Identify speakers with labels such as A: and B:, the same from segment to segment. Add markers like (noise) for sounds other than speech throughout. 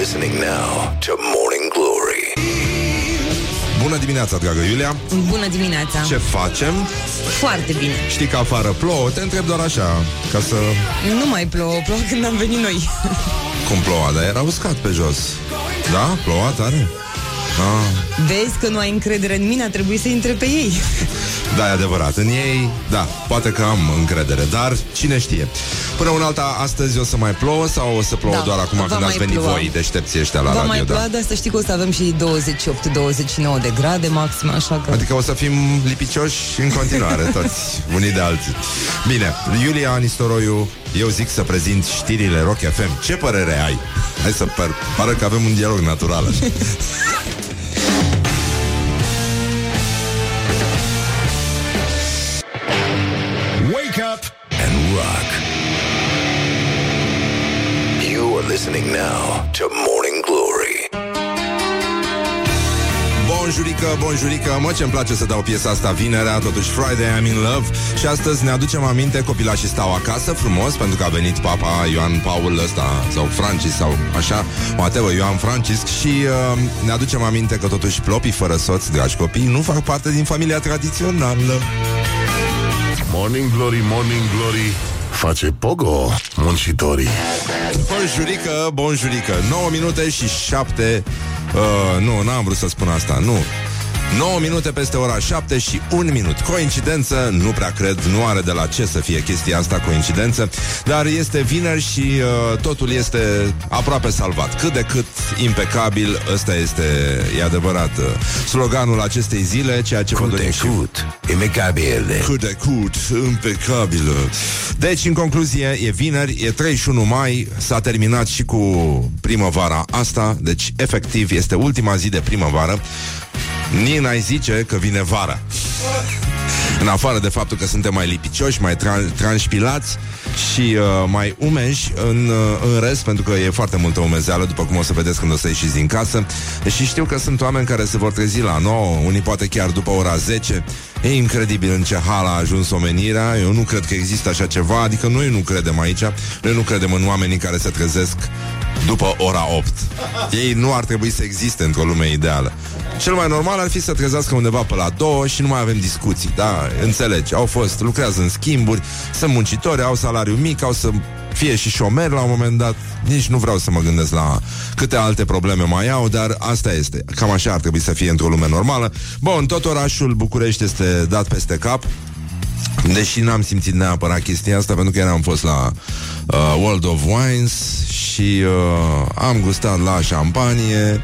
A: listening now to Morning Glory.
B: Bună dimineața, dragă Iulia
C: Bună dimineața
B: Ce facem?
C: Foarte bine
B: Știi că afară plouă, te întreb doar așa Ca să...
C: Nu mai plouă, plouă când am venit noi
B: Cum ploua, dar era uscat pe jos Da? Ploua tare? Ah.
C: Vezi că nu ai încredere în mine, a trebuit să intre pe ei
B: Da, e adevărat. În ei, da, poate că am încredere, dar cine știe. Până un alta, astăzi o să mai plouă sau o să plouă
C: Da,
B: doar acum
C: va
B: când ați
C: mai
B: venit
C: ploua.
B: voi deștepții ăștia la
C: Va
B: radio,
C: mai
B: da?
C: ploua, dar să știi că o să avem și 28-29 de grade maxim, așa că...
B: Adică o să fim lipicioși în continuare, (laughs) toți, unii de alții. Bine, Iulia Anistoroiu, eu zic să prezint știrile Rock FM. Ce părere ai? Hai să par, pară că avem un dialog natural. Așa. (laughs)
A: listening now to Morning Glory.
B: Bonjurică, bonjurică, mă ce-mi place să dau piesa asta vinerea, totuși Friday I'm in love și astăzi ne aducem aminte copilașii stau acasă frumos pentru că a venit papa Ioan Paul ăsta sau Francis sau așa, whatever, Ioan Francisc și uh, ne aducem aminte că totuși plopii fără soț, dragi copii, nu fac parte din familia tradițională.
D: Morning Glory, Morning Glory Face pogo muncitorii.
B: Bonjurică, bonjurică. 9 minute și 7 uh, Nu, n-am vrut să spun asta. Nu 9 minute peste ora 7 și 1 minut Coincidență, nu prea cred Nu are de la ce să fie chestia asta coincidență Dar este vineri și uh, Totul este aproape salvat Cât de cât impecabil Ăsta este, e adevărat uh, Sloganul acestei zile Ceea ce vă
A: Cât
B: dorim
A: de
B: și
A: cât, imecabile.
B: cât de cut, impecabilă. Deci, în concluzie, e vineri, e 31 mai, s-a terminat și cu primăvara asta, deci, efectiv, este ultima zi de primăvară. Nici n-ai zice că vine vara. În afară de faptul că suntem mai lipicioși, mai tran- transpilați și uh, mai umeși în, uh, în rest, pentru că e foarte multă umezeală, după cum o să vedeți când o să ieșiți din casă. Și știu că sunt oameni care se vor trezi la 9, unii poate chiar după ora 10. E incredibil în ce hal a ajuns omenirea. Eu nu cred că există așa ceva, adică noi nu credem aici. Noi nu credem în oamenii care se trezesc după ora 8. Ei nu ar trebui să existe într-o lume ideală. Cel mai normal ar fi să trezească undeva pe la două și nu mai avem discuții, da? Înțelegi, au fost, lucrează în schimburi, sunt muncitori, au salariu mic, au să fie și șomeri la un moment dat. Nici nu vreau să mă gândesc la câte alte probleme mai au, dar asta este. Cam așa ar trebui să fie într-o lume normală. Bun, tot orașul București este dat peste cap. Deși n-am simțit neapărat chestia asta Pentru că eram fost la uh, World of Wines Și uh, am gustat la șampanie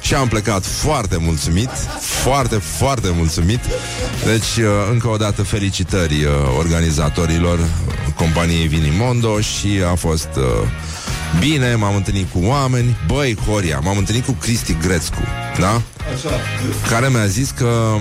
B: și am plecat foarte mulțumit Foarte, foarte mulțumit. Deci, uh, încă o dată felicitări uh, organizatorilor Companiei Vinimondo Și a fost uh, bine M-am întâlnit cu oameni. Băi, Horia, m-am întâlnit cu Cristi Grețcu Da? Care mi-a zis că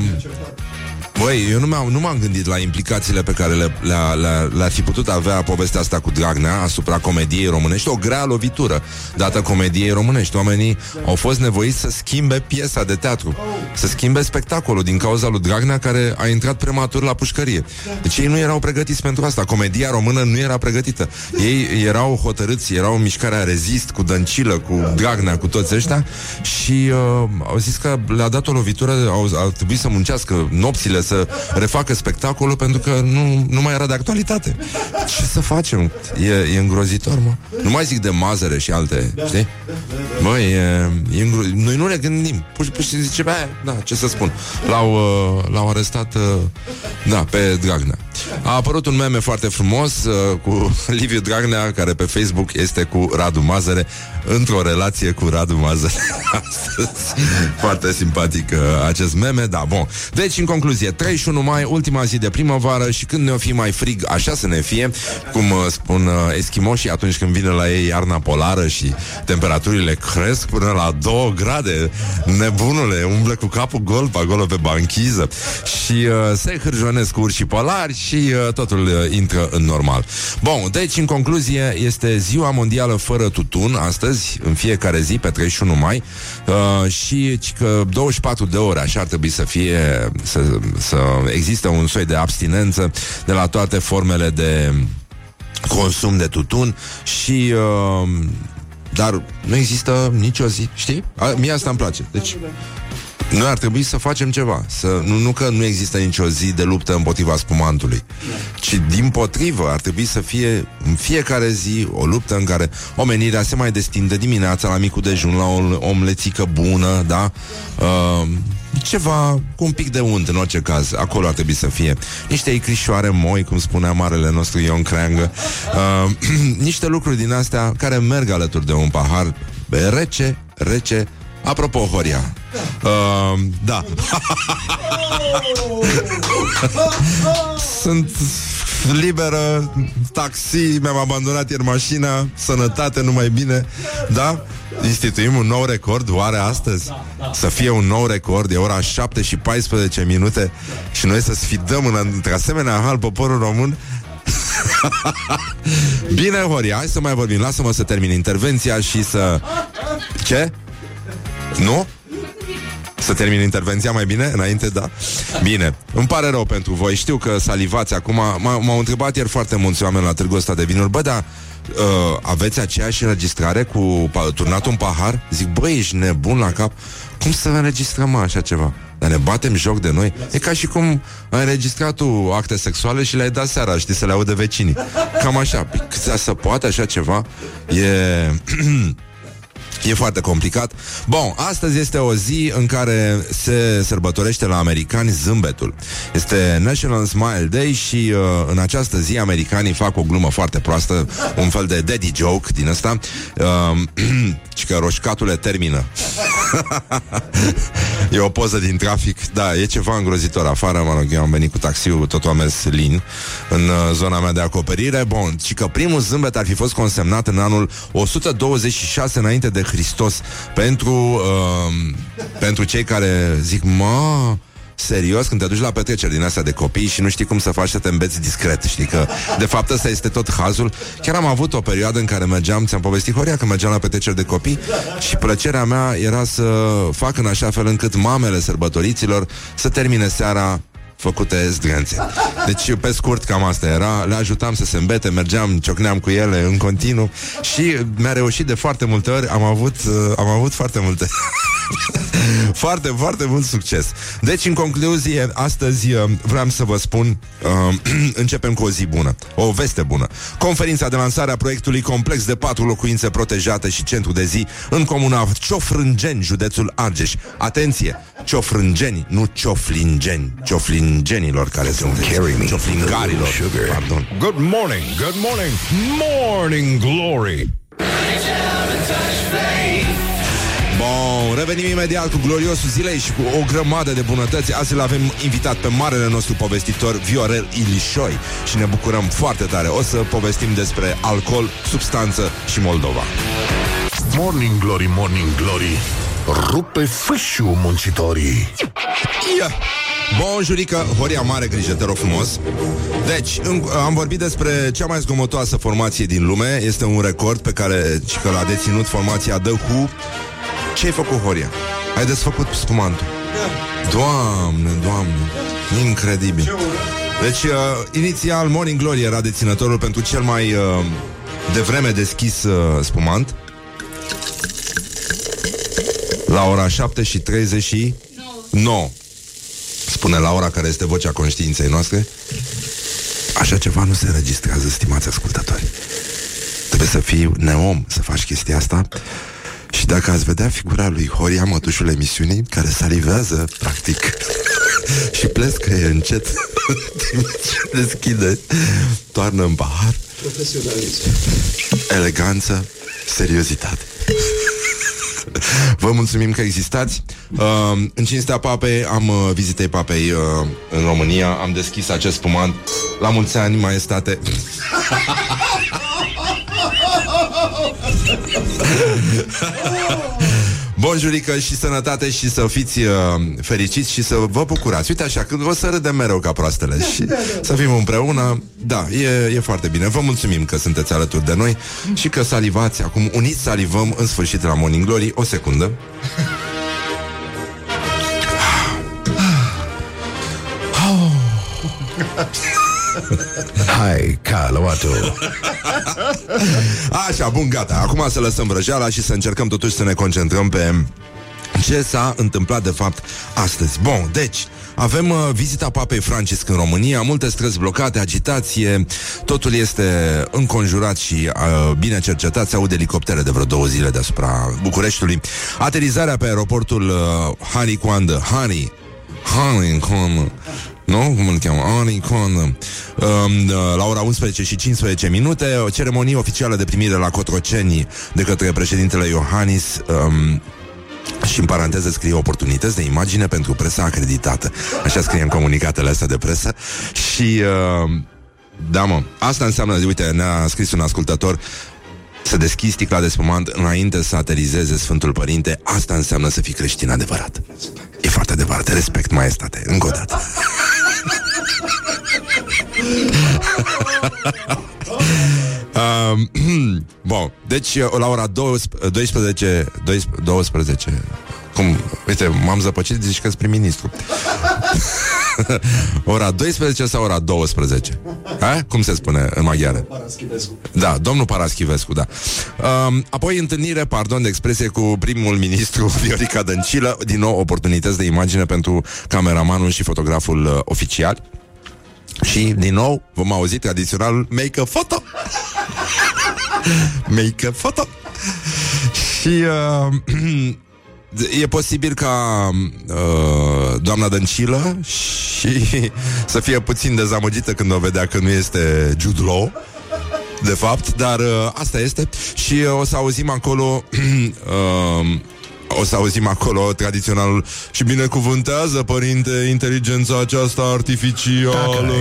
B: Băi, eu nu m-am, nu m-am gândit la implicațiile pe care le, le-a, le-a, le-ar fi putut avea povestea asta cu Dragnea asupra comediei românești. O grea lovitură dată comediei românești. Oamenii au fost nevoiți să schimbe piesa de teatru, să schimbe spectacolul din cauza lui Dragnea care a intrat prematur la pușcărie. Deci ei nu erau pregătiți pentru asta. Comedia română nu era pregătită. Ei erau hotărâți, erau în mișcarea rezist cu Dăncilă, cu Dragnea, cu toți ăștia și uh, au zis că le-a dat o lovitură, au, au trebuit să muncească nopțile să refacă spectacolul pentru că nu, nu mai era de actualitate. Ce să facem? E, e îngrozitor, mă. Nu mai zic de mazăre și alte, știi? Băi, e, e îngro... noi nu ne gândim. Pur și pur și zice, bă, da, ce să spun. L-au, uh, l-au arestat, uh, da, pe Dragnea. A apărut un meme foarte frumos uh, cu (laughs) Liviu Dragnea, care pe Facebook este cu Radu Mazăre, într-o relație cu Radu Mazăre. (laughs) Astăzi. Foarte simpatic uh, acest meme, da, bun. Deci, în concluzie, 31 mai, ultima zi de primăvară și când ne-o fi mai frig, așa să ne fie, cum uh, spun uh, eschimoșii atunci când vine la ei iarna polară și temperaturile cresc până la 2 grade. Nebunule, umblă cu capul gol pe acolo pe banchiză și uh, se hârjonesc cu urși polari și uh, totul uh, intră în normal. Bun, deci, în concluzie, este ziua mondială fără tutun, astăzi, în fiecare zi, pe 31 mai, uh, și ci că 24 de ore, așa ar trebui să fie, să, să există un soi de abstinență de la toate formele de consum de tutun și uh, dar nu există nicio zi, știi? A, mie asta îmi place. Deci, noi ar trebui să facem ceva. Să, nu, nu că nu există nicio zi de luptă împotriva spumantului, ci din potrivă ar trebui să fie în fiecare zi o luptă în care omenirea se mai destinde dimineața la micul dejun, la o omlețică bună, da? Uh, ceva cu un pic de unt în orice caz. Acolo ar trebui să fie. Niște icrișoare moi, cum spunea marele nostru Ion Creangă. Uh, (clears throat) niște lucruri din astea care merg alături de un pahar rece, rece, Apropo, Horia uh, Da Sunt liberă Taxi, mi-am abandonat ieri mașina Sănătate, numai bine Da? Instituim un nou record Oare astăzi? Să fie un nou record E ora 7 și 14 minute Și noi să sfidăm în, între asemenea hal poporul român (laughs) Bine, Horia, hai să mai vorbim Lasă-mă să termin intervenția și să... Ce? Nu? Să termin intervenția mai bine? Înainte, da? Bine, îmi pare rău pentru voi. Știu că salivați acum. M-au întrebat ieri foarte mulți oameni la târgul ăsta de vinuri. Bă, dar uh, aveți aceeași înregistrare cu turnat un pahar? Zic, băi, ești nebun la cap. Cum să înregistrăm așa ceva? Dar ne batem joc de noi? E ca și cum ai înregistrat tu acte sexuale Și le-ai dat seara, știi, să le audă vecinii. Cam așa, păi, să poate așa ceva? E... (clears throat) E foarte complicat. Bun, astăzi este o zi în care se sărbătorește la americani zâmbetul. Este National Smile Day și uh, în această zi americanii fac o glumă foarte proastă, un fel de daddy joke din ăsta, uh, (clears throat) și că roșcatule termină. (laughs) e o poză din trafic. Da, e ceva îngrozitor afară, mă rog, eu am venit cu taxiul, totul a mers lin în uh, zona mea de acoperire. Bun, și că primul zâmbet ar fi fost consemnat în anul 126 înainte de Hristos pentru, uh, pentru cei care zic, mă, serios, când te duci la petreceri din astea de copii și nu știi cum să faci să te îmbeți discret, știi că de fapt ăsta este tot hazul. Chiar am avut o perioadă în care mergeam, ți-am povestit Horia, că mergeam la petreceri de copii și plăcerea mea era să fac în așa fel încât mamele sărbătoriților să termine seara făcute zdrențe. Deci, pe scurt, cam asta era. Le ajutam să se îmbete, mergeam, ciocneam cu ele în continuu și mi-a reușit de foarte multe ori. Am avut, uh, am avut foarte multe. (laughs) foarte, foarte mult succes. Deci, în concluzie, astăzi uh, vreau să vă spun, uh, (clears throat) începem cu o zi bună, o veste bună. Conferința de lansare a proiectului complex de patru locuințe protejate și centru de zi în comuna Ciofrângeni, județul Argeș. Atenție, Ciofrângeni, nu Cioflingeni, Cioflingenilor care sunt Cioflingarilor. Pardon.
E: Good morning, good morning, morning glory.
B: Bun, revenim imediat cu gloriosul zilei și cu o grămadă de bunătăți. Azi îl avem invitat pe marele nostru povestitor, Viorel Ilișoi. Și ne bucurăm foarte tare. O să povestim despre alcool, substanță și Moldova.
D: Morning Glory, Morning Glory Rupe fâșiu muncitorii
B: Ia! Bun, jurică, Horia, mare grijă, te rog frumos. Deci, în, am vorbit despre cea mai zgomotoasă formație din lume. Este un record pe care că l-a deținut. Formația The Who Ce ai făcut, Horia? Ai desfăcut spumantul. Doamne, doamne Incredibil. Deci, uh, inițial, Morning Glory era deținătorul pentru cel mai uh, devreme deschis uh, spumant. La ora 7 și 39 Spune Laura care este vocea conștiinței noastre Așa ceva nu se înregistrează, stimați ascultători. Trebuie să fii neom să faci chestia asta. Și dacă ați vedea figura lui Horia, mătușul emisiunii Care salivează, practic (laughs) Și plescăie încet (laughs) Deschide Toarnă în pahar. Eleganță Seriozitate (laughs) Vă mulțumim că existați. Uh, în cinstea papei am uh, vizitei papei uh, în România. Am deschis acest spumant. La mulți ani, maestate. (laughs) Bun jurică și sănătate și să fiți uh, fericiți și să vă bucurați. Uite așa, când o să râdem mereu ca proastele și să fim împreună. Da, e, e foarte bine. Vă mulțumim că sunteți alături de noi și că salivați. Acum uniți salivăm în sfârșit la Morning Glory. O secundă.
D: Hai, calawatu.
B: Așa, bun, gata. Acum să lăsăm vrăjeala și să încercăm totuși să ne concentrăm pe ce s-a întâmplat de fapt astăzi. Bun, deci, avem uh, vizita Papei Francisc în România, multe străzi blocate, agitație, totul este înconjurat și uh, bine cercetat. Se aud elicoptere de vreo două zile deasupra Bucureștiului. Aterizarea pe aeroportul uh, Hari Coandă, Hari, Hari Coandă, nu? Cum îl cheamă? Ari Coandă. Um, uh, la ora 11 și 15 minute, o ceremonie oficială de primire la Cotroceni de către președintele Iohannis um, și în paranteză scrie oportunități de imagine pentru presa acreditată. Așa scrie în comunicatele astea de presă. Și, uh, da mă, asta înseamnă, uite, ne-a scris un ascultător, să deschizi sticla de spumant înainte să aterizeze Sfântul Părinte, asta înseamnă să fii creștin adevărat. E foarte adevărat, respect, maestate, încă o dată. (laughs) Um, (clears throat) bun, deci la ora 12, 12, 12 cum, uite, m-am zăpăcit, zici că prim-ministru. (laughs) ora 12 sau ora 12? Ha? Cum se spune în maghiară? Da, domnul Paraschivescu, da. Um, apoi întâlnire, pardon de expresie, cu primul ministru (laughs) Viorica Dăncilă, din nou oportunități de imagine pentru cameramanul și fotograful uh, oficial. Și, din nou, vom auzi tradiționalul make a photo. (laughs) make a photo. Și uh, (clears throat) e posibil ca uh, doamna Dăncilă și (laughs) să fie puțin dezamăgită când o vedea că nu este Jude Law, de fapt, dar uh, asta este. Și uh, o să auzim acolo (clears throat) uh, o să auzim acolo tradiționalul și binecuvântează, părinte, inteligența aceasta artificială.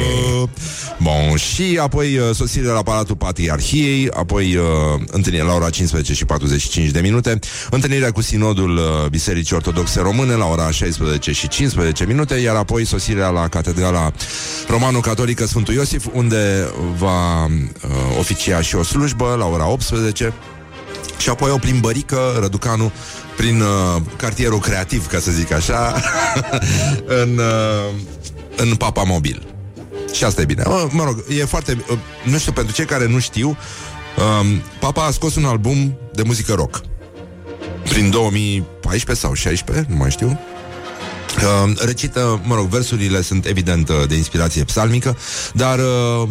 B: Bun, și apoi uh, sosire la Palatul Patriarhiei, apoi uh, întâlnire la ora 15 și 45 de minute, întâlnirea cu Sinodul uh, Bisericii Ortodoxe Române la ora 16 și 15 minute, iar apoi sosirea la Catedrala Romano-Catolică Sfântul Iosif, unde va uh, oficia și o slujbă la ora 18 și apoi o plimbărică, Răducanu, prin uh, cartierul creativ, ca să zic așa, (laughs) în, uh, în Papa Mobil. Și asta e bine. Mă, mă rog, e foarte... Uh, nu știu, pentru cei care nu știu, uh, Papa a scos un album de muzică rock. Prin 2014 sau 16, nu mai știu. Uh, recită, mă rog, versurile sunt evident uh, de inspirație psalmică, dar uh,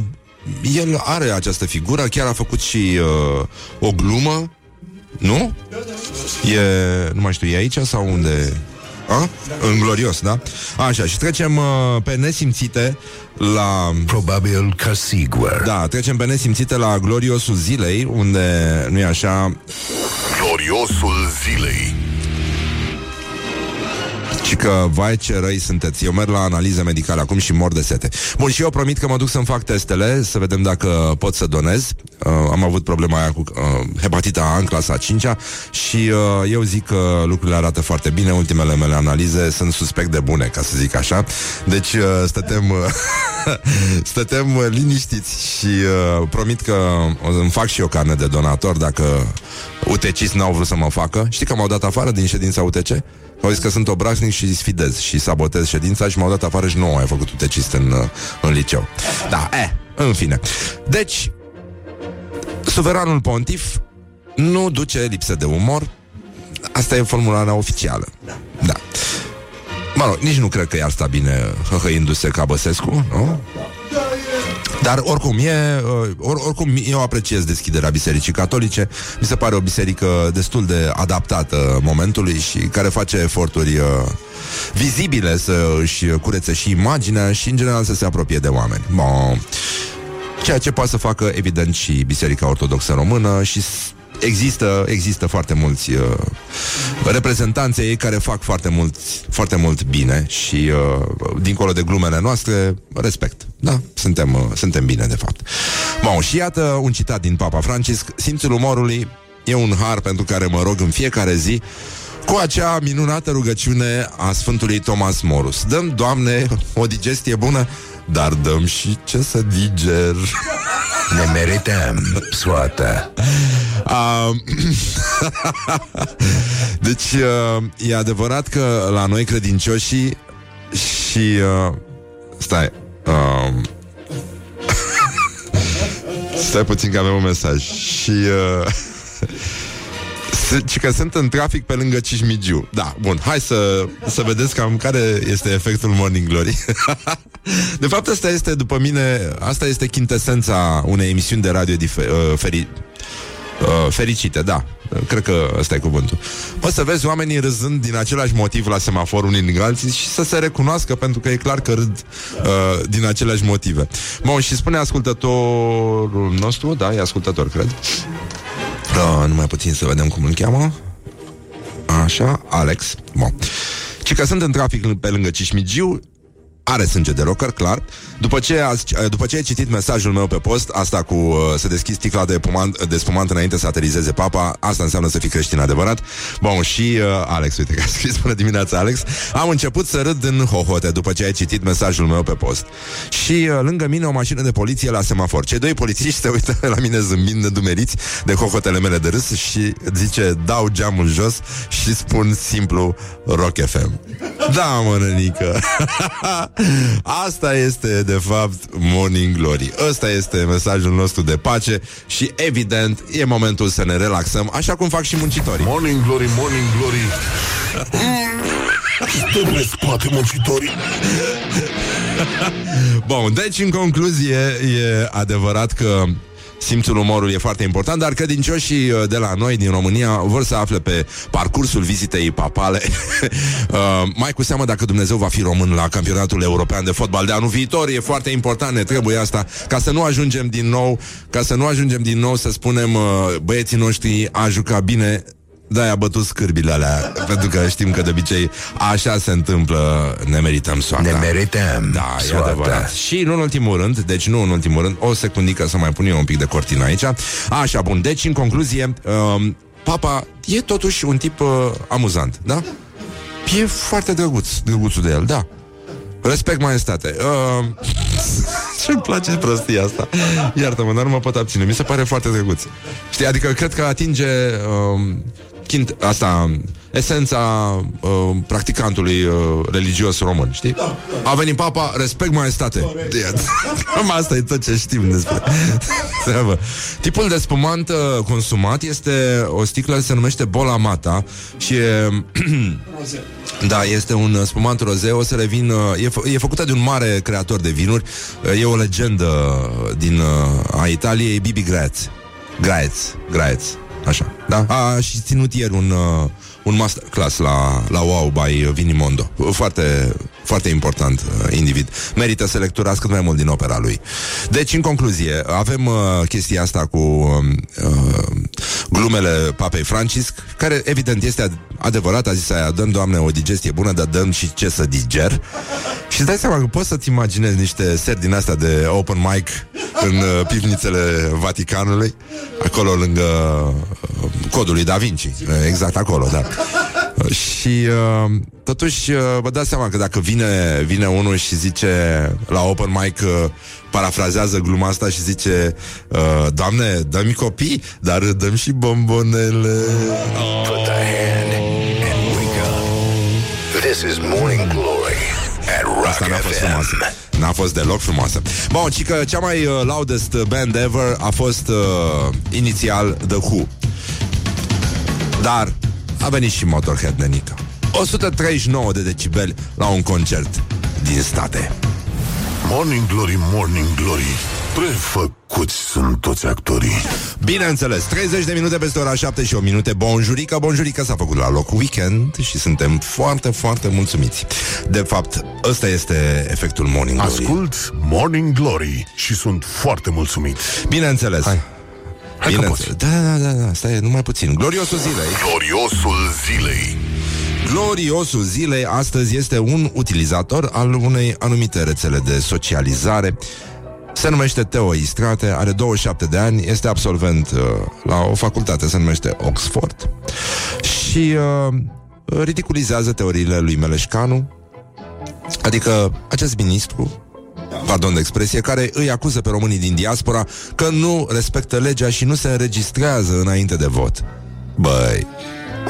B: el are această figură, chiar a făcut și uh, o glumă nu? E, nu mai știu, e aici sau unde? A? În glorios, da? Așa, și trecem uh, pe nesimțite la...
D: Probabil că sigur.
B: Da, trecem pe nesimțite la gloriosul zilei, unde, nu e așa...
D: Gloriosul zilei.
B: Și că, vai ce răi sunteți. Eu merg la analize medicale acum și mor de sete. Bun, și eu promit că mă duc să-mi fac testele Să vedem dacă pot să donez. Uh, Am avut problema aia cu uh, hepatita A în clasa 5 Și uh, eu zic că lucrurile arată foarte bine. Ultimele mele analize sunt suspect de bune Ca să zic așa. Deci uh, stătem uh, (laughs) Stătem uh, liniștiți Și uh, promit că o să-mi fac și eu carne de donator Dacă UTCIS n-au vrut să mă facă. Știi că m-au dat afară din ședința UTC? Au zis că sunt obraznic și sfidez și sabotez ședința și m-au dat afară și nu ai făcut utecist în, uh, în liceu. Da, e, eh, în fine. Deci, suveranul pontif nu duce lipsă de umor. Asta e formularea oficială. Da. Mă rog, nici nu cred că i-ar sta bine hăhăindu-se ca Băsescu, nu? Dar oricum, e, uh, or, oricum eu apreciez deschiderea Bisericii Catolice. Mi se pare o biserică destul de adaptată momentului și care face eforturi uh, vizibile să își curețe și imaginea și în general să se apropie de oameni. Bon. Ceea ce poate să facă, evident, și Biserica Ortodoxă Română și există, există foarte mulți uh, reprezentanți ei care fac foarte mult, foarte mult bine și uh, dincolo de glumele noastre, respect. Da, suntem, uh, suntem bine, de fapt. Bun, și iată un citat din Papa Francisc. Simțul umorului e un har pentru care mă rog în fiecare zi cu acea minunată rugăciune a Sfântului Thomas Morus. Dăm, Doamne, o digestie bună, dar dăm și ce să diger.
D: Ne merităm soată.
B: Uh, (laughs) deci uh, e adevărat că la noi credincioșii și uh, stai uh, (laughs) Stai puțin că avem un mesaj Și uh, (laughs) ci că sunt în trafic pe lângă Cismigiu Da, bun, hai să, să vedeți cam care este efectul Morning Glory (laughs) De fapt, asta este, după mine Asta este chintesența unei emisiuni de radio dife- uh, feri- uh, fericite, da Cred că ăsta e cuvântul. Mă să vezi oamenii râzând din același motiv la semafor unii din alții și să se recunoască pentru că e clar că râd uh, din aceleași motive. Bun, și spune ascultătorul nostru, da, e ascultător, cred. Uh, numai puțin să vedem cum îl cheamă. Așa, Alex. Bun. Și că sunt în trafic pe lângă Cismigiu, are sânge de rocker, clar. După ce, ați, după ce ai citit mesajul meu pe post, asta cu uh, să deschizi sticla de, pumant, de spumant înainte să aterizeze papa, asta înseamnă să fii creștin adevărat. Bun, și uh, Alex, uite că a scris până dimineața Alex, am început să râd în hohote după ce ai citit mesajul meu pe post. Și uh, lângă mine o mașină de poliție la semafor. Cei doi polițiști se uită (laughs) la mine zâmbind nedumeriți de hohotele mele de râs și zice, dau geamul jos și spun simplu Rock FM. Da, mă, nănică. (laughs) Asta este, de fapt, Morning Glory. Ăsta este mesajul nostru de pace și, evident, e momentul să ne relaxăm, așa cum fac și muncitorii.
D: Morning Glory, Morning Glory (laughs) Stă pe spate muncitorii
B: Bun, deci, în concluzie, e adevărat că simțul umorului e foarte important, dar credincioșii uh, de la noi din România vor să afle pe parcursul vizitei papale, (laughs) uh, mai cu seamă dacă Dumnezeu va fi român la campionatul european de fotbal de anul viitor, e foarte important, ne trebuie asta, ca să nu ajungem din nou, ca să nu ajungem din nou să spunem uh, băieții noștri a jucat bine, da, a bătut scârbile alea Pentru că știm că de obicei Așa se întâmplă, ne merităm soarta
D: Ne merităm
B: Da, e
D: soarta.
B: adevărat. Și nu în ultimul rând, deci nu în ultimul rând O secundică să mai pun eu un pic de cortină aici. Așa, bun, deci în concluzie um, Papa e totuși un tip uh, amuzant, da? E foarte drăguț, drăguțul de el, da. Respect maestate. Uh, (laughs) Ce-mi place prostia asta. Iartă-mă, dar nu mă pot abține. Mi se pare foarte drăguț. Știi, adică cred că atinge uh, chint, Asta Esența uh, practicantului uh, religios român, știi? A venit papa, respect maestate (laughs) Cam asta e tot ce știm despre treabă. Tipul de spumant uh, consumat este o sticlă, se numește Bola Mata Și e, (clears throat) Da, este un uh, spumant roze, o să revin, uh, e, fă, e făcută de un mare creator de vinuri, uh, e o legendă din uh, a Italiei, Bibi Graetz. Graetz, Graetz, așa, da? A și ținut ieri un, uh, un masterclass la, la Wow by Vinimondo. Foarte, foarte important uh, individ. Merită să lecturați cât mai mult din opera lui. Deci, în concluzie, avem uh, chestia asta cu uh, uh, glumele Papei Francisc, care evident este ad- adevărat, a zis aia, dăm, Doamne, o digestie bună, dar dăm și ce să diger. Și îți dai seama că poți să-ți imaginezi niște seri din astea de open mic în uh, pivnițele Vaticanului, acolo lângă uh, codul lui Da Vinci, uh, exact acolo, da. Uh, Și uh, totuși uh, vă dați seama că dacă vine, vine unul și zice la open mic uh, parafrazează gluma asta și zice uh, Doamne, dă-mi copii, dar dăm și bombonele.
D: Put the hand and wake up. This is Morning Glory At Rock
B: Asta n-a fost
D: FM
B: frumoasă. N-a fost deloc frumoasă. Bun, ci că cea mai uh, loudest band ever A fost uh, inițial The Who. Dar a venit și Motorhead, nenică. 139 de decibeli la un concert din state.
D: Morning Glory, Morning Glory. Prefăcuți sunt toți actorii.
B: Bineînțeles, 30 de minute peste ora 7 și o minute. Bonjurica, bonjurica s-a făcut la loc weekend Și suntem foarte, foarte mulțumiți. De fapt, ăsta este efectul Morning Glory.
D: Ascult Morning Glory și sunt foarte mulțumit.
B: Bineînțeles.
D: Hai. Hai că
B: Bineînțeles. Da, da, da, da, stai numai puțin. Gloriosul zilei.
D: Gloriosul zilei.
B: Gloriosul zilei astăzi este un utilizator al unei anumite rețele de socializare. Se numește Teo Istrate, are 27 de ani, este absolvent uh, la o facultate, se numește Oxford. Și uh, ridiculizează teoriile lui Meleșcanu, adică acest ministru pardon de expresie, care îi acuză pe românii din diaspora că nu respectă legea și nu se înregistrează înainte de vot. Băi,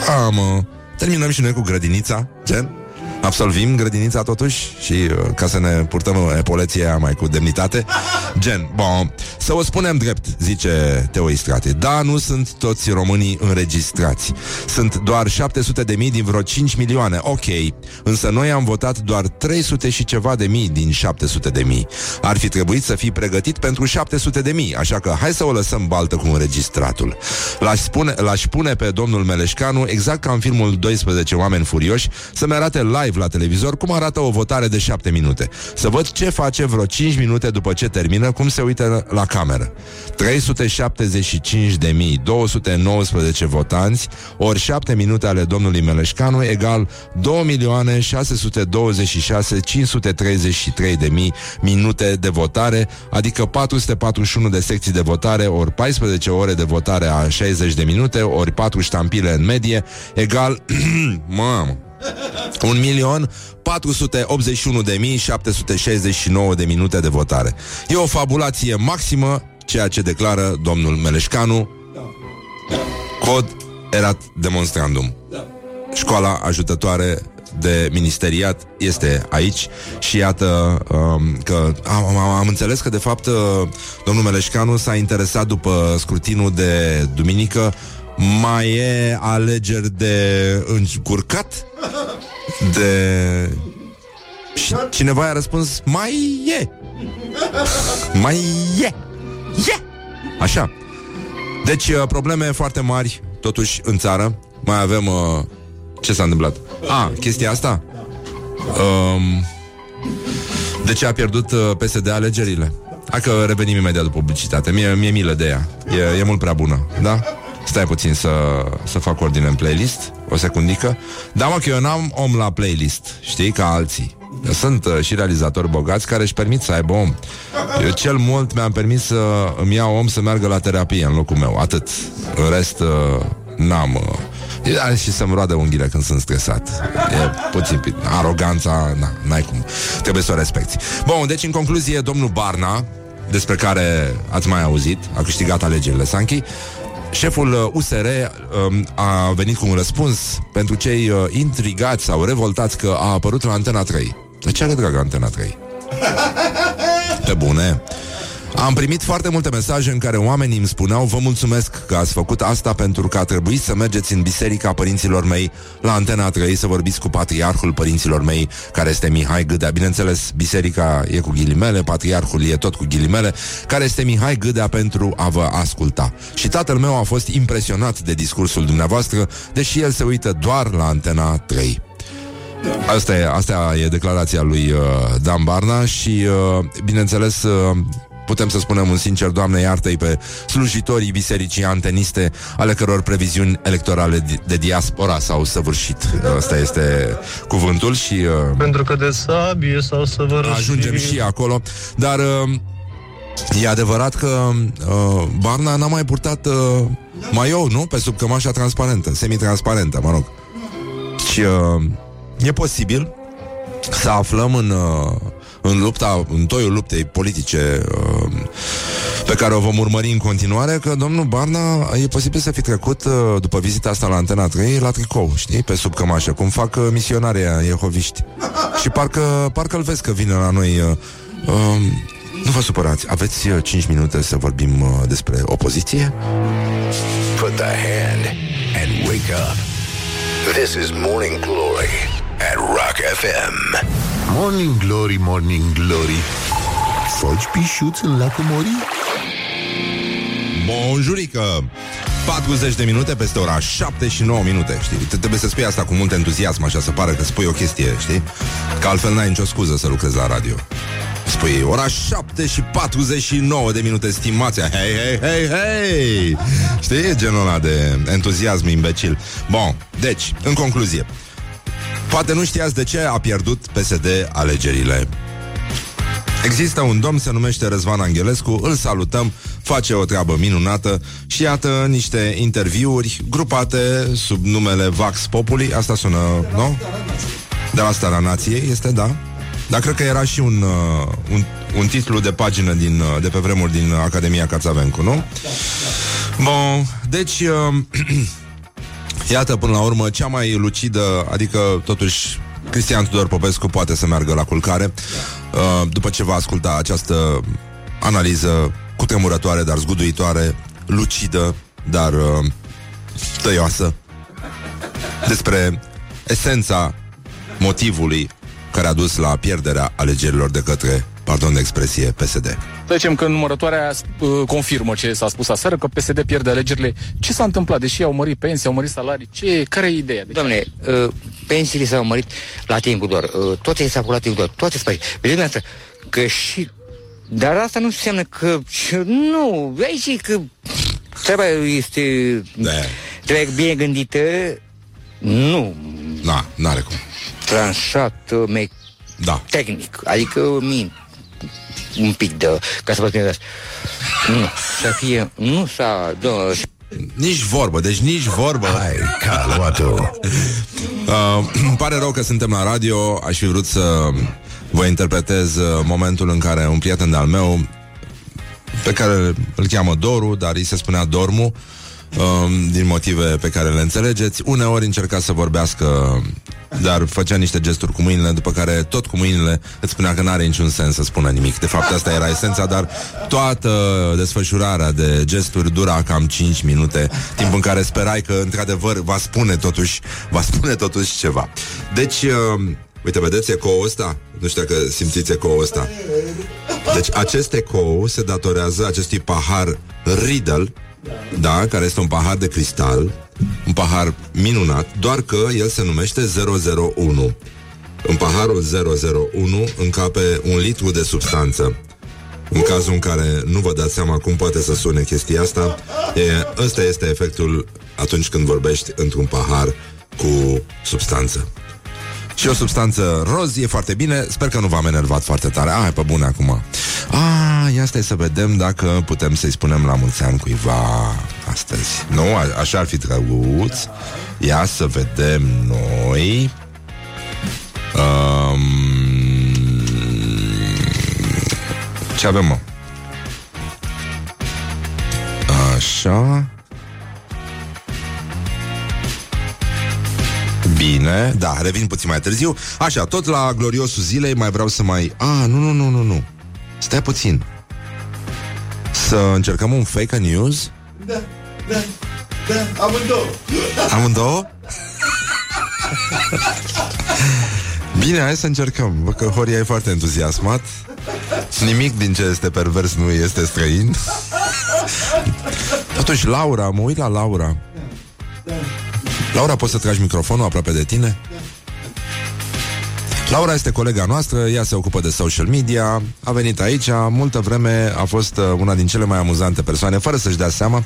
B: a, mă, terminăm și noi cu grădinița, gen? Absolvim grădinița totuși și uh, ca să ne purtăm epoleția mai cu demnitate. Gen, bon, să o spunem drept, zice Teo Istrate. Da, nu sunt toți românii înregistrați. Sunt doar 700 de mii din vreo 5 milioane. Ok, însă noi am votat doar 300 și ceva de mii din 700 de mii. Ar fi trebuit să fii pregătit pentru 700 de mii, așa că hai să o lăsăm baltă cu înregistratul. L-aș spune, l-aș pune pe domnul Meleșcanu, exact ca în filmul 12 oameni furioși, să-mi arate live la televizor cum arată o votare de 7 minute. Să văd ce face vreo 5 minute după ce termină, cum se uită la cameră. 375.219 votanți, ori 7 minute ale domnului Meleșcanu, egal 2.626.533 de mii minute de votare, adică 441 de secții de votare, ori 14 ore de votare a 60 de minute, ori 4 ștampile în medie, egal... (clears throat) Mamă! 1 milion 481 de mii 769 de minute de votare. E o fabulație maximă, ceea ce declară domnul Meleșcanu. Cod erat demonstrandum. Școala ajutătoare de ministeriat este aici și iată um, că am, am, am înțeles că de fapt uh, domnul Meleșcanu s-a interesat după scrutinul de duminică mai e alegeri de încurcat? De... Și cineva a răspuns Mai e Mai e E Așa Deci uh, probleme foarte mari Totuși în țară Mai avem uh, Ce s-a întâmplat? A, ah, chestia asta um, De ce a pierdut uh, PSD alegerile? Hai că revenim imediat după publicitate Mie, mie milă de ea e, e mult prea bună Da? Stai puțin să, să fac ordine în playlist O secundică Da, mă, că eu n-am om la playlist Știi, ca alții sunt uh, și realizatori bogați care își permit să aibă om. Eu cel mult mi-am permis să îmi iau om să meargă la terapie în locul meu. Atât. În rest, uh, n-am... Uh, și să-mi roadă unghiile când sunt stresat. E puțin... Aroganța, na, n-ai cum. Trebuie să o respecti. Bun, deci în concluzie, domnul Barna, despre care ați mai auzit, a câștigat alegerile Sanchi, Șeful USR uh, um, a venit cu un răspuns pentru cei uh, intrigați sau revoltați că a apărut la Antena 3. De ce are dragă Antena 3? Pe bune. Am primit foarte multe mesaje în care oamenii îmi spuneau Vă mulțumesc că ați făcut asta pentru că a trebuit să mergeți în biserica părinților mei La Antena 3 să vorbiți cu patriarhul părinților mei Care este Mihai Gâdea. Bineînțeles, biserica e cu ghilimele Patriarhul e tot cu ghilimele Care este Mihai Gâdea pentru a vă asculta. Și tatăl meu a fost impresionat de discursul dumneavoastră Deși el se uită doar la Antena 3 Asta e, asta e declarația lui uh, Dan Barna și, uh, bineînțeles, uh, putem să spunem un sincer, Doamne iartă-i pe slujitorii bisericii anteniste, ale căror previziuni electorale de diaspora s-au săvârșit. Asta este cuvântul și... Uh,
F: Pentru că de sabie s-au săvârșit.
B: Ajungem și acolo, dar... Uh, E adevărat că uh, Barna n-a mai purtat uh, maiou, nu? Pe sub cămașa transparentă, semi-transparentă, mă rog. Și uh, e posibil să aflăm în uh, în lupta, în toiul luptei politice uh, pe care o vom urmări în continuare, că domnul Barna e posibil să fi trecut uh, după vizita asta la Antena 3 la tricou, știi, pe sub cămașă, cum fac uh, misionarii iehoviști. Și parcă, parcă îl vezi că vine la noi uh, uh, nu vă supărați, aveți uh, 5 minute să vorbim uh, despre opoziție?
D: Put the hand and wake up. This is Morning Glory at Rock FM.
A: Morning Glory, Morning Glory Foci pișuț în lacul Mori?
B: Bonjurică! 40 de minute peste ora 7 și 9 minute, știi? Trebuie să spui asta cu mult entuziasm, așa să pară că spui o chestie, știi? Că altfel n-ai nicio scuză să lucrezi la radio. Spui ora 7 și 49 de minute, stimația. Hei, hei, hei, hei! Știi? Genul ăla de entuziasm imbecil. Bun, deci, în concluzie, Poate nu știați de ce a pierdut PSD alegerile. Există un domn, se numește Răzvan Angelescu, îl salutăm, face o treabă minunată și iată niște interviuri grupate sub numele Vax Populi. Asta sună, nu? De la Starea Nației, este, da? Dar cred că era și un, uh, un, un titlu de pagină din, uh, de pe vremuri din Academia Cațavencu, nu? Bun, deci... Uh, (clears throat) Iată, până la urmă, cea mai lucidă, adică, totuși, Cristian Tudor Popescu poate să meargă la culcare uh, după ce va asculta această analiză cutremurătoare, dar zguduitoare, lucidă, dar uh, tăioasă despre esența motivului care a dus la pierderea alegerilor de către, pardon de expresie, PSD.
G: Trecem că numărătoarea uh, confirmă ce s-a spus aseară, că PSD pierde alegerile. Ce s-a întâmplat? Deși au mărit pensii, au mărit salarii, ce, care e ideea? Deci,
H: Domnule, uh, pensiile s-au mărit la timpul doar. Uh, toate s-au la timpul doar. Toate spări. Vedeți asta? Că și... Dar asta nu înseamnă că... Nu, aici că... Treaba este...
B: Da.
H: Trebuie bine gândită. Nu.
B: Na, n-are cum.
H: Tranșat, uh, me-
B: Da.
H: tehnic. Adică min un pic de... Ca să vă spun asta. Nu, să fie... Nu s-a... Da,
B: Nici vorbă, deci nici vorbă.
A: Hai, calmatul. (laughs)
B: Uh, îmi pare rău că suntem la radio Aș fi vrut să vă interpretez uh, momentul în care un prieten de-al meu pe care îl cheamă Doru, dar îi se spunea Dormu um, din motive pe care le înțelegeți. Uneori încerca să vorbească, dar făcea niște gesturi cu mâinile, după care tot cu mâinile îți spunea că n-are niciun sens să spună nimic. De fapt, asta era esența, dar toată desfășurarea de gesturi dura cam 5 minute, timp în care sperai că, într-adevăr, va spune totuși, va spune totuși ceva. Deci, uh, uite, vedeți ecoul ăsta? Nu știu dacă simțiți ecoul ăsta. Deci acest ecou se datorează acestui pahar Riedel, da, care este un pahar de cristal, un pahar minunat, doar că el se numește 001. În paharul 001 încape un litru de substanță. În cazul în care nu vă dați seama cum poate să sune chestia asta, e, ăsta este efectul atunci când vorbești într-un pahar cu substanță. Și o substanță roz e foarte bine. Sper că nu v-am enervat foarte tare. Ah, hai pe bune acum. Ah, ia stai să vedem dacă putem să-i spunem la mulți ani cuiva astăzi. Nu, a- așa ar fi drăguț. Ia să vedem noi. Um, Ce avem, mă? Așa Bine, da, revin puțin mai târziu. Așa, tot la gloriosul zilei Mai vreau să mai... A, nu, nu, nu, nu, nu. Stai puțin. Să încercăm un fake news? Da, da, da, amândouă. Amândouă? Bine, hai să încercăm Văd că Horia e foarte entuziasmat. Nimic din ce este pervers nu este străin. Totuși, Laura, mă uit la Laura Laura, poți să tragi microfonul aproape de tine? Laura este colega noastră, ea se ocupă de social media, a venit aici, multă vreme a fost uh, una din cele mai amuzante persoane, fără să-și dea seama,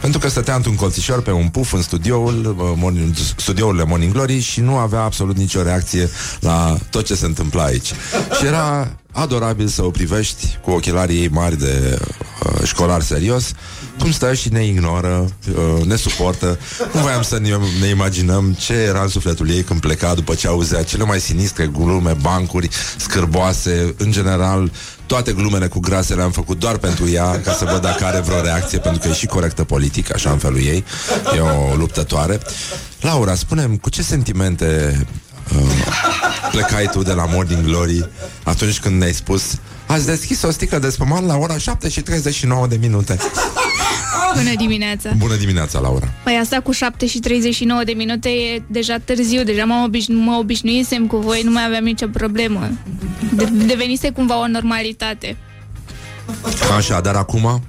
B: pentru că stătea într-un colțișor pe un puf în studioul, uh, morning, studiourile Morning Glory și nu avea absolut nicio reacție la tot ce se întâmpla aici. Și era adorabil să o privești cu ochelarii ei mari de uh, școlar serios, cum stă și ne ignoră, uh, ne suportă. Nu voiam să ne, ne imaginăm ce era în sufletul ei când pleca după ce auzea cele mai sinistre glume, bancuri, scârboase, în general, toate glumele cu grase le-am făcut doar pentru ea, ca să văd dacă are vreo reacție, pentru că e și corectă politic, așa în felul ei. E o luptătoare. Laura, spunem, cu ce sentimente uh, plecai tu de la Morning Glory atunci când ne-ai spus Ați deschis o sticlă de spumant la ora 7 și 39 de minute.
I: Bună dimineața!
B: Bună dimineața, Laura.
I: Păi asta cu 7 și 39 de minute e deja târziu, deja mă, obișnu- mă obișnuisem cu voi, nu mai aveam nicio problemă. De- devenise cumva o normalitate.
B: Așa, dar acum?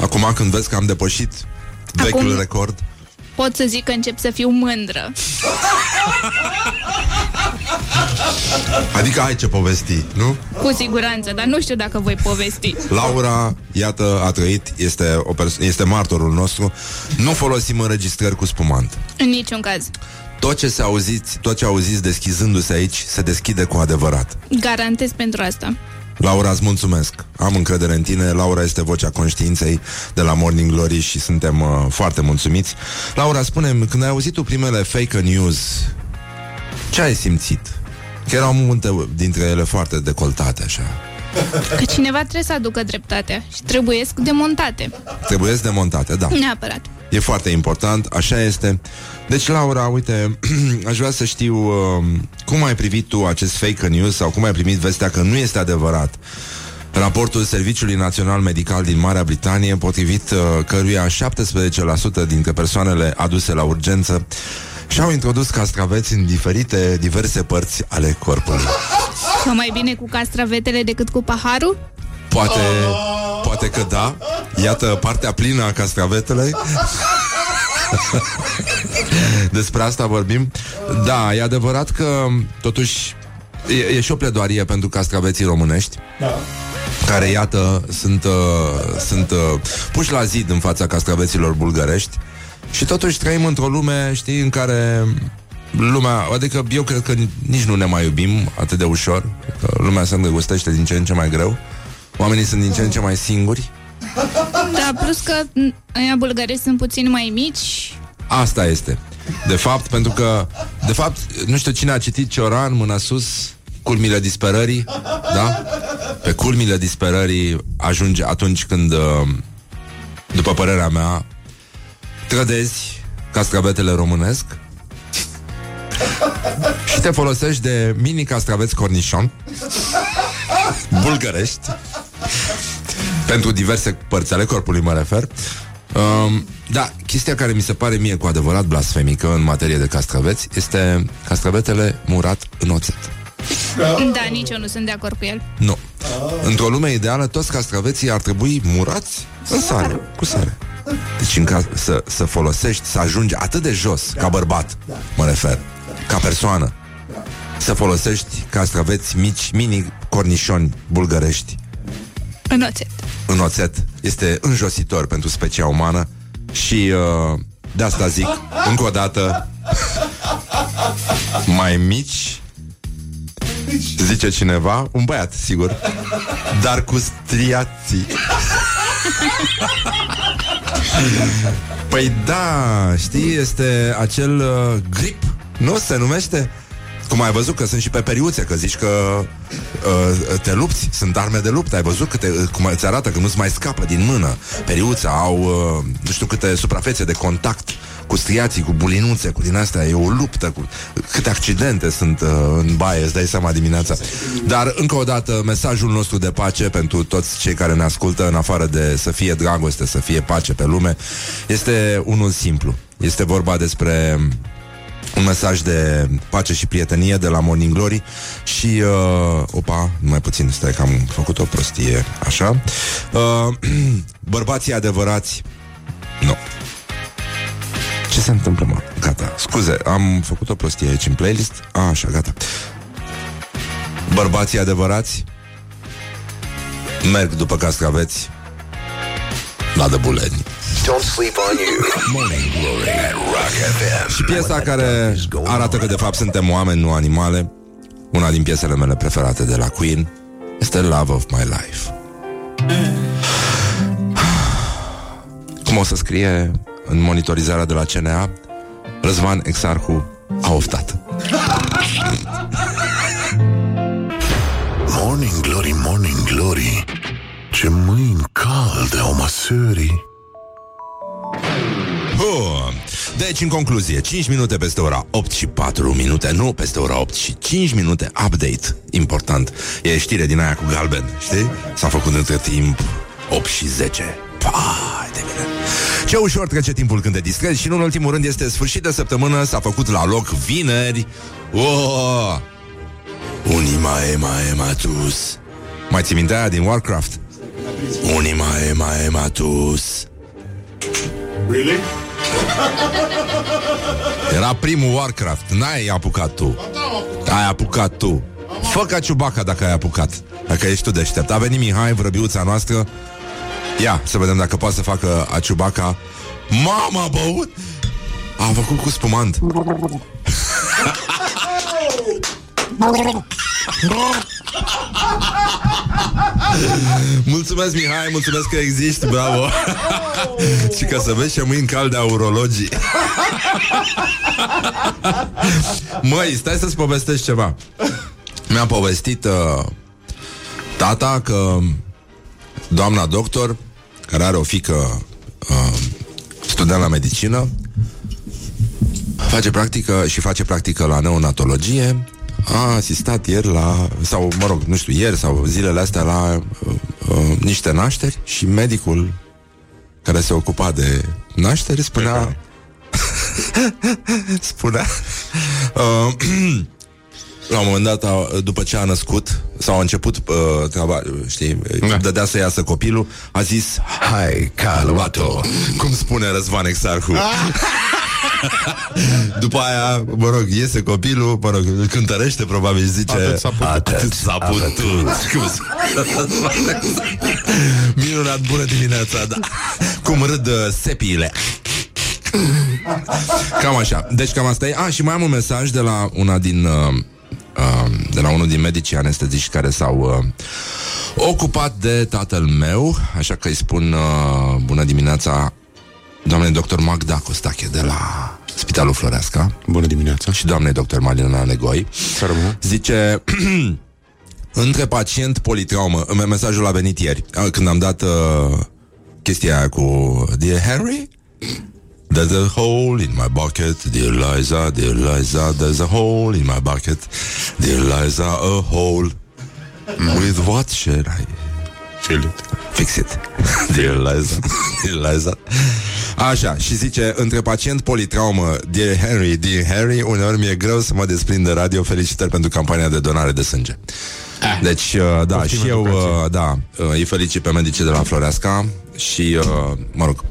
B: Acum când vezi că am depășit vechiul
I: Acum-
B: record?
I: Pot să zic că încep să fiu mândră.
B: Adică ai ce povesti, nu?
I: Cu siguranță, dar nu știu dacă voi povesti.
B: Laura, iată, a trăit, este, o perso- este martorul nostru. Nu folosim înregistrări cu spumant.
I: În niciun caz.
B: Tot ce se auziți, tot ce auziți deschizându-se aici, se deschide cu adevărat.
I: Garantez pentru asta.
B: Laura, îți mulțumesc. Am încredere în tine. Laura este vocea conștiinței de la Morning Glory și suntem uh, foarte mulțumiți. Laura, spune când ai auzit tu primele fake news, ce ai simțit? Că erau multe dintre ele foarte decoltate, așa.
I: Că cineva trebuie să aducă dreptatea și trebuie demontate.
B: Trebuie demontate, da.
I: Neapărat.
B: E foarte important, așa este. Deci, Laura, uite, (clears throat) aș vrea să știu uh, cum ai privit tu acest fake news sau cum ai primit vestea că nu este adevărat. Raportul Serviciului Național Medical din Marea Britanie, potrivit uh, căruia 17% dintre persoanele aduse la urgență și-au introdus castraveți în diferite, diverse părți ale corpului.
I: Că mai bine cu castravetele decât cu paharul?
B: Poate, poate că da. Iată partea plină a castravetele. (laughs) Despre asta vorbim. Da, e adevărat că totuși e, e și o pledoarie pentru castraveții românești. Da care, iată, sunt, uh, sunt uh, puși la zid în fața castraveților bulgărești și totuși trăim într-o lume, știi, în care lumea, adică eu cred că nici nu ne mai iubim atât de ușor, că lumea se îndrăgostește din ce în ce mai greu, oamenii sunt din ce în ce mai singuri.
I: Da, plus că aia bulgărești sunt puțin mai mici.
B: Asta este. De fapt, pentru că, de fapt, nu știu cine a citit Cioran, mâna sus, culmile disperării, da? Pe culmile disperării ajunge atunci când, uh, după părerea mea, trădezi castravetele românesc și te folosești de mini castraveți cornișon bulgărești pentru diverse părți ale corpului, mă refer. Um, da, chestia care mi se pare mie cu adevărat blasfemică în materie de castraveți este castravetele murat în oțet.
I: Da, nici eu nu sunt de acord cu el.
B: Nu. Într-o lume ideală, toți castraveții ar trebui murați în sare, cu sare. Deci în ca- să, să folosești, să ajungi atât de jos, ca bărbat, mă refer, ca persoană, să folosești castraveți mici, mini cornișoni bulgărești
I: În oțet.
B: în oțet. Este înjositor pentru specia umană și uh, de asta zic, încă o dată, (laughs) mai mici, zice cineva, un băiat, sigur, dar cu striații. (laughs) (laughs) Păi da, știi, este acel uh, grip, nu se numește? Cum ai văzut că sunt și pe periuțe, că zici că uh, te lupți, sunt arme de luptă, ai văzut câte, cum îți arată că nu-ți mai scapă din mână. Periuța au uh, nu știu câte suprafețe de contact cu striații, cu bulinuțe, cu din astea, e o luptă cu câte accidente sunt uh, în baie, îți dai seama dimineața. Dar încă o dată, mesajul nostru de pace pentru toți cei care ne ascultă, în afară de să fie dragoste, să fie pace pe lume, este unul simplu. Este vorba despre un mesaj de pace și prietenie de la Morning Glory și, uh, opa, mai puțin, stai că am făcut o prostie, așa. Uh, (clears throat) bărbații adevărați, nu. Ce se întâmplă, mă? Gata, scuze, am făcut o prostie aici în playlist. A, așa, gata. Bărbații adevărați merg după cascaveți la dăbuleni.
D: Don't sleep on you. Morning Glory at Rock FM.
B: Și piesa care arată că de fapt suntem oameni, nu animale, una din piesele mele preferate de la Queen, este Love of My Life. (sighs) Cum o să scrie în monitorizarea de la CNA, Răzvan Exarhu a oftat.
A: Morning Glory, Morning Glory Ce mâini calde au măsării
B: Bun. Deci, în concluzie, 5 minute peste ora 8 și 4 minute, nu peste ora 8 și 5 minute update. Important. E știre din aia cu galben, știi? S-a făcut între timp 8 și 10. Pai de mine. Ce ușor trece timpul când te distrezi și, în ultimul rând, este sfârșit de săptămână, s-a făcut la loc vineri. Oh! Unima ema ematus. Mai ții minte aia din Warcraft? Unima ema ematus.
E: Really?
B: Era primul Warcraft, n-ai apucat tu Ai apucat tu Fă ca Ciubaca dacă ai apucat Dacă ești tu deștept A venit Mihai, vrăbiuța noastră Ia, să vedem dacă poate să facă a Ciubaca Mama, a băut A făcut cu spumant. Mulțumesc, Mihai, mulțumesc că existi, bravo! Și ca să vezi ce mâini calde a urologii. Măi, stai să-ți povestesc ceva. Mi-a povestit uh, tata că doamna doctor, care are o fică uh, student la medicină, face practică și face practică la neonatologie, a asistat ieri la, sau mă rog, nu știu, ieri sau zilele astea la uh, uh, niște nașteri și medicul care se ocupa de nașteri spunea (laughs) spunea uh, (clears throat) la un moment dat, a, după ce a născut sau a început uh, treaba, știi, da. dădea să iasă copilul, a zis Hai, calvato, cum spune Răzvan Exarhu. (laughs) După aia, mă rog, iese copilul, mă rog, îl cântărește, probabil zice
E: Atât s-a putut.
B: Atât s-a putut. (laughs) Cum spune? Minunat, bună dimineața, da. Cum râd uh, sepiile. Cam așa. Deci cam asta e. A, și mai am un mesaj de la una din... Uh, uh, de la unul din medicii anesteziști care s-au uh, ocupat de tatăl meu, așa că îi spun uh, bună dimineața doamnei doctor Magda Costache de la Spitalul Floreasca
E: Bună dimineața.
B: și doamnei doctor Marina Negoi.
E: Să rămână.
B: Zice (clears throat) Între pacient politraumă me- Mesajul a venit ieri a, Când am dat uh, chestia aia cu Dear Henry There's a hole in my bucket Dear Liza, dear Liza There's a hole in my bucket Dear Liza, a hole. With what shall I
E: Fill it.
B: Fix it. (laughs) Dear Liza (laughs) Dear Liza Așa, și zice Între pacient politraumă Dear Henry, dear Harry Uneori mi-e greu să mă desprind de radio. Felicitări pentru campania de donare de sânge. Deci, uh, da,
E: Poftim
B: și eu
E: educație.
B: uh, Da, uh, îi felicit pe medicii de la Floreasca Și, uh, mă rog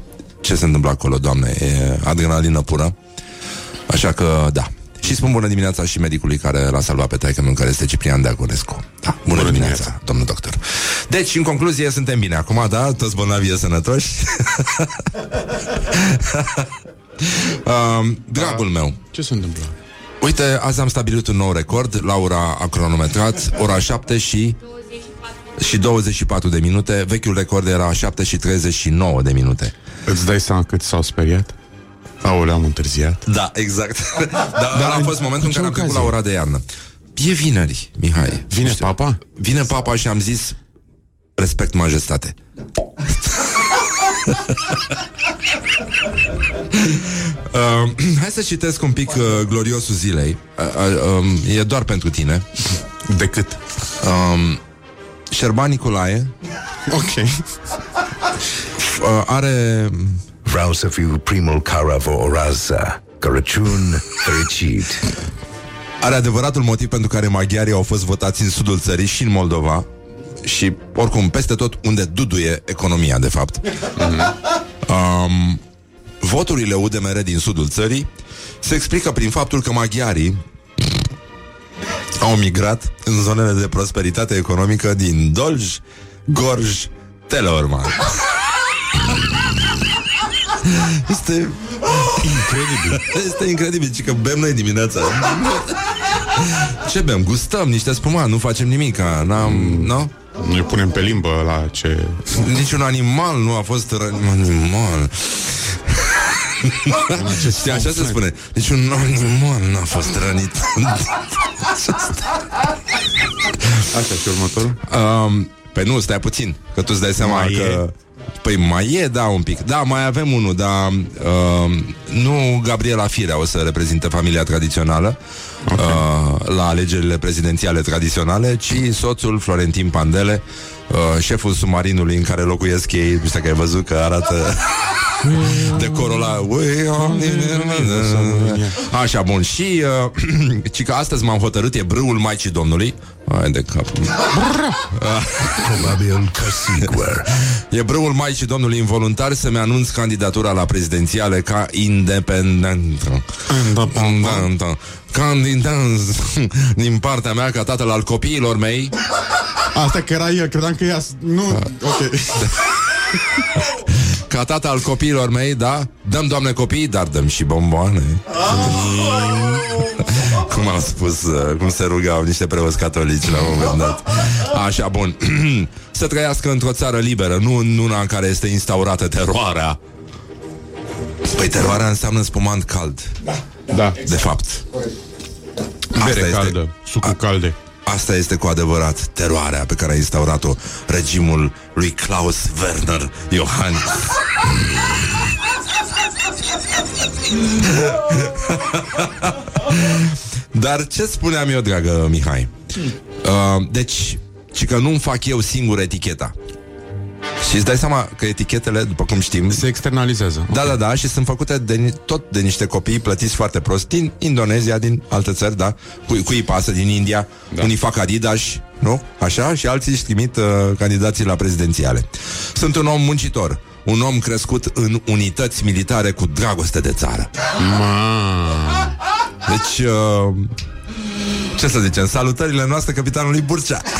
B: Ce se întâmplă acolo, doamne E adrenalină pură Așa că, da și spun bună dimineața și medicului care l-a salvat pe taică care este Ciprian Deagonescu. Da, bună, bună dimineața,
E: dimineața.
B: domnul doctor. Deci, în concluzie, suntem bine acum, da? Toți bolnavii e sănătoși. (laughs) um, dragul meu,
E: Ce se întâmplă?
B: uite, azi am stabilit un nou record. Laura a cronometrat ora 7 și și 24 de minute. Vechiul record era 7 și 39 de minute.
E: Îți dai seama cât s-au speriat? Aoleu, am întârziat.
B: Da, exact. (laughs) Dar Dar a fost momentul în
E: ce
B: care am trecut la
E: ocazie?
B: ora de iarnă. E vineri, Mihai.
E: Vine
B: Nu știu.
E: papa?
B: Vine papa și am zis Respect majestate (laughs) uh, Hai să citesc un pic uh, gloriosul zilei uh, uh, um, E doar pentru tine
E: Decât.
B: um, Șerban Nicolae
E: Ok. (laughs)
B: uh, Are
D: Vreau să fiu primul care vă orează Crăciun fericit.
B: Are adevăratul motiv pentru care maghiarii au fost votați în sudul țării și în Moldova și, oricum, peste tot unde duduie economia, de fapt. Um, voturile UDMR din sudul țării se explică prin faptul că maghiarii au migrat în zonele de prosperitate economică din Dolj, Gorj, Teleorman. (laughs) (laughs) Este incredibil. Este incredibil, ci că bem noi dimineața. Ce bem? Gustăm niște spumat, nu facem nimic, n-am, nu?
E: Ne punem pe limbă la ce...
B: Niciun animal nu a fost ră... Animal. Știi, așa se spune. Niciun animal n-a fost rănit.
E: Așa și următorul?
B: um, pe nu, stai puțin, că tu îți dai seama
E: Mai
B: că...
E: e?
B: Păi mai e, da, un pic. Da, mai avem unul, dar uh, nu Gabriela Firea o să reprezinte familia tradițională okay. uh, la alegerile prezidențiale tradiționale, ci soțul Florentin Pandele, uh, șeful submarinului în care locuiesc ei, nu știu dacă ai văzut că arată (laughs) decorul ăla. We are- Așa, bun. Și uh, (clears throat) ci că astăzi m-am hotărât, e brâul Maicii Domnului. Hai de cap.
D: Probabil că sigur.
B: E brâul Maicii Domnului involuntar să-mi anunț candidatura la prezidențiale ca independentă. Independentă. Candidat (laughs) din partea mea ca tatăl al copiilor mei
E: Asta că era el, credeam că ea... Nu, ok. (laughs)
B: Ca tata al copiilor mei, da? Dăm, doamne, copii, dar dăm și bomboane. (laughs) Cum am spus uh, Cum se rugau niște preoți catolici La un moment dat. Așa, bun. (clears throat) Să trăiască într-o țară liberă Nu în una în care este instaurată teroarea. Păi teroarea înseamnă spumant cald.
E: Da.
B: De fapt.
E: Bere
B: este-
E: caldă, sucul calde.
B: Asta este cu adevărat teroarea pe care a instaurat-o regimul lui Klaus Werner Iohannis. (laughs) Dar ce spuneam eu, dragă Mihai? Uh, deci, și că nu-mi fac eu singur eticheta. Și îți dai seama că etichetele, după cum știm...
J: Se externalizează.
B: Da, da, da, și sunt făcute de, ni- tot de niște copii plătiți foarte prost din Indonezia, din alte țări, da? Cu, cui pasă din India, da. unii fac Adidas, nu? Așa? Și alții își trimit uh, candidații la prezidențiale. Sunt un om muncitor, un om crescut în unități militare cu dragoste de țară. Deci, uh, ce să zicem, salutările noastre capitanului Burcea. (laughs)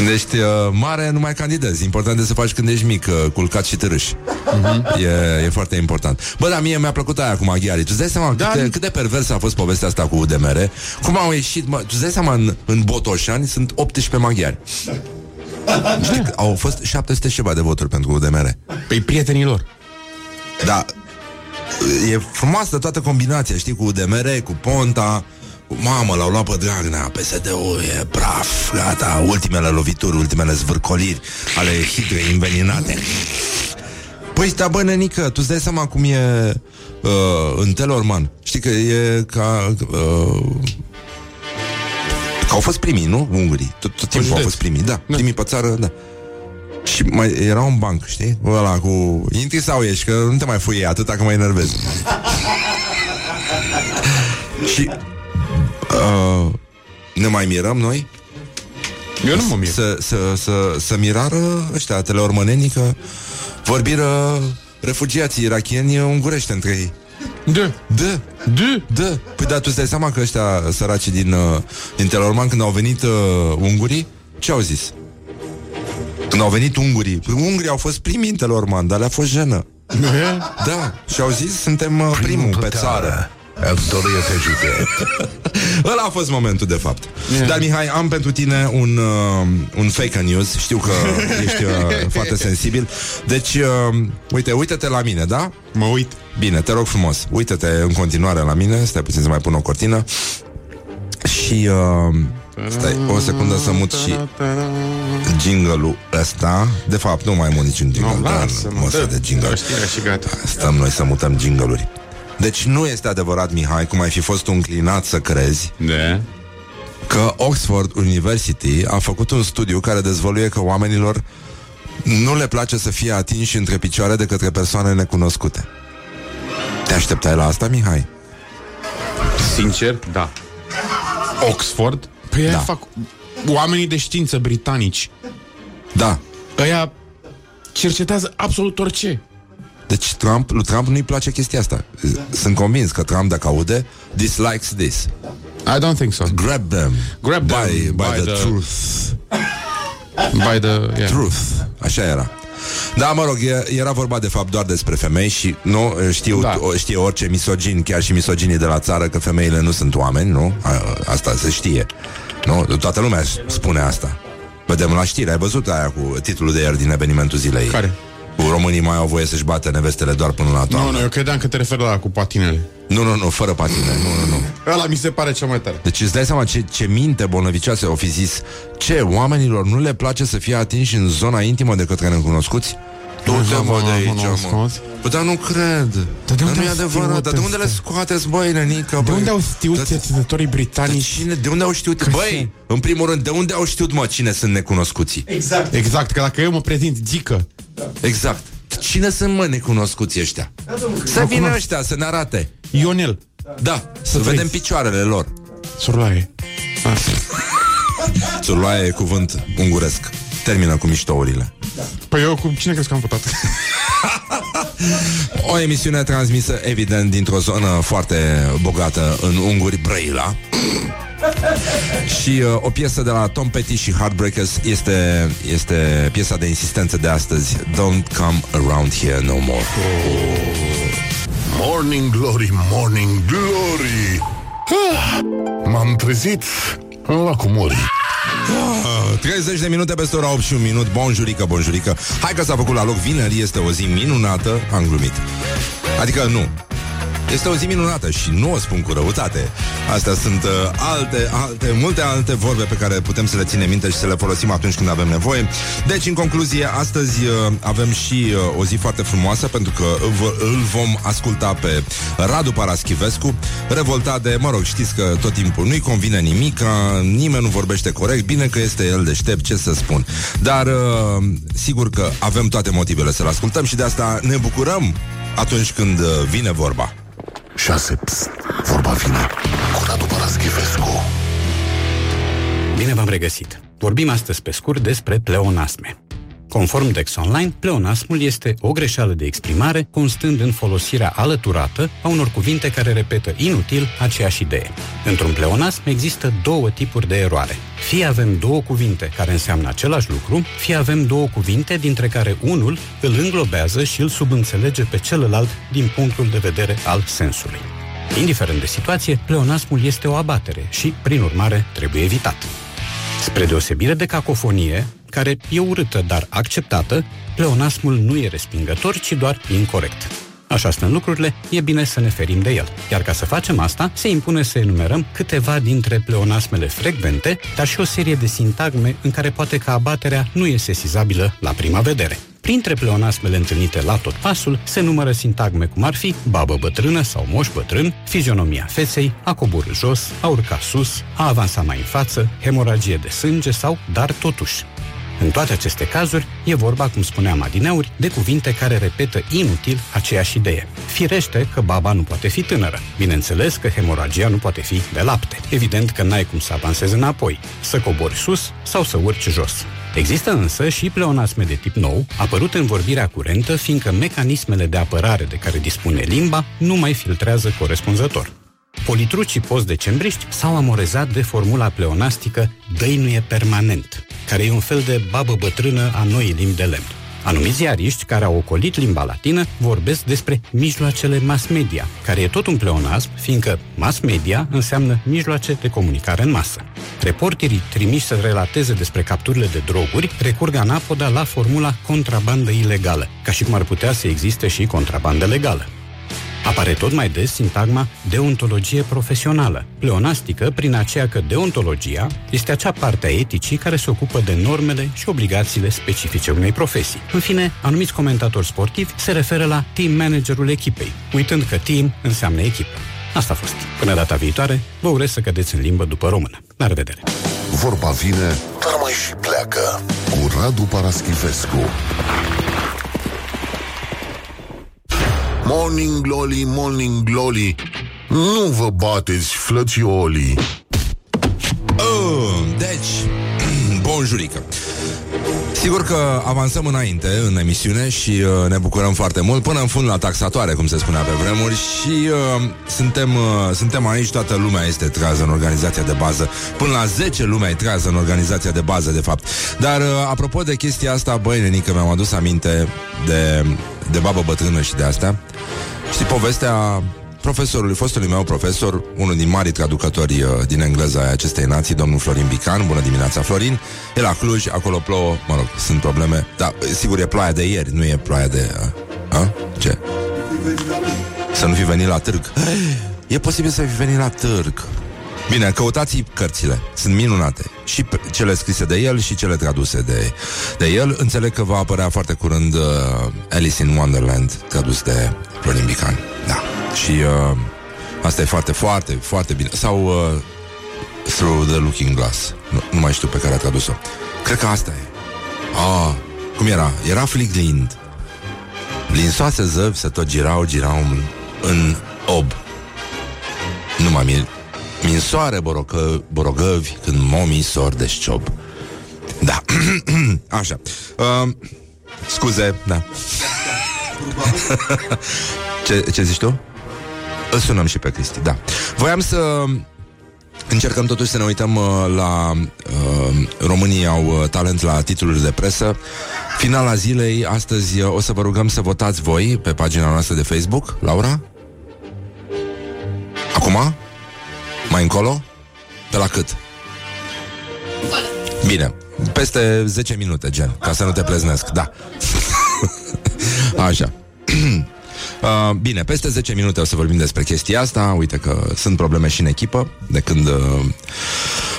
B: Când ești uh, mare, nu mai candidezi. Important e să faci când ești mic, uh, culcat și târâș. Uh-huh. E, e foarte important. Bă, dar mie mi-a plăcut aia cu maghiarii. Tu îți dai seama da. cât, de, cât de perversă a fost povestea asta cu UDMR? Cum au ieșit, mă, tu îți dai seama, în, în Botoșani sunt 18 maghiari. Știi, că au fost 700 și ceva de voturi pentru UDMR.
J: Păi prietenii lor.
B: Da, e frumoasă toată combinația, știi, cu UDMR, cu Ponta, cu mamă, l-au luat pe Dragnea, PSD-ul e praf, gata, ultimele lovituri, ultimele zvârcoliri ale hidrei înveninate. Păi, da, bă, nenică, tu îți dai seama cum e uh, în Telorman. Știi că e ca... Uh, că au fost primii, nu? Ungurii. Tot, tot timpul au
J: județ.
B: fost primii, da. Primii pe țară, da. Și mai era un banc, știi? Ăla cu... Intri sau ieși, că nu te mai fui atâta că mă enervezi. (laughs) și... Uh, ne mai mirăm noi?
J: Eu nu mă mir.
B: Să, să, să, să mirară ăștia, teleormănenii, că vorbiră refugiații irachieni ungurește între ei.
J: Da.
B: Da,
J: Da.
B: da. Păi da, tu îți dai seama că ăștia săraci din, uh, din Telorman, când au venit uh, ungurii, ce au zis? Când au venit ungurii, păi ungurii au fost primii în Telorman, dar le-a fost jenă. Da, și au zis, suntem uh, primul pe țară.
A: Victoria's (laughs) Județ.
B: Ăla a fost momentul, de fapt. Yeah. Dar, Mihai, am pentru tine un, uh, un fake news. Știu că (laughs) ești uh, foarte sensibil. Deci, uh, uite, uite-te la mine, da?
J: Mă uit.
B: Bine, te rog frumos, uite-te în continuare la mine Stai puțin să mai pun o cortină Și uh, Stai o secundă să mut și Jingle-ul ăsta De fapt, nu mai mut niciun jingle
J: Nu,
B: dar
J: lasă-mă,
B: mă să
J: dă,
B: de jingle
J: dă știrea și gata.
B: Stăm noi să mutăm jingle-uri Deci nu este adevărat, Mihai Cum ai fi fost înclinat să crezi
J: Da.
B: Că Oxford University a făcut un studiu Care dezvăluie că oamenilor Nu le place să fie atinși între picioare De către persoane necunoscute Te așteptai la asta, Mihai?
J: Sincer, da. Oxford? Păi
B: Da.
J: da. fac oamenii de știință britanici.
B: Da.
J: Ăia cercetează absolut orice.
B: Deci Trump, lui Trump nu-i place chestia asta. Sunt convins că Trump, dacă aude, dislikes this.
J: I don't think so.
B: Grab them.
J: Grab them
B: by, by,
J: by
B: the,
J: the-
B: truth.
J: By the... Yeah.
B: Truth. Așa era. Da, mă rog, e- era vorba de fapt doar despre femei și nu știu,
J: Da.
B: o- știe orice misogin, chiar și misoginii de la țară, că femeile nu sunt oameni, nu? A, asta se știe. Nu? Toată lumea spune asta. Vedem la știri, ai văzut aia cu titlul de ieri din evenimentul zilei.
J: Care?
B: Cu românii mai au voie să-și bată nevestele doar până la toamnă.
J: Nu, nu, eu credeam că te referi la cu patinele.
B: Nu, nu, nu, fără patine, nu, nu, nu.
J: Ăla mi se pare cea mai tare.
B: Deci îți dai seama ce, ce minte bolnăvicioase au fi zis Ce, oamenilor nu le place să fie atinși în zona intimă de către necunoscuți? Du-te, mă, de aici, mă.
J: cunoscuți?
B: Păi, dar nu cred.
J: Dar de unde
B: nu e
J: au
B: adevărat.
J: știut
B: Dar de unde le
J: astea?
B: scoateți, băi, nenică,
J: De
B: băi?
J: unde au știut
B: Dar-
J: cercetătorii
B: dar
J: britanici?
B: cine, de unde au știut? Băi, în primul rând, de unde au știut, mă, cine sunt necunoscuții?
J: Exact, că dacă eu mă prezint Gică,
B: Exact. Cine sunt, mă, necunoscuții ăștia? Să vină
J: cunosc.
B: ăștia, să ne arate.
J: Ionel,
B: Da, să
J: trăiți.
B: vedem picioarele lor.
J: Surlaie.
B: Țurloaie e cuvânt unguresc. Termină cu miștourile.
J: Păi eu cu cine crezi că am votat? (laughs)
B: O emisiune transmisă, evident, dintr-o zonă foarte bogată în unguri, Brăila. Și uh, o piesă de la Tom Petty și Heartbreakers este, este piesa de insistență de astăzi. Don't come around here no more.
A: Morning Glory, Morning Glory. Ah, M-am trezit în lacul Mori.
B: Uh, 30 de minute peste ora 8 și un minut. Bonjurică, bonjurică. Hai că s-a făcut la loc. Vineri, este o zi minunată Am glumit. Adică nu Este o zi minunată și nu o spun cu răutate. Astea sunt uh, alte, alte, multe alte vorbe pe care putem să le ținem minte și să le folosim atunci când avem nevoie. Deci, în concluzie, astăzi uh, avem și uh, o zi foarte frumoasă pentru că v- îl vom asculta pe Radu Paraschivescu, revoltat de, mă rog, știți că tot timpul nu-i convine nimic, că nimeni nu vorbește corect, bine că este el deștept, ce să spun. Dar uh, sigur că avem toate motivele să-l ascultăm și de asta ne bucurăm atunci când uh, vine vorba.
A: 6. Pst, vorba vine cu Radu Paraschivescu.
K: Bine v-am regăsit! Vorbim astăzi pe scurt despre pleonasme. Conform Dex Online, pleonasmul este o greșeală de exprimare constând în folosirea alăturată a unor cuvinte care repetă inutil aceeași idee. Într-un pleonasm există două tipuri de eroare. Fie avem două cuvinte care înseamnă același lucru, fie avem două cuvinte dintre care unul îl înglobează și îl subînțelege pe celălalt din punctul de vedere al sensului. Indiferent de situație, pleonasmul este o abatere și, prin urmare, trebuie evitat. Spre deosebire de cacofonie, care e urâtă, dar acceptată, pleonasmul nu e respingător, ci doar incorrect. Așa stând lucrurile, e bine să ne ferim de el. Iar ca să facem asta, se impune să enumerăm câteva dintre pleonasmele frecvente, dar și o serie de sintagme în care poate că abaterea nu e sesizabilă la prima vedere. Printre pleonasmele întâlnite la tot pasul se numără sintagme cum ar fi babă bătrână sau moș bătrân, fizionomia feței, a coborâ jos, a urca sus, a avansa mai în față, hemoragie de sânge sau dar totuși. În toate aceste cazuri, e vorba, cum spuneam adineauri, de cuvinte care repetă inutil aceeași idee. Firește că baba nu poate fi tânără. Bineînțeles că hemoragia nu poate fi de lapte. Evident că n-ai cum să avansezi înapoi, să cobori sus sau să urci jos. Există însă și pleonasme de tip nou, apărute în vorbirea curentă, fiindcă mecanismele de apărare de care dispune limba nu mai filtrează corespunzător. Politrucii post-decembriști s-au amorezat de formula pleonastică dăinuie permanent, care e un fel de babă bătrână a noii limbi de lemn. Anumiți ziariști care au ocolit limba latină vorbesc despre mijloacele mass media, care e tot un pleonasm, fiindcă mass media înseamnă mijloace de comunicare în masă. Reporterii trimiși să relateze despre capturile de droguri recurg anapoda la formula contrabandă ilegală, ca și cum ar putea să existe și contrabandă legală. Apare tot mai des sintagma deontologie profesională, pleonastică prin aceea că deontologia este acea parte a eticii care se ocupă de normele și obligațiile specifice unei profesii. În fine, anumiți comentatori sportivi se referă la team managerul echipei, uitând că team înseamnă echipă. Asta a fost. Până data viitoare, vă urez să cădeți în limbă după română. La revedere!
A: Vorba vine, dar mai și pleacă cu Radu Paraschivescu. Morning Glory, Morning Glory, nu vă bateți, flățiolii.
B: Oh, deci, (clears throat) bonjurică. Sigur că avansăm înainte în emisiune și uh, ne bucurăm foarte mult până în fund la taxatoare, cum se spunea pe vremuri și uh, suntem, uh, suntem aici, toată lumea este trează în organizația de bază. Până la 10 lumea e trează în organizația de bază, de fapt. Dar uh, apropo de chestia asta, băi, nenică, mi-am adus aminte de, de babă bătrână și de astea. Știi povestea profesorului, fostului meu profesor, unul din marii traducători uh, din engleză ai acestei nații, domnul Florin Bican. Bună dimineața, Florin! E la Cluj, acolo plouă, mă rog, sunt probleme, dar sigur e ploaia de ieri, nu e ploaia de... Uh, a? Ce? Să nu fi venit la târg. (gasps) E posibil să fi venit la târg. Bine, căutați cărțile. Sunt minunate. Și pe- cele scrise de el și cele traduse de, de el. Înțeleg că va apărea foarte curând uh, Alice in Wonderland, tradus de Florin Bican. Da. Și uh, asta e foarte, foarte, foarte bine. Sau uh, Through the Looking Glass. Nu, nu mai știu pe care a tradus-o. Cred că asta e. Ah, cum era? Era Fliglind. Linsoase zăvi se tot girau, girau în, în ob. Nu mai mir. Minsoare borocă, borogăvi când momii sor de șciob. Da. (clears throat) Așa. Uh, scuze, da. (laughs) ce, ce zici tu? Îl sunăm și pe Cristi, da. Voiam să încercăm totuși să ne uităm uh, la uh, Românii au uh, talent la titluri de presă. Finala zilei, astăzi uh, o să vă rugăm să votați voi pe pagina noastră de Facebook. Laura? Acum? Mai încolo? De la cât? Bine, peste 10 minute, gen, ca să nu te pleznesc, da. (laughs) Așa. (clears throat) Uh, bine, peste 10 minute o să vorbim despre chestia asta. Uite că sunt probleme și în echipă. De când uh,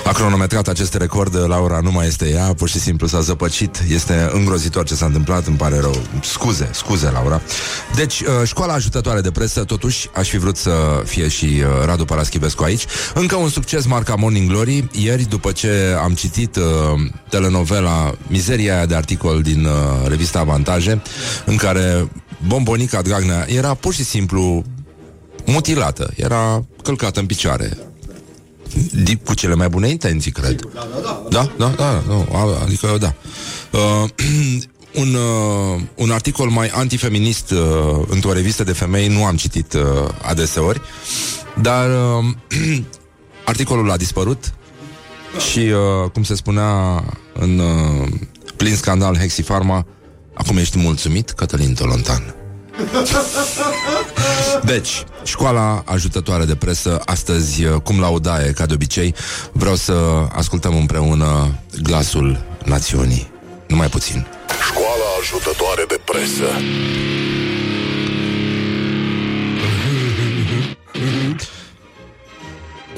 B: a cronometrat acest record, Laura nu mai este ea, pur și simplu s-a zăpăcit. Este îngrozitor ce s-a întâmplat, îmi pare rău. Scuze, scuze, Laura. Deci, uh, școala ajutătoare de presă, totuși, aș fi vrut să fie și uh, Radu Paraschivescu aici. Încă un succes marca Morning Glory. Ieri, după ce am citit uh, telenovela Mizeria aia de articol din uh, revista Avantaje, în care Bombonica Dragnea era pur și simplu mutilată, era călcată în picioare. Di- Cu cele mai bune intenții, cred. Da, da, da, nu, a- adică da. Uh, (clears throat) un, uh, un articol mai antifeminist uh, într-o revistă de femei nu am citit uh, adeseori, dar uh, (clears throat) articolul a dispărut și, uh, cum se spunea în uh, plin scandal Hexifarma, acum ești mulțumit, Cătălin Tolontan. (laughs) Deci, școala ajutătoare de presă, astăzi, uh, cum laudaie, ca de obicei, vreau să ascultăm împreună glasul națiunii. Numai puțin.
A: Școala ajutătoare de presă.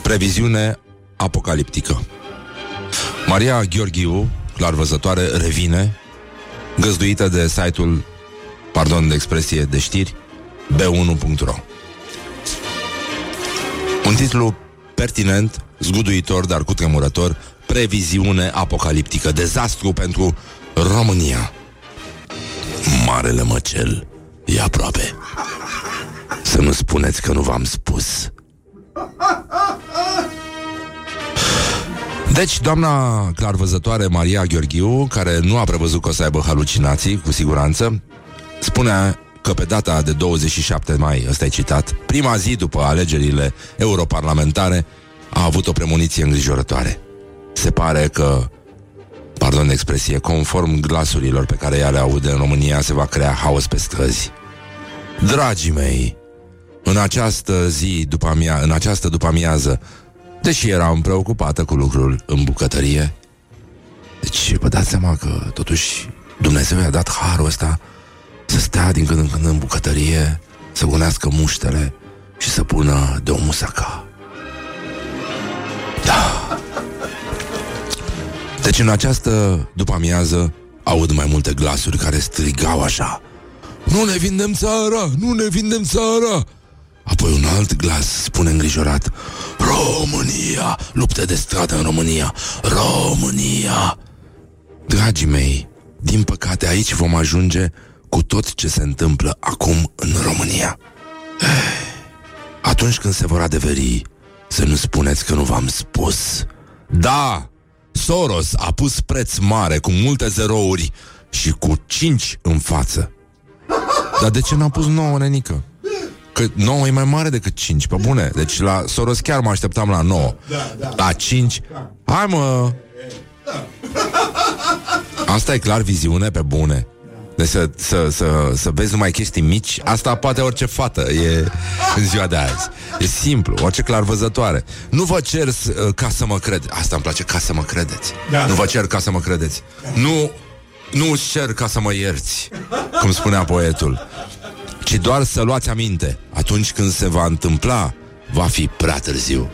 B: Previziune apocaliptică. Maria Gheorghiu, clar văzătoare, revine, găzduită de site-ul, pardon de expresie, de știri, b1.ro. Un titlu pertinent, zguduitor, dar cu tremurător, previziune apocaliptică, dezastru pentru România. Marele măcel e aproape. Să nu spuneți că nu v-am spus. Deci, doamna clarvăzătoare Maria Gheorghiu, care nu a prevăzut că o să aibă halucinații, cu siguranță, spune că pe data de 27 mai, ăsta e citat, prima zi după alegerile europarlamentare, a avut o premoniție îngrijorătoare. Se pare că, pardon de expresie, conform glasurilor pe care ea le aude în România, se va crea haos pe străzi. Dragii mei, în această zi după amia, în această după amiază, deși eram preocupată cu lucrul în bucătărie, deci vă dați seama că totuși Dumnezeu i-a dat harul ăsta să stea din când în când în bucătărie, să gunească muștele și să pună de o musaca. Da. Deci în această după amiază aud mai multe glasuri care strigau așa. Nu ne vindem țara! Nu ne vindem țara! Apoi un alt glas spune îngrijorat România! Lupte de stradă în România! România! Dragii mei, din păcate aici vom ajunge cu tot ce se întâmplă acum în România. Eh, Atunci când se vor adeveri, să nu spuneți că nu v-am spus. Da, Soros a pus preț mare cu multe zerouri și cu cinci în față. Dar de ce n-a pus nouă, nenică? Că 9 e mai mare decât 5, pe bune. Deci la Soros chiar mă așteptam la 9. La 5, hai mă! Asta e clar viziune pe bune. Deci să, să, să, să vezi numai chestii mici Asta poate orice fată e în ziua de azi. E simplu, orice clar văzătoare Nu vă cer uh, ca să mă cred Asta îmi place, ca să mă credeți.
J: Da.
B: Nu vă cer ca să mă credeți. Nu, nu îți cer ca să mă ierți Cum spunea poetul Ci doar să luați aminte Atunci când se va întâmpla Va fi prea târziu.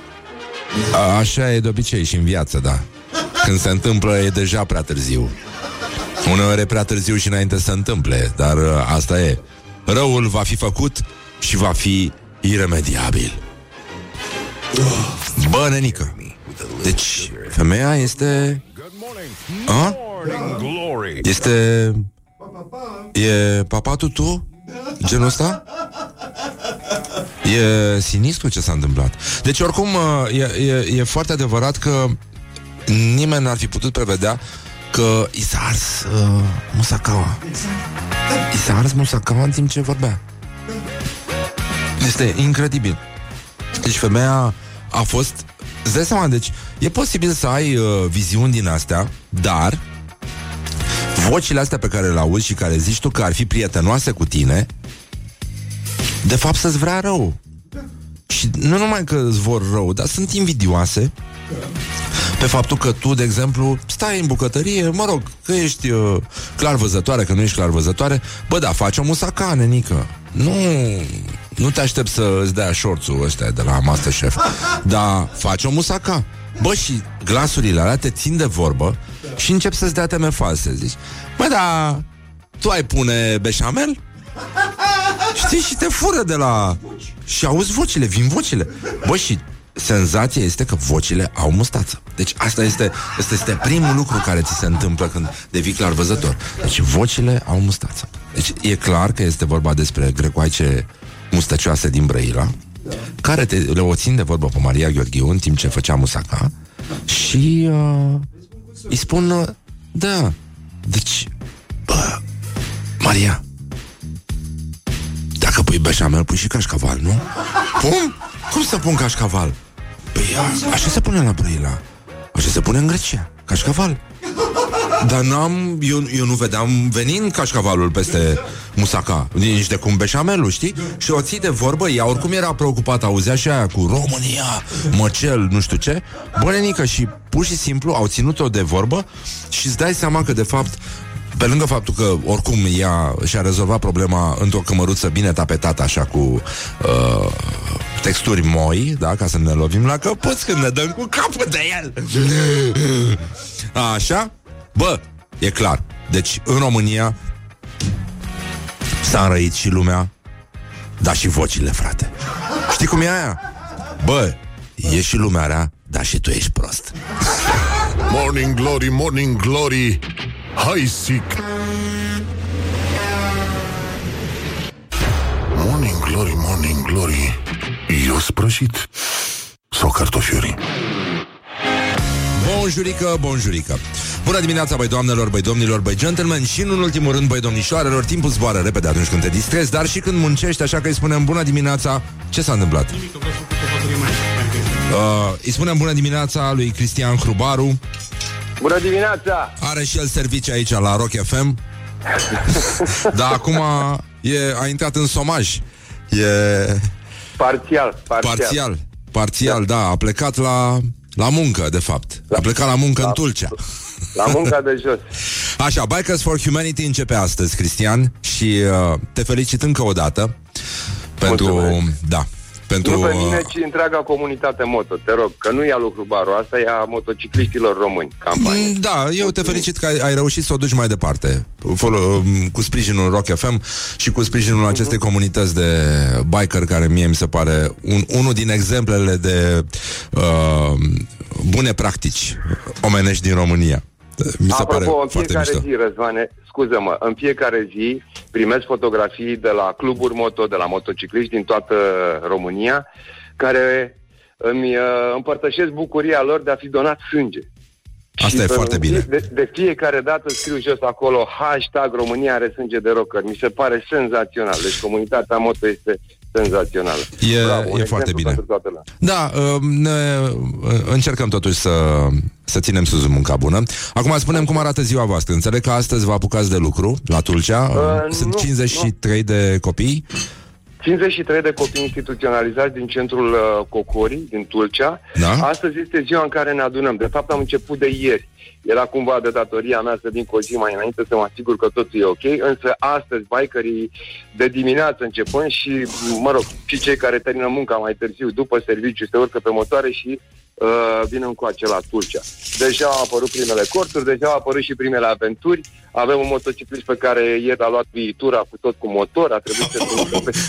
B: A, Așa e de obicei și în viață, da. Când se întâmplă e deja prea târziu Uneori e prea târziu și înainte să se întâmple Dar uh, asta e Răul va fi făcut și va fi iremediabil Bă, nenică Deci, femeia este... A? Este... E papatul tu? Genul ăsta? E sinistru ce s-a întâmplat Deci oricum uh, e, e, e foarte adevărat că Nimeni n-ar fi putut prevedea Că i s-a ars uh, musacaua I s-a ars musacaua în timp ce vorbea. Este incredibil. Deci femeia a fost Îți dai seama, deci e posibil să ai uh, viziuni din astea Dar Vocile astea pe care le auzi și care zici tu că ar fi prietenoase cu tine De fapt să-ți vrea rău. Și nu numai că îți vor rău Dar sunt invidioase pe faptul că tu, de exemplu, stai în bucătărie, mă rog, că ești uh, clar văzătoare, că nu ești clar văzătoare, bă, da, faci o musaca, nenică. Nu, nu te aștept să îți dea șorțul ăsta de la Masterchef, dar faci o musaca. Bă, și glasurile alea te țin de vorbă și încep să-ți dea teme false. Zici, bă, da, tu ai pune beșamel? Știi, și te fură de la... Și auzi vocile, vin vocile. Bă, și senzația este că vocile au mustață. Deci asta este, asta este primul lucru care ți se întâmplă când devii clar văzător. Deci vocile au mustață. Deci e clar că este vorba despre grecoaice mustăcioase din Brăila, care te, le o țin de vorbă pe Maria Gheorghiu în timp ce făcea musaca și uh, îi spun, uh, da, deci, bă, Maria, dacă pui beșamel, pui și cașcaval, nu? Pun? Cum să pun cașcaval? Păi a, așa se pune la Brăila. Așa se pune în Grecia. Cașcaval. Dar n-am, eu, eu nu vedeam venind cașcavalul peste musaca, nici de cum beșamelul, știi? Și o ții de vorbă, ea oricum era preocupată, auzea și aia cu România, măcel, nu știu ce. Bănenică și pur și simplu au ținut-o de vorbă și îți dai seama că de fapt pe lângă faptul că oricum ea și-a rezolvat problema într-o cămăruță bine tapetată așa cu uh, texturi moi, da, ca să ne lovim la căpuți când ne dăm cu capul de el. Așa? Bă, e clar. Deci, în România s-a înrăit și lumea, dar și vocile, frate. Știi cum e aia? Bă, e și lumea rea, dar și tu ești prost.
A: Morning Glory, Morning Glory Hai sic Morning Glory, Morning Glory Eu sprășit. Sau cartofiuri
B: Bonjurică, bonjurică. Bună dimineața, băi doamnelor, băi domnilor, băi gentlemen Și în ultimul rând, băi domnișoarelor Timpul zboară repede atunci când te distrezi Dar și când muncești, așa că îi spunem bună dimineața. Ce s-a întâmplat? Uh, îi spunem bună dimineața lui Cristian Hrubaru.
L: Bună dimineața!
B: Are și el servicii aici la Rock FM (laughs) Dar acum e, a intrat în somaj. E
L: Parțial, parțial.
B: parțial Parțial, da, a plecat la, la muncă, de fapt A plecat la muncă
L: La-
B: în Tulcea
L: La munca de jos. (laughs)
B: Așa, Bikers for Humanity începe astăzi, Cristian Și uh, te felicit încă o dată Pentru,
L: Mulțumesc.
B: da pentru,
L: Nu pe
B: uh,
L: mine, ci întreaga comunitate moto, te rog, că nu ia lucru barul, asta e a motocicliștilor români, campanie.
B: Mm, Da, eu te felicit că ai, ai reușit să o duci mai departe Folo- cu sprijinul Rock FM și cu sprijinul acestei comunități de biker care mie mi se pare un, unul din exemplele de uh, bune practici omenești din România. Mi se
L: Apropo,
B: pare
L: în
B: foarte
L: fiecare
B: mișto.
L: zi, Răzvane, scuză-mă, în fiecare zi primesc fotografii de la cluburi moto, de la motocicliști din toată România, care îmi uh, împărtășesc bucuria lor de a fi donat sânge.
B: Asta e
L: pe-
B: foarte bine.
L: De, de fiecare dată scriu jos acolo hashtag România are sânge de rocker. Mi se pare senzațional. Deci comunitatea moto este senzațională.
B: E-
L: Bravo, un
B: e foarte
L: exemplu
B: bine.
L: pentru toată lumea.
B: Da, uh, ne, uh, încercăm totuși să, să ținem sus munca bună. Acum spunem cum arată ziua voastră. Înțeleg că astăzi vă apucați de lucru la Tulcea.
L: Uh,
B: Sunt
L: nu,
B: 53 de copii.
L: 53 de copii instituționalizați din centrul uh, Cocorii, din Tulcea.
B: Da.
L: Astăzi este ziua în care ne adunăm. De fapt, am început de ieri. Era cumva de datoria mea să vin cu o zi mai înainte să mă asigur că totul e ok, însă astăzi bikerii de dimineață începând și, mă rog, și cei care termină munca mai târziu după serviciu se urcă pe motoare și uh, vin încoace la Tulcea. Deja au apărut primele corturi, deja au apărut și primele aventuri. Avem un motociclist pe care ieri a luat viitura cu tot cu motor, a trebuit să trimită pe... (laughs)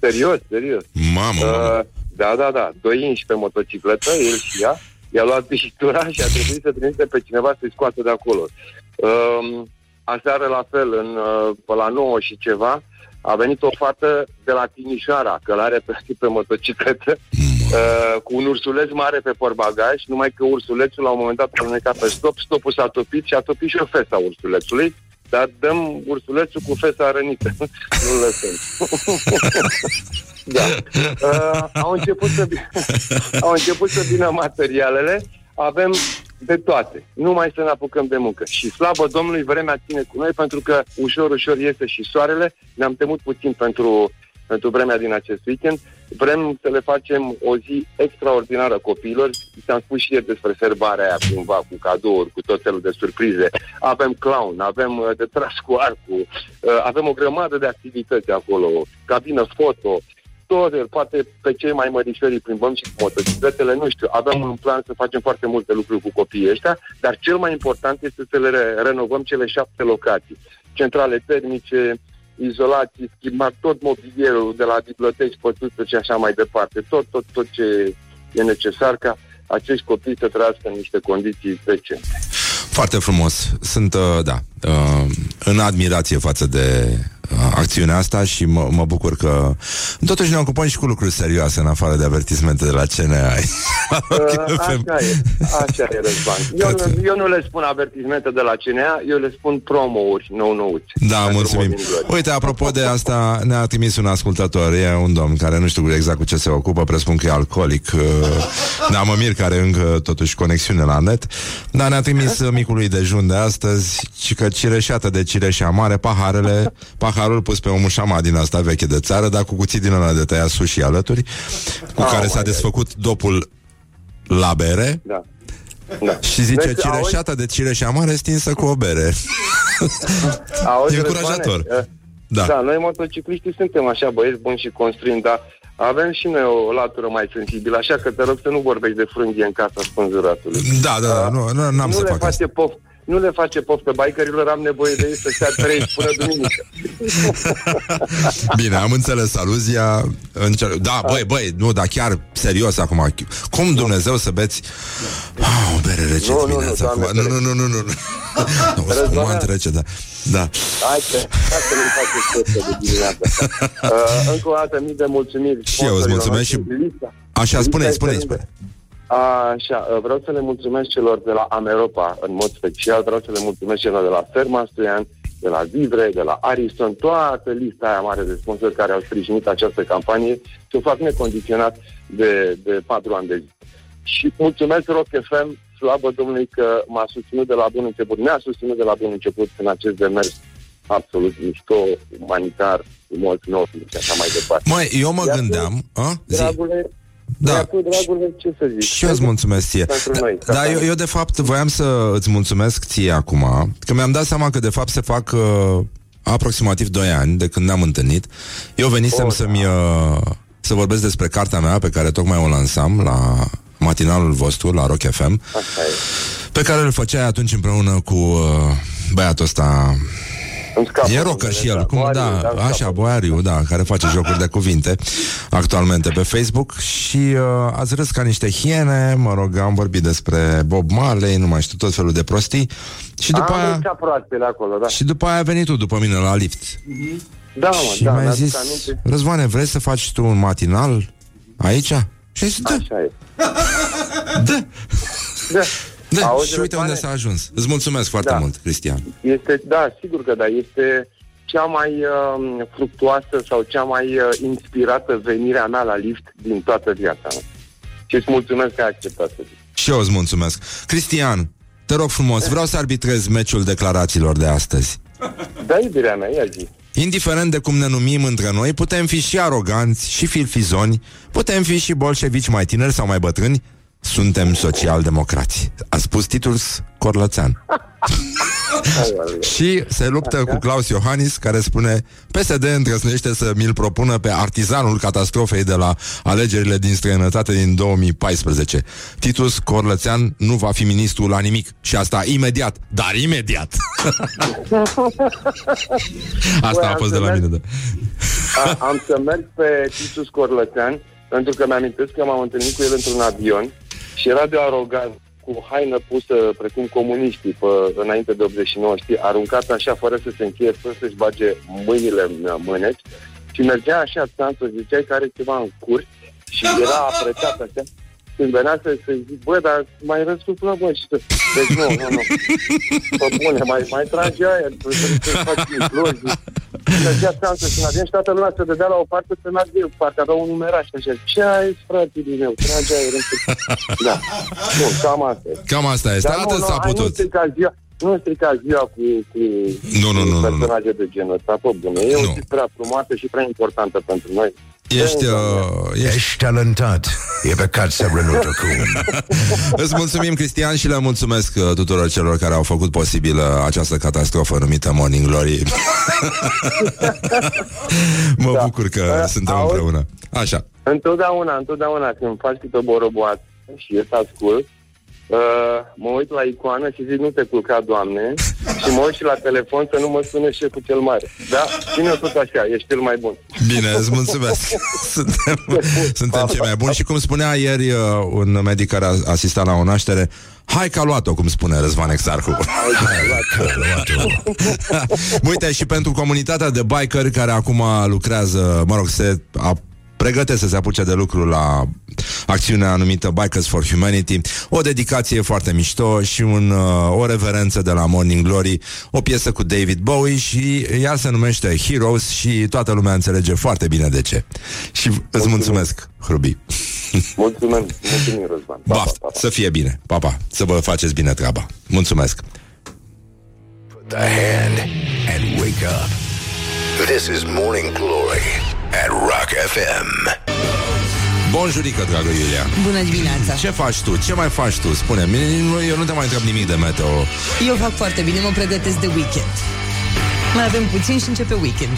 L: Serios, serios.
B: Mamă, mamă.
L: Uh, da, da, da. Doi inși pe motocicletă, el și ea. I-a luat viitura și a trebuit să trimite pe cineva să-i scoată de acolo. Um, aseară, la fel, în, uh, pe la 9 și ceva, a venit o fată de la Timișoara, călare pe, pe motocicletă, uh, cu un ursuleț mare pe porbagaj, numai că ursulețul la un moment dat a alunecat pe stop, stopul s-a topit și a topit și o fesa ursulețului, dar dăm ursulețul cu fesa rănită. (laughs) Nu lăsăm. (laughs) da. Uh, au, început să, (laughs) au început să vină materialele, avem de toate. Nu mai să ne apucăm de muncă. Și slavă Domnului, vremea ține cu noi pentru că ușor, ușor iese și soarele. Ne-am temut puțin pentru pentru vremea din acest weekend. Vrem să le facem o zi extraordinară copiilor. Ți-am spus și ieri despre serbarea aia cumva, cu cadouri, cu tot felul de surprize. Avem clown, avem uh, de tras cu arcul, uh, avem o grămadă de activități acolo, cabină foto, tot, poate pe cei mai mărișori îi plimbăm și cu motocicletele, nu știu, avem un plan să facem foarte multe lucruri cu copiii ăștia, dar cel mai important este să le re- renovăm cele șapte locații. Centrale termice, izolații, schimbat tot mobilierul de la biblioteci, pătuță și așa mai departe, tot, tot, tot ce e necesar ca acești copii să trăiască în niște condiții decente.
B: Foarte frumos. Sunt, uh, da, uh, în admirație față de uh, acțiunea asta și mă, mă bucur că totuși ne ocupăm și cu lucruri serioase în afară de avertismente de la CNA.
L: Uh, (laughs) așa e, așa e, Răzvan. Eu, nu- eu nu le spun avertismente de la CNA, eu le spun promo-uri nou-nouți.
B: Da, mulțumim. Uite, apropo de asta, ne-a trimis un ascultător, e un domn care nu știu exact cu ce se ocupă, presupun că e alcoolic. uh, (laughs) Da, mă mir că are încă totuși conexiune la net. Dar ne-a trimis uh, micului dejun de astăzi și că cireșată de cireșea mare, paharele, paharul pus pe o mușama din asta veche de țară, dar cu cuțit din ăla de tăiat sushi alături, cu care s-a desfăcut dopul la bere.
L: Da. Da.
B: Și zice,
L: Deci,
B: cireșata de cireșea mare stinsă cu o bere. (laughs)
L: Auzi,
B: E încurajator.
L: Răzvane,
B: Da.
L: Da, noi motocicliștii suntem așa băieți buni și construim, dar avem și noi o latură mai sensibilă, așa că te rog să nu vorbești de frânghie în casa spânzuratului.
B: Da, da, da, nu, nu, n-am
L: nu
B: să
L: le
B: fac
L: face poft, nu le face poftă bikerilor, am nevoie de ei să stea trei până duminică. (laughs)
B: Bine, am înțeles aluzia încer- Da, băi, băi, nu, dar chiar serios acum Cum Dumnezeu să beți ah, O bere rece
L: Nu, nu,
B: dimineața
L: nu,
B: acum
L: Doamne,
B: Nu, nu, nu, nu, nu, (laughs) nu. O spumant rece, da Da,
L: Hai că, hai să nu-i faceți poftă de dimineața. (laughs) Uh, încă o dată, mii de mulțumiri.
B: Și eu îți mulțumesc și-
L: Lista-
B: Așa,
L: lista
B: spune-i,
L: este
B: spune-i,
L: lungă.
B: spune
L: Așa, uh, vreau să le mulțumesc celor de la Ameropa în mod special, vreau să le mulțumesc celor de la Ferma Stoian, de la Vivre, de la Ariston, toată lista aia mare de sponsori care au sprijinit această campanie și o fac necondiționat de, de patru ani de zi. Și mulțumesc Rock FM, slavă Domnului că m-a susținut de la bun început, ne-a susținut de la bun început în acest demers absolut mișto, umanitar, frumos, nobil și așa mai departe.
B: Măi, eu mă
L: Iar tu,
B: gândeam a? Zi.
L: Dragule,
B: Da.
L: iar tu, dragule, ce să zic?
B: Și eu îți mulțumesc ție
L: Pentru noi.
B: Da, eu, eu de fapt voiam să îți mulțumesc ție acum Că mi-am dat seama că de fapt se fac uh, Aproximativ 2 ani de când ne-am întâlnit Eu venisem
L: Oh,
B: să-mi uh, Să vorbesc despre cartea mea Pe care tocmai o lansam la matinalul vostru La Rock FM
L: Așa e.
B: Pe care îl făceai atunci împreună cu uh, Băiatul ăsta
L: Îmi scapă
B: E rocker
L: numele,
B: și el,
L: da.
B: cum,
L: Boariu,
B: da,
L: îmi
B: așa,
L: scapă.
B: Boariu, da, care face jocuri de cuvinte actualmente pe Facebook și uh, ați râs ca niște hiene, mă rog, am vorbit despre Bob Marley, nu mai știu, tot felul de prostii și după
L: Am
B: aia,
L: ăștia proaspele acolo, da.
B: și după aia a venit tu după mine la lift
L: Da, mă,
B: și
L: da,
B: mi-ai
L: mi-aduc
B: zis,
L: aminte.
B: Răzvane, vrei să faci tu un matinal aici? Și ai zis, da,
L: Așa e.
B: da,
L: Da.
B: Da,
L: Auzi,
B: și uite unde
L: Răzvane?
B: s-a ajuns. Îți mulțumesc foarte
L: Da.
B: mult, Cristian.
L: Este, da, sigur că da, este cea mai uh, fructuoasă sau cea mai uh, inspirată venirea mea la lift din toată viața mea. Și îți mulțumesc că ai acceptat să zic.
B: Și eu îți mulțumesc. Cristian, te rog frumos, vreau să arbitrez meciul declarațiilor de astăzi.
L: Da, iubirea mea, ia zi.
B: Indiferent de cum ne numim între noi, putem fi și aroganți, și filfizoni, putem fi și bolșevici mai tineri sau mai bătrâni, suntem social-democrați. A spus Titus Corlățean. (laughs) și se luptă cu Claus Iohannis, care spune PSD îndrăznește să mi-l propună pe artizanul catastrofei de la alegerile din străinătate din 2014. Titus Corlățean nu va fi ministru la nimic. Și asta imediat, dar imediat. (laughs) Asta a
L: am
B: fost de
L: să
B: la
L: merg-
B: mine, da.
L: A, am să merg pe Titus Corlățean, pentru că mi-amintesc că m-am întâlnit cu el într-un avion și era de arogant, cu haină pusă precum comuniștii pe, înainte de 89, știi, aruncat așa fără să se încheie, fără să-și bage mâinile în mâneci și mergea așa țanță, ziceai că are ceva în curs și era apretat așa. Când venea să, să zic, bă, dar mai răsuflă, bă, și să... Deci nu, nu, nu. Bă, bune, mai, mai trage aia, trebuie să faci implozii. Mergea țanță și în avion și toată lumea se dădea la o parte să meargă eu, partea avea un numeraș așa. Ce ai, frate, din meu? Trage aer în (laughs) Da. Nu, cam asta e.
B: Cam asta este.
L: Dar nu,
B: Atât
L: nu,
B: s-a
L: hai,
B: putut.
L: Nu strica ziua, nu strica ziua cu, cu
B: Nu, nu, nu, nu, nu.
L: personaje de genul ăsta, pe bune. E o zi prea frumoasă și prea importantă pentru noi.
B: Ești, uh, ești...
D: Ești talentat. E păcat să renunți acum.
B: Îți mulțumim, Cristian, și le mulțumesc uh, tuturor celor care au făcut posibil uh, această catastrofă numită Morning Glory. (laughs) mă
L: Da.
B: bucur că
L: Uh,
B: suntem
L: auzi?
B: împreună. Așa.
L: Întotdeauna, întotdeauna când faci câte o boroboată și eu să ascult, uh, mă uit la icoană și zic nu te culca, Doamne, și mă uit și la telefon să nu mă sune șeful cel mare. Da? Ține tot așa, ești cel mai bun.
B: Bine, îți mulțumesc. (laughs) suntem suntem cei mai buni și cum spunea ieri uh, un medic care a asistat la o naștere, hai că a luat-o, cum spune Răzvan Exarhu. Uite, și pentru comunitatea de biker care acum lucrează, mă rog, se a pregătesc să se apuce de lucru la acțiunea numită Bikers for Humanity, o dedicație foarte mișto și un, uh, o reverență de la Morning Glory, o piesă cu David Bowie și ea se numește Heroes și toată lumea înțelege foarte bine de ce. Și îți mulțumesc, Hrubi.
L: Mulțumim, (laughs) mulțumim, Răzvan. Pa,
B: Baf,
L: pa, pa, pa.
B: să fie bine. Pa, pa. Să vă faceți bine treaba. Mulțumesc.
D: The hand and wake up. This is Morning Glory at Rock FM.
B: Bonjurică, dragă Iulia.
C: Bună dimineața!
B: Ce faci tu? Ce mai faci tu? Spune-mi. Nu- Eu nu te mai întreb nimic de meteo.
C: Eu fac foarte bine, mă pregătesc de weekend. Mai avem puțin și începe weekend.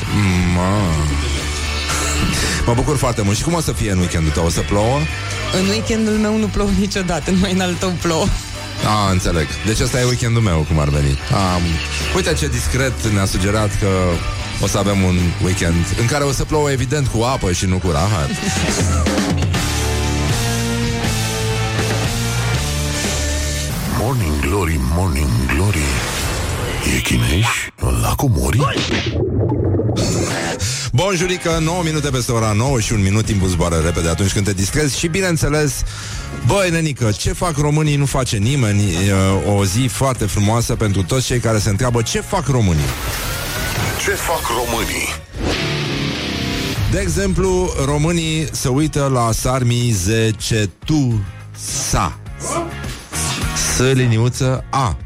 B: Ma. Mă bucur foarte mult. Și cum o să fie în weekendul tău? O să plouă?
C: În weekendul meu nu plouă niciodată, numai în al tău plouă.
B: A, înțeleg. Deci ăsta e weekendul meu, cum ar veni. Am... Uite ce discret ne-a sugerat că o să avem un weekend în care o să plouă evident cu apă și nu cu rahat.
A: Morning Glory, Morning Glory E chineș? Lacul mori?
B: Bonjurică, 9 minute peste ora 9 și un minut timpul zboară repede atunci când te distrezi și bineînțeles, băi nenică, ce fac românii nu face nimeni, e o zi foarte frumoasă pentru toți cei care se întreabă ce fac românii.
A: Ce fac românii?
B: De exemplu, românii se uită la Sarmi Zece Tu Sa S liniuță A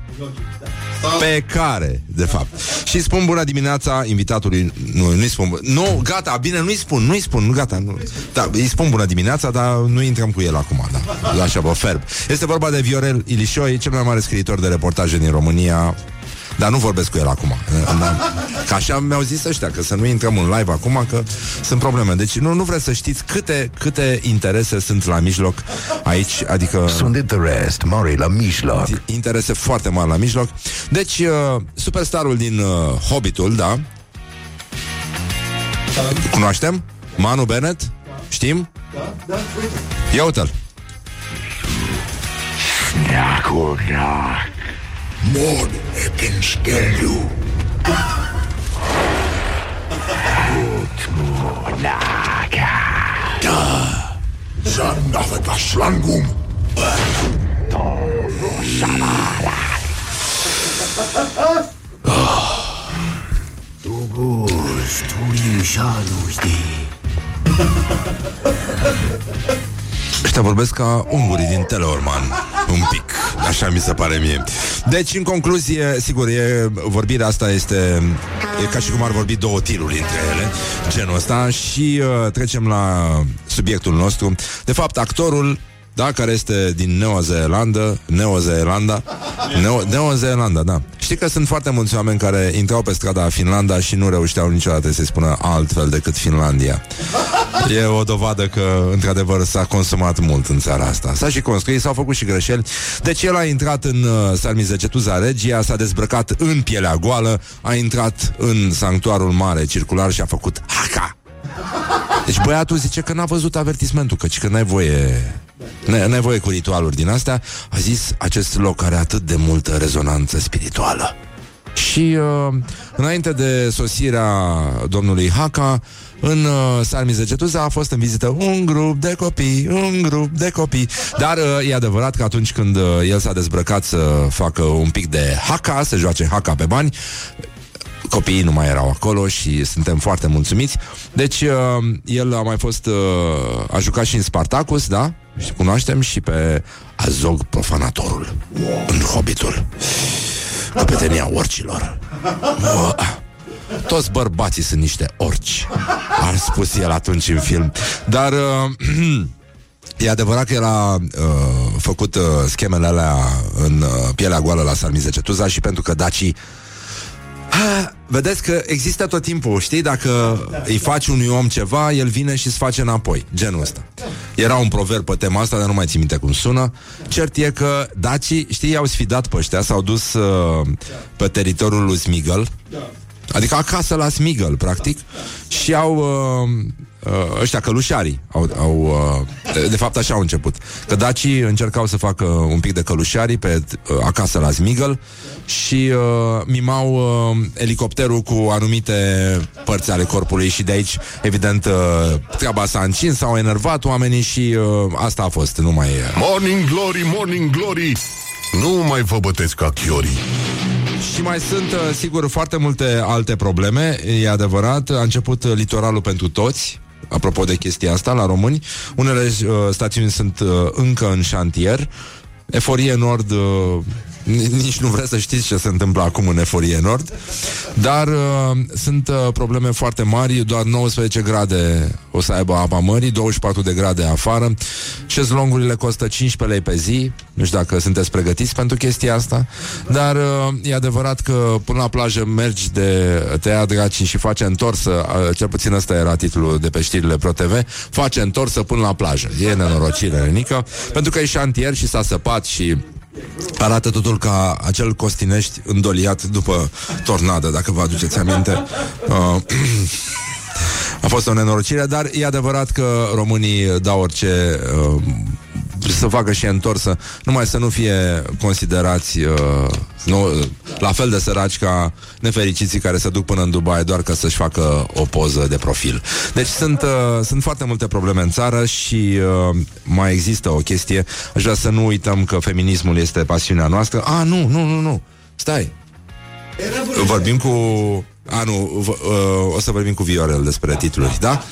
B: pe care, de fapt. Și spun bună dimineața invitatului. Nu, nu-i spun. Nu, gata, bine, nu-i spun, nu-i spun, nu, gata. Nu. Da, îi spun bună dimineața, dar nu intrăm cu el acum, da. Așa, vă ferb. Este vorba de Viorel Ilișoi, cel mai mare scriitor de reportaje din România. Dar nu vorbesc cu el acum. Da. Că așa mi-au zis ăștia, că să nu intrăm în live acum, că sunt probleme. Deci nu, nu vreți să știți câte, câte interese sunt la mijloc aici, adică...
D: Sunt the rest, mari la mijloc.
B: Interese foarte mari la mijloc. Deci, uh, superstarul din uh, Hobbitul, da? Cunoaștem? Manu Bennett? Știm? Da, da, Ia uite-l.
A: Mod ekin skelju Da Sannaveta slangum (laughs)
B: Ăștia vorbesc ca ungurii din Teleorman Un pic, așa mi se pare mie. Deci, în concluzie, sigur, e, vorbirea asta este E ca și cum ar vorbi două tiruri între ele Genul ăsta Și uh, trecem la subiectul nostru. De fapt, actorul da, care este din Noua Zeelandă Neo Zeelanda Neo, Neo Zeelanda, da Știi că sunt foarte mulți oameni care intrau pe strada Finlanda Și nu reușeau niciodată să-i spună altfel decât Finlandia E o dovadă că, într-adevăr, s-a consumat mult în țara asta. S-a și construit, s-au făcut și greșeli. Deci el a intrat în uh, Salmizegetuza Regia, s-a dezbrăcat în pielea goală, a intrat în sanctuarul mare circular și a făcut haca. Deci băiatul zice că n-a văzut avertismentul, căci că n-ai voie N-ai, n-ai voie cu ritualuri din astea A zis, acest loc are atât de multă rezonanță spirituală și uh, înainte de sosirea domnului Haka, în uh, Salmizegetuza a fost în vizită un grup de copii, un grup de copii. Dar uh, e adevărat că atunci când uh, el s-a dezbrăcat să facă un pic de Haka, să joace Haka pe bani, copiii nu mai erau acolo și suntem foarte mulțumiți. Deci uh, el a mai fost, uh, a jucat și în Spartacus, da? Și cunoaștem și pe Azog Profanatorul, în Hobbitul. Căpetenia orcilor. Bă, toți bărbații sunt niște orci, a spus el atunci în film. Dar uh, (clears throat) e adevărat că era uh, făcut uh, schemele alea în uh, pielea goală la Sarmize Cetuza și pentru că dacii Ha, Vedeți că există tot timpul, știi? Dacă îi faci unui om ceva, el vine și îți face înapoi, genul ăsta. Era un proverb pe tema asta, dar nu mai țin minte cum sună. Cert e că dacii, știi, i-au sfidat pe ăștia, s-au dus uh, pe teritoriul lui Smigel, adică acasă la Smigel, practic, și au... Uh, uh, ăștia călușarii au, au uh, de, de fapt așa au început. Că dacii încercau să facă un pic de călușarii pe uh, acasă la Smigel și uh, mimau uh, elicopterul cu anumite părți ale corpului și de aici evident uh, treaba s-a încins, s-au enervat oamenii și uh, asta a fost, nu mai uh,
A: Morning Glory, Morning Glory! Nu mai vă bătesc ca chiorii.
B: Și mai sunt, uh, sigur, foarte multe alte probleme, e adevărat. A început uh, litoralul pentru toți, apropo de chestia asta, la români. Unele uh, stațiuni sunt uh, încă în șantier. Eforie Nord... Uh, ni- nici nu vreți să știți ce se întâmplă acum în Eforie Nord Dar uh, sunt uh, probleme foarte mari. Doar 19 grade o să aibă apa mării 24 de grade afară. Șezlongurile costă 15 lei pe zi. Nu știu dacă sunteți pregătiți pentru chestia asta Dar uh, e adevărat că până la plajă mergi de tăia dracii și face întorsă uh, Cel puțin ăsta era titlul de pe știrile Pro TV Face întorsă până la plajă. E nenorocire, Renică Pentru că e șantier și s-a săpat și Arată totul ca acel costinești îndoliat după tornadă, dacă vă aduceți aminte. Uh, (clears throat) a fost o nenorocire, dar e adevărat că românii dau orice uh, să facă și întorsă, numai să nu fie considerați uh, nu, la fel de săraci ca nefericiții care se duc până în Dubai doar ca să-și facă o poză de profil. Deci sunt, uh, sunt foarte multe probleme în țară și uh, mai există o chestie. Aș vrea să nu uităm că feminismul este pasiunea noastră. A, nu, nu, nu, nu. Stai. Vorbim cu... A, nu, v- uh, o să vorbim cu Viorel despre titluri, da?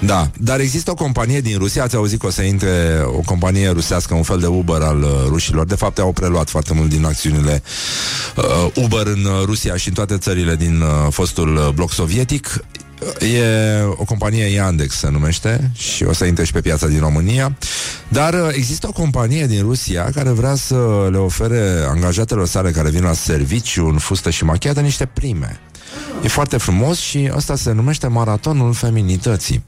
B: Da, dar există o companie din Rusia, ați auzit că o să intre o companie rusească, un fel de Uber al uh, rușilor. De fapt, au preluat foarte mult din acțiunile uh, Uber în uh, Rusia și în toate țările din uh, fostul uh, bloc sovietic. E o companie Yandex se numește și o să intre și pe piața din România. Dar uh, există o companie din Rusia care vrea să le ofere angajatelor sale care vin la serviciu în fustă și machiată niște prime. E foarte frumos și asta se numește maratonul feminității.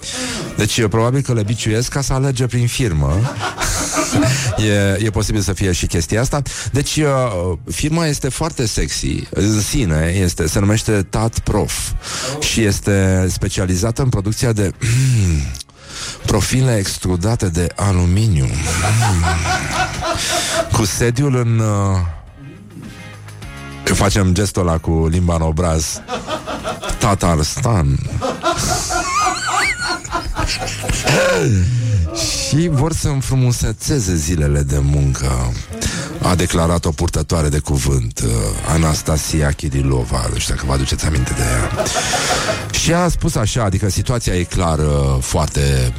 B: Deci e probabil că le biciuiesc ca să alege prin firmă. (laughs) e, e posibil să fie și chestia asta. Deci uh, firma este foarte sexy în sine, este, se numește Tat Prof și este specializată în producția de profile extrudate de aluminiu. Cu sediul în... Uh, Că facem gestul ăla cu limba în obraz. Tatarstan Și vor să înfrumusețeze zilele de muncă A declarat o purtătoare de cuvânt uh, Anastasia Kirilova Nu știu dacă vă aduceți aminte de ea. Și a spus așa Adică situația e clar uh, foarte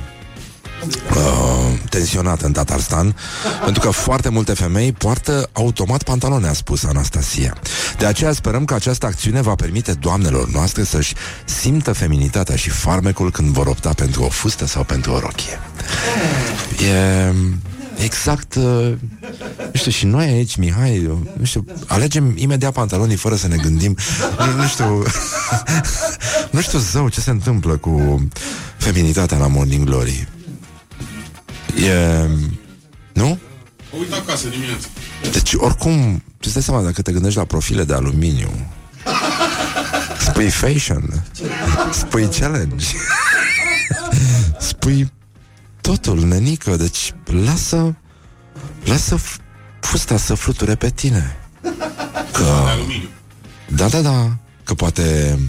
B: uh, tensionată în Tatarstan (laughs) pentru că foarte multe femei poartă automat pantalone, a spus Anastasia. De aceea sperăm că această acțiune va permite doamnelor noastre să-și simtă feminitatea și farmecul când vor opta pentru o fustă sau pentru o rochie. E exact, uh, nu știu, și noi aici, Mihai, uh, nu știu, alegem imediat pantalonii fără să ne gândim, nu, nu știu, (laughs) nu știu zău ce se întâmplă cu feminitatea la Morning Glory. E... Nu?
J: Mă uit acasă dimineața.
B: Deci, oricum, tu îți dai seama dacă te gândești la profile de aluminiu. Spui fashion. Spui challenge. (laughs) Spui totul, nenică. Deci, lasă... Lasă f- fusta să fluture pe tine. Că... Da, da, da. Că poate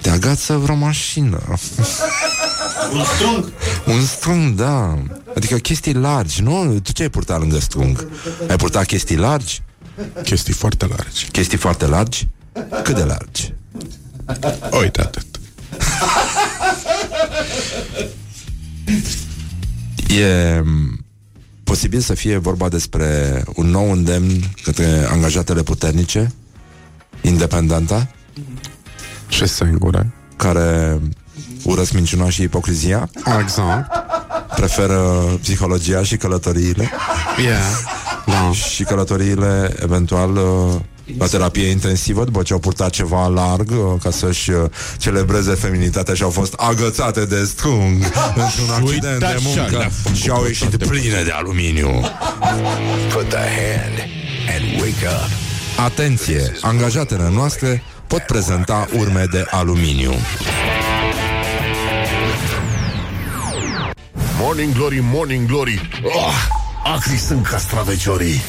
B: te agață vreo mașină.
J: Un strung.
B: Un strung, da. Adică chestii largi, nu? Tu ce ai purtat lângă strung? Ai purtat chestii largi?
J: Chestii foarte largi.
B: Chestii foarte largi? Cât de largi?
J: Uite atât.
B: E m, posibil să fie vorba despre un nou îndemn către angajatele puternice Independenta
J: Și singură.
B: Care urăsc minciuna și ipocrizia
J: Exact.
B: Preferă psihologia și călătoriile
J: Yeah. Da.
B: Și călătoriile eventual uh, la terapie intensivă După ce au purtat ceva larg uh, Ca să-și uh, celebreze feminitatea Și au fost agățate de strung Într-un accident
J: Uite
B: de
J: așa
B: muncă
J: le-a făcut
B: Și au ieșit
J: toate.
B: pline de aluminiu
D: Put the hand and wake up.
B: Atenție! Angajatele noastre pot prezenta urme de aluminiu.
A: Morning Glory, Morning Glory. Oh, Acri sunt castraveciorii.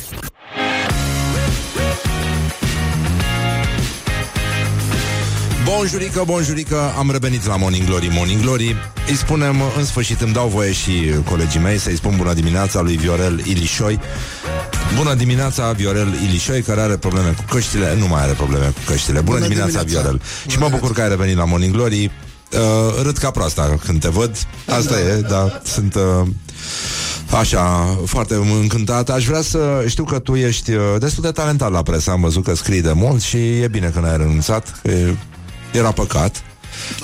B: Bonjurică, bonjurică, am revenit la Morning Glory, Morning Glory. Îi spunem, în sfârșit îmi dau voie și colegii mei Să-i spun bună dimineața lui Viorel Ilișoi Bună dimineața, Viorel Ilișoi, care are probleme cu căștile. Nu mai are probleme cu căștile. Bună,
M: Bună
B: dimineața,
M: dimineața.
B: Viorel. Și mă bucur că ai revenit la Morning Glory. Uh, Râd ca proasta când te văd. Asta e, da, sunt... Uh, Așa, foarte încântat. Aș vrea să știu că tu ești uh, destul de talentat la presă. Am văzut că scrii de mult și e bine că n-ai renunțat că e- Era păcat.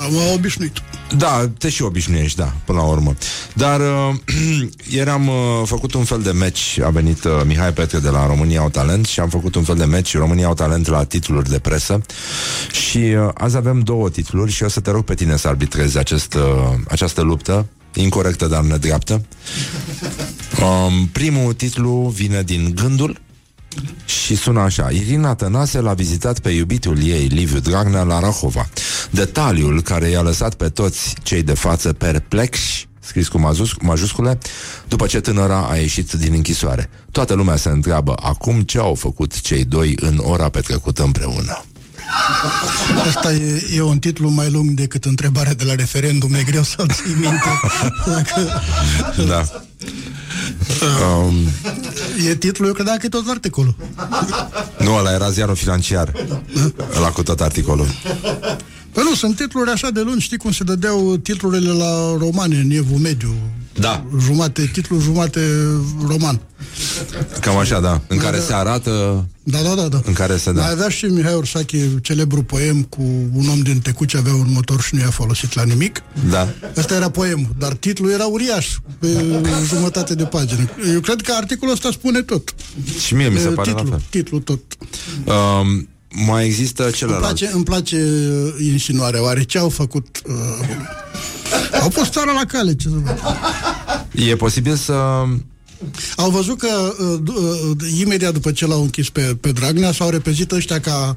M: Am obișnuit.
B: Da, te și obișnuiești, da, până la urmă. Dar uh, (clears throat) ieri am uh, făcut un fel de match, a venit uh, Mihai Petre de la România au talent și am făcut un fel de match România au talent la titluri de presă și uh, azi avem două titluri și o să te rog pe tine să arbitrezi acest, uh, această luptă incorrectă, dar nedreaptă. (laughs) Um, primul titlu vine din Gândul și sună așa Irina Tănase l-a vizitat pe iubitul ei Liviu Dragnea la Rahova Detaliul care i-a lăsat pe toți cei de față perplexi scris cu majus- majuscule, după ce tânăra a ieșit din închisoare. Toată lumea se întreabă acum ce au făcut cei doi în ora petrecută împreună.
M: Asta e, e un titlu mai lung decât întrebarea de la referendum. E greu să-l ții minte. Dacă,
B: Da. (laughs) Um,
M: e titlul, eu credeam că e tot articolul.
B: nu, ăla era ziarul financiar. Ăla cu tot articolul.
M: Păi nu, sunt titluri așa de lungi, știi cum se dădeau titlurile la romane în evul mediu.
B: Da.
M: Jumate titlu, jumate roman.
B: Cam așa, da. În care se arată...
M: Da, da, da, da.
B: În care se
M: Mai
B: da.
M: avea și Mihai Ursache celebru poem cu un om din Tecuci avea un motor și nu i-a folosit la nimic.
B: Da.
M: Ăsta era poemul, dar titlul era uriaș, pe jumătate de pagină. Eu cred că articolul ăsta spune tot.
B: Și mie mi se
M: E,
B: pare
M: titlul,
B: la fel.
M: Titlul tot.
B: Um, mai există
M: Îmi
B: celălalt.
M: place, îmi place uh, insinuarea. Oare ce au făcut? Uh, au pus țara la cale. Ce să fac?
B: E posibil să...
M: Au văzut că uh, d- uh, imediat după ce l-au închis pe, pe Dragnea s-au repezit ăștia ca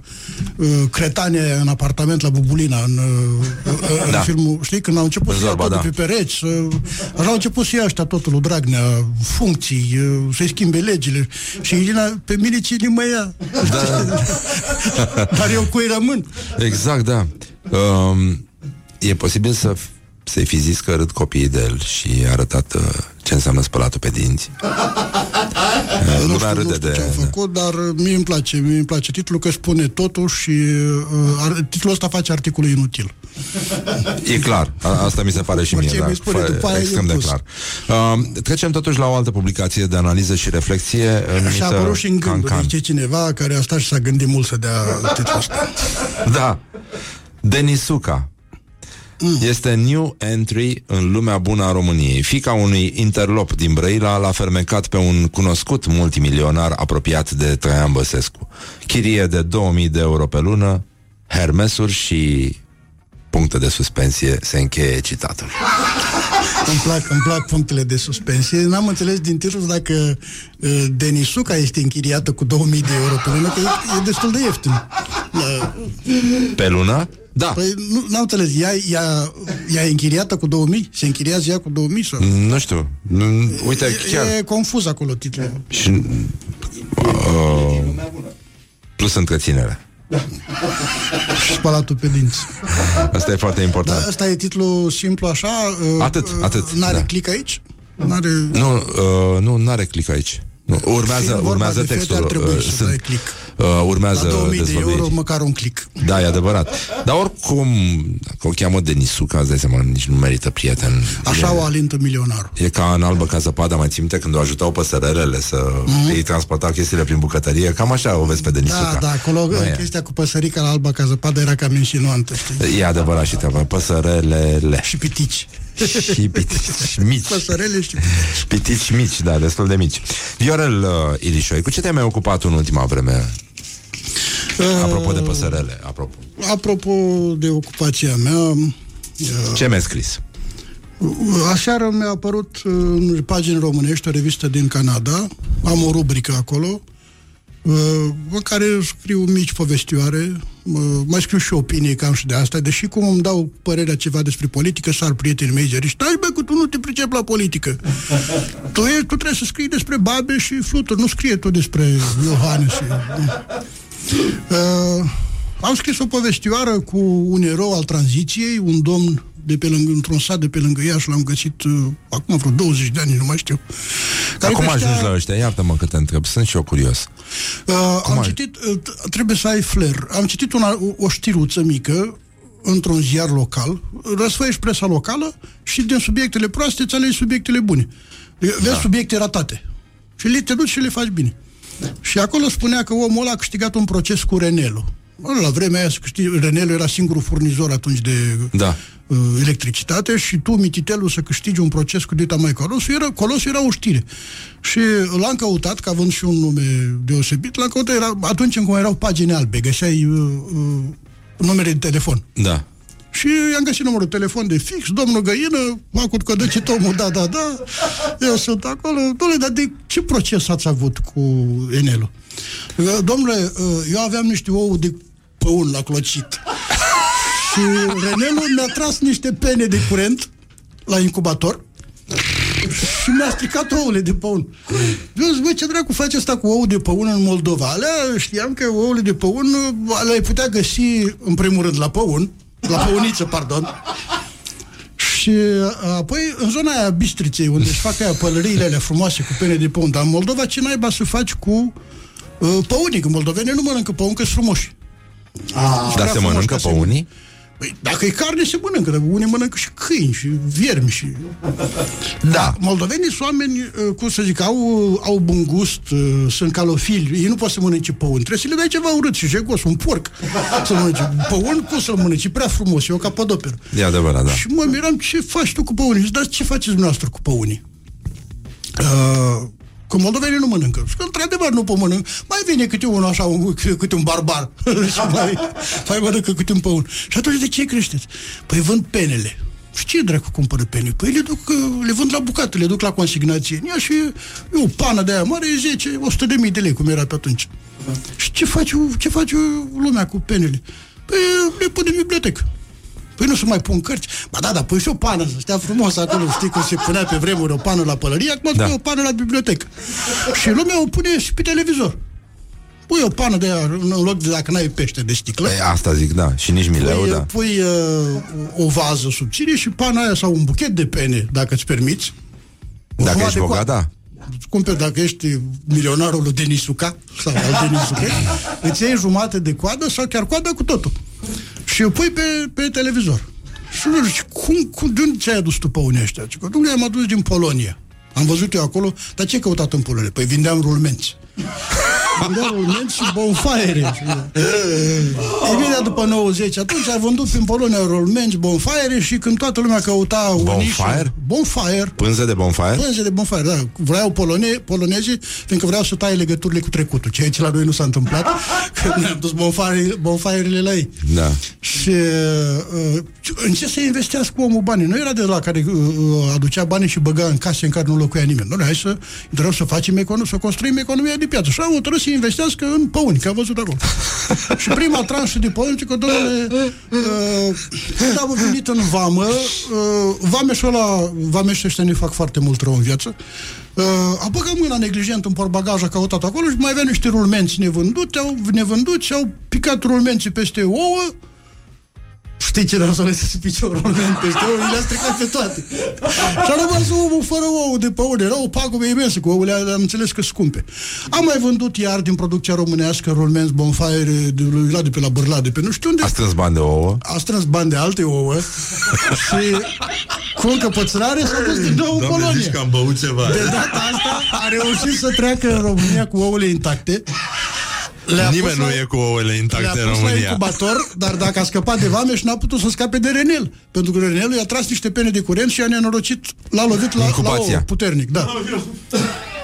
M: uh, cretane în apartament la Bubulina în, uh, uh, în
B: Da.
M: filmul, știi, când au început
B: În
M: să ia
B: Zorba,
M: totul
B: da.
M: pe pereți uh, așa au început să ia ăștia totul lui Dragnea funcții, uh, să-i schimbe legile și Irina pe mine cine mă ia
B: Da. (laughs)
M: dar eu cui rămân
B: Exact, da. Um, e posibil să să-i fi zis că râd copiii de el și i-a arătat uh, ce înseamnă spălatul pe dinți. (laughs) Uh,
M: nu
B: Lumea
M: știu, nu
B: râde
M: știu ce
B: de...
M: au făcut, dar uh, mie îmi place, mie îmi place titlul că spune totul și uh, ar, titlul ăsta face articolul inutil.
B: E clar, A, asta mi se pare și mie,
M: Orice
B: da,
M: mi spune
B: fără-
M: după aia e
B: extrem de
M: pus.
B: clar. Uh, trecem totuși la o altă publicație de analiză și reflexie uh,
M: Și
B: numită
M: a apărut și în gândul,
B: Cancan.
M: zice cineva care a stat și s-a gândit mult să dea titlul ăsta.
B: Da. Denisuca. Este new entry în lumea bună a României. Fica unui interlop din Brăila l-a fermecat pe un cunoscut multimilionar apropiat de Traian Băsescu. Chirie de 2000 de euro pe lună, hermesuri și puncte de suspensie se încheie citatul.
M: Îmi plac, îmi plac punctele de suspensie. N-am înțeles din titlu dacă uh, Denisuca este închiriată cu 2000 de euro pe lună, că e, e destul de ieftin. Da.
B: Pe lună? Da.
M: Păi nu, n-am înțeles. Ea, ea, ea e închiriată cu 2000? Se închiriază ea cu 2000? Sau?
B: Nu știu. Nu- Uite, chiar...
M: E confuz acolo titlul.
B: Și, uh, plus întreținere. (laughs)
M: Și spălatul pe dinți.
B: Asta e foarte important.
M: Dar ăsta e titlul simplu așa? uh,
B: Atât,
M: uh,
B: atât,
M: N-are
B: da.
M: click aici? N-are...
B: Nu, uh, nu, n-are click aici. Nu, urmează,
M: Fiind vorba
B: urmează
M: de fete,
B: textul.
M: ar trebui
B: uh,
M: să
B: sunt,
M: dai click.
B: Uh, urmează
M: La 2000 de
B: dezvăluiri.
M: euro, măcar un click.
B: Da, e adevărat. Dar oricum, dacă o cheamă Denisuca, îți dai seama, nici nu merită prieten.
M: Așa
B: e,
M: o alintă milionarul.
B: e ca în albă ca zăpada, mai ții minte când o ajutau păsărelele să
M: Mhm.
B: îi transporta chestiile prin bucătărie. Cam așa o vezi pe Denisuca.
M: Da, da, acolo
B: Nu e.
M: chestia cu păsărica la alba ca zăpadă era cam insinuantă, știi?
B: E adevărat și treaba. Păsărelele.
M: Și pitici.
B: și pitici mici.
M: Păsărele și
B: Pitici mici, da, destul de mici. Viorel uh, Ilișoi, cu ce te-ai mai ocupat în ultima vreme? Apropo de păsărele, apropo.
M: Apropo de ocupația mea,
B: Ce mi-ai scris?
M: aseară mi-a apărut uh, în pagini românești o revistă din Canada, am o rubrică acolo, uh, în care scriu mici povestioare, uh, mai scriu și opinii cam și de asta, deși cum îmi dau părerea ceva despre politică, sar prietenii mei zici, stai bă, că tu nu te pricepi la politică. (laughs) tu, e, tu trebuie să scrii despre babe și fluturi, nu scrie tu despre Iohannes. (laughs) Și, uh, am scris o povestioară cu un erou al tranziției, un domn de pe lângă, într-un sat de pe lângă Iași, l-am găsit uh, acum vreo 20 de ani, nu mai știu. Care
B: Acum
M: creștea-
B: ajungi la ăștia, iartă-mă că te întreb, sunt și eu curios.
M: Uh, am
B: ai-
M: citit, uh, t- trebuie să ai flair. Am citit una, o, o știruță mică într-un ziar local, răsfăiești presa locală și din subiectele proaste îți alegi subiectele bune. Vezi da. subiecte ratate. Și le te duci și le faci bine. Și acolo spunea că omul ăla a câștigat un proces cu Renelu. Bă, La vremea aia, să câștigi, Renelu era singurul furnizor atunci de
B: Da.
M: uh, electricitate și tu, mititelul, să câștigi un proces cu Dita mai Colosul, era, Colosul era o știre. Și l-am căutat, că având și un nume deosebit, l-am căutat, era, atunci când erau pagini albe, găseai uh, uh, numere de telefon.
B: Da.
M: Și i-am găsit numărul de telefon de fix, domnul Găină, m-a codăcit omul, da, da, da, eu sunt acolo. Domnule, dar de ce proces ați avut cu Enelu? Uh, Domnule, uh, eu aveam niște ouă de păun la clocit. Și Renelu mi-a tras niște pene de curent la incubator și mi-a stricat ouăle de păun. Eu zic, băi, ce dracu face asta cu ou de păun în Moldova? Alea știam că ouăle de păun uh, le-ai putea găsi, în primul rând, la păun, la păuniță, pardon, și uh, apoi în zona aia Bistriței, unde își fac aia pălăriile alea frumoase cu pene de păun, dar în Moldova ce naiba să faci cu uh, păunii? Că moldovenii nu mănâncă păun, că sunt frumoși.
B: Dar se
M: frumos
B: mănâncă
M: ca să-
B: pe unii?
M: Păi, dacă e carne, se mănâncă, dar unii mănâncă și câini și viermi și...
B: Da.
M: Moldovenii sunt oameni, uh, cum să zic, au, au bun gust, uh, sunt calofili, ei nu pot să mănânce păun, trebuie să le dai ceva urât și jegos, un porc să mănânce. Păun, cum să-l mănânci? E prea frumos, e o capodoperă.
B: E adevărat, da.
M: Și mă miram, ce faci tu cu păunii? Zic, dar ce faceți dumneavoastră cu păunii? Uh, că moldovenii nu mănâncă. Și că, într-adevăr, nu pot mănânc. Mai vine câte unul așa, un, câte un barbar. (laughs) și mai, mai mănâncă câte un păun. Și atunci, de ce creșteți? Păi vând penele. Și ce dracu cumpără pene? Păi le, duc, uh, le vând la bucată, le duc la consignație. În ea și e o pană de aia mare, e 10, 100 de mii de lei, cum era pe atunci. Și ce face, ce face lumea cu penele? Păi le pune în bibliotecă. Păi nu se mai pun cărți. Ba da, da, pui și o pană să stea frumos acolo. Știi cum se punea pe vremuri o pană la pălărie, acum da.
B: Da.
M: o pană la bibliotecă. Și lumea o pune și pe televizor. Pui o pană de aia în loc de dacă n-ai pește de sticlă.
B: E, asta zic, da. Și nici mileu,
M: Pui,
B: da.
M: pui uh, o vază subțire și pana aia sau un buchet de pene, dacă îți permiți. O
B: Dacă
M: jumătate
B: ești
M: de
B: bogat,
M: coadă.
B: da.
M: Îți cumperi dacă ești milionarul lui Denisuca sau al Denisuca, (laughs) îți iei jumate de coadă sau chiar coadă cu totul. Și o pui pe, pe televizor. Și nu zici, cum, cum, de unde ți-ai adus tu păunii ăștia? Zic, domnule, am adus din Polonia. Am văzut eu acolo, dar ce ai căutat în Polonia? Păi vindeam rulmenți. Vindeam rulmenți și bonfire. Imediat după 90, atunci a vândut prin Polonia rulmenți, bonfire și când toată lumea căuta o nișă-
B: Bonfire?
M: Bonfire.
B: Pânze de bonfire?
M: Pânze de bonfire, da. Vreau polone, polonezii, fiindcă vreau să taie legăturile cu trecutul, ceea ce la noi nu s-a întâmplat, (laughs) că ne-am dus bonfire, bonfirele la ei.
B: Da.
M: Și uh, în ce să investească omul banii? Nu era de la care uh, uh, aducea banii și băga în case în care nu locuia nimeni. Nu, hai să trebuie să facem economie, să construim economia de piață. Și au hotărât să investească în păuni, că am văzut acolo. (laughs) și prima tranșă de păuni, zice că, domnule, uh, când am venit în vamă, uh, vameșul ăla, vameșul ăștia ne fac foarte mult rău în viață, Uh, a băgat mâna neglijent în portbagaj, a căutat acolo și mai avea niște rulmenți nevânduți, au nevânduți, au picat rulmenții peste ouă, Știi ce n-am să lăsesc piciorul în peste ou? Le-a stricat pe toate. Și a rămas omul fără ou de pe unde. Era o pagubă imensă cu ouăle, am înțeles că scumpe. Am mai vândut iar din producția românească Rolmens Bonfire de lui Vlad de pe la Bârla, de pe nu știu unde.
B: A strâns bani de ouă.
M: A strâns bani de alte ouă (laughs) și cu încăpățânare s-a dus din nou în Polonia.
B: am băut ceva.
M: De data asta a reușit să treacă în România cu ouăle intacte. Le-a
B: Nimeni
M: pus
B: nu
M: la-
B: e cu ouăle intacte
M: le-a
B: în
M: pus la
B: România.
M: incubator, dar dacă a scăpat de vame și n-a putut să scape de Renel. Pentru că Renelul i-a tras niște pene de curent și a nenorocit, l-a lovit la, la
B: Incubația.
M: ou, puternic, da.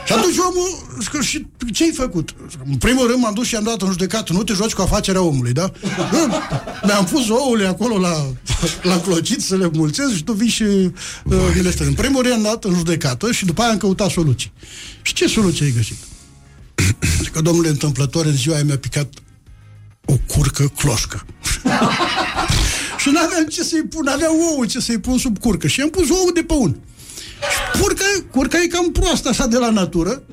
M: Și atunci omul, zic, și ce-ai făcut? În primul rând m-am dus și am dat în judecată, nu te joci cu afacerea omului, da? Bă, Mi-am pus ouăle acolo la, la clocit să le mulțesc și tu vii și uh, mi le strâng. În primul rând am dat în judecată și după aia am căutat soluții. Și ce soluție ai găsit? Zic că, domnule, întâmplător, în ziua aia mi-a picat o curcă cloșcă. (laughs) și n-aveam ce să-i pun, avea ouă ce să-i pun sub curcă. Și am pus ouă de păun. Și curca, curca e cam proastă așa de la natură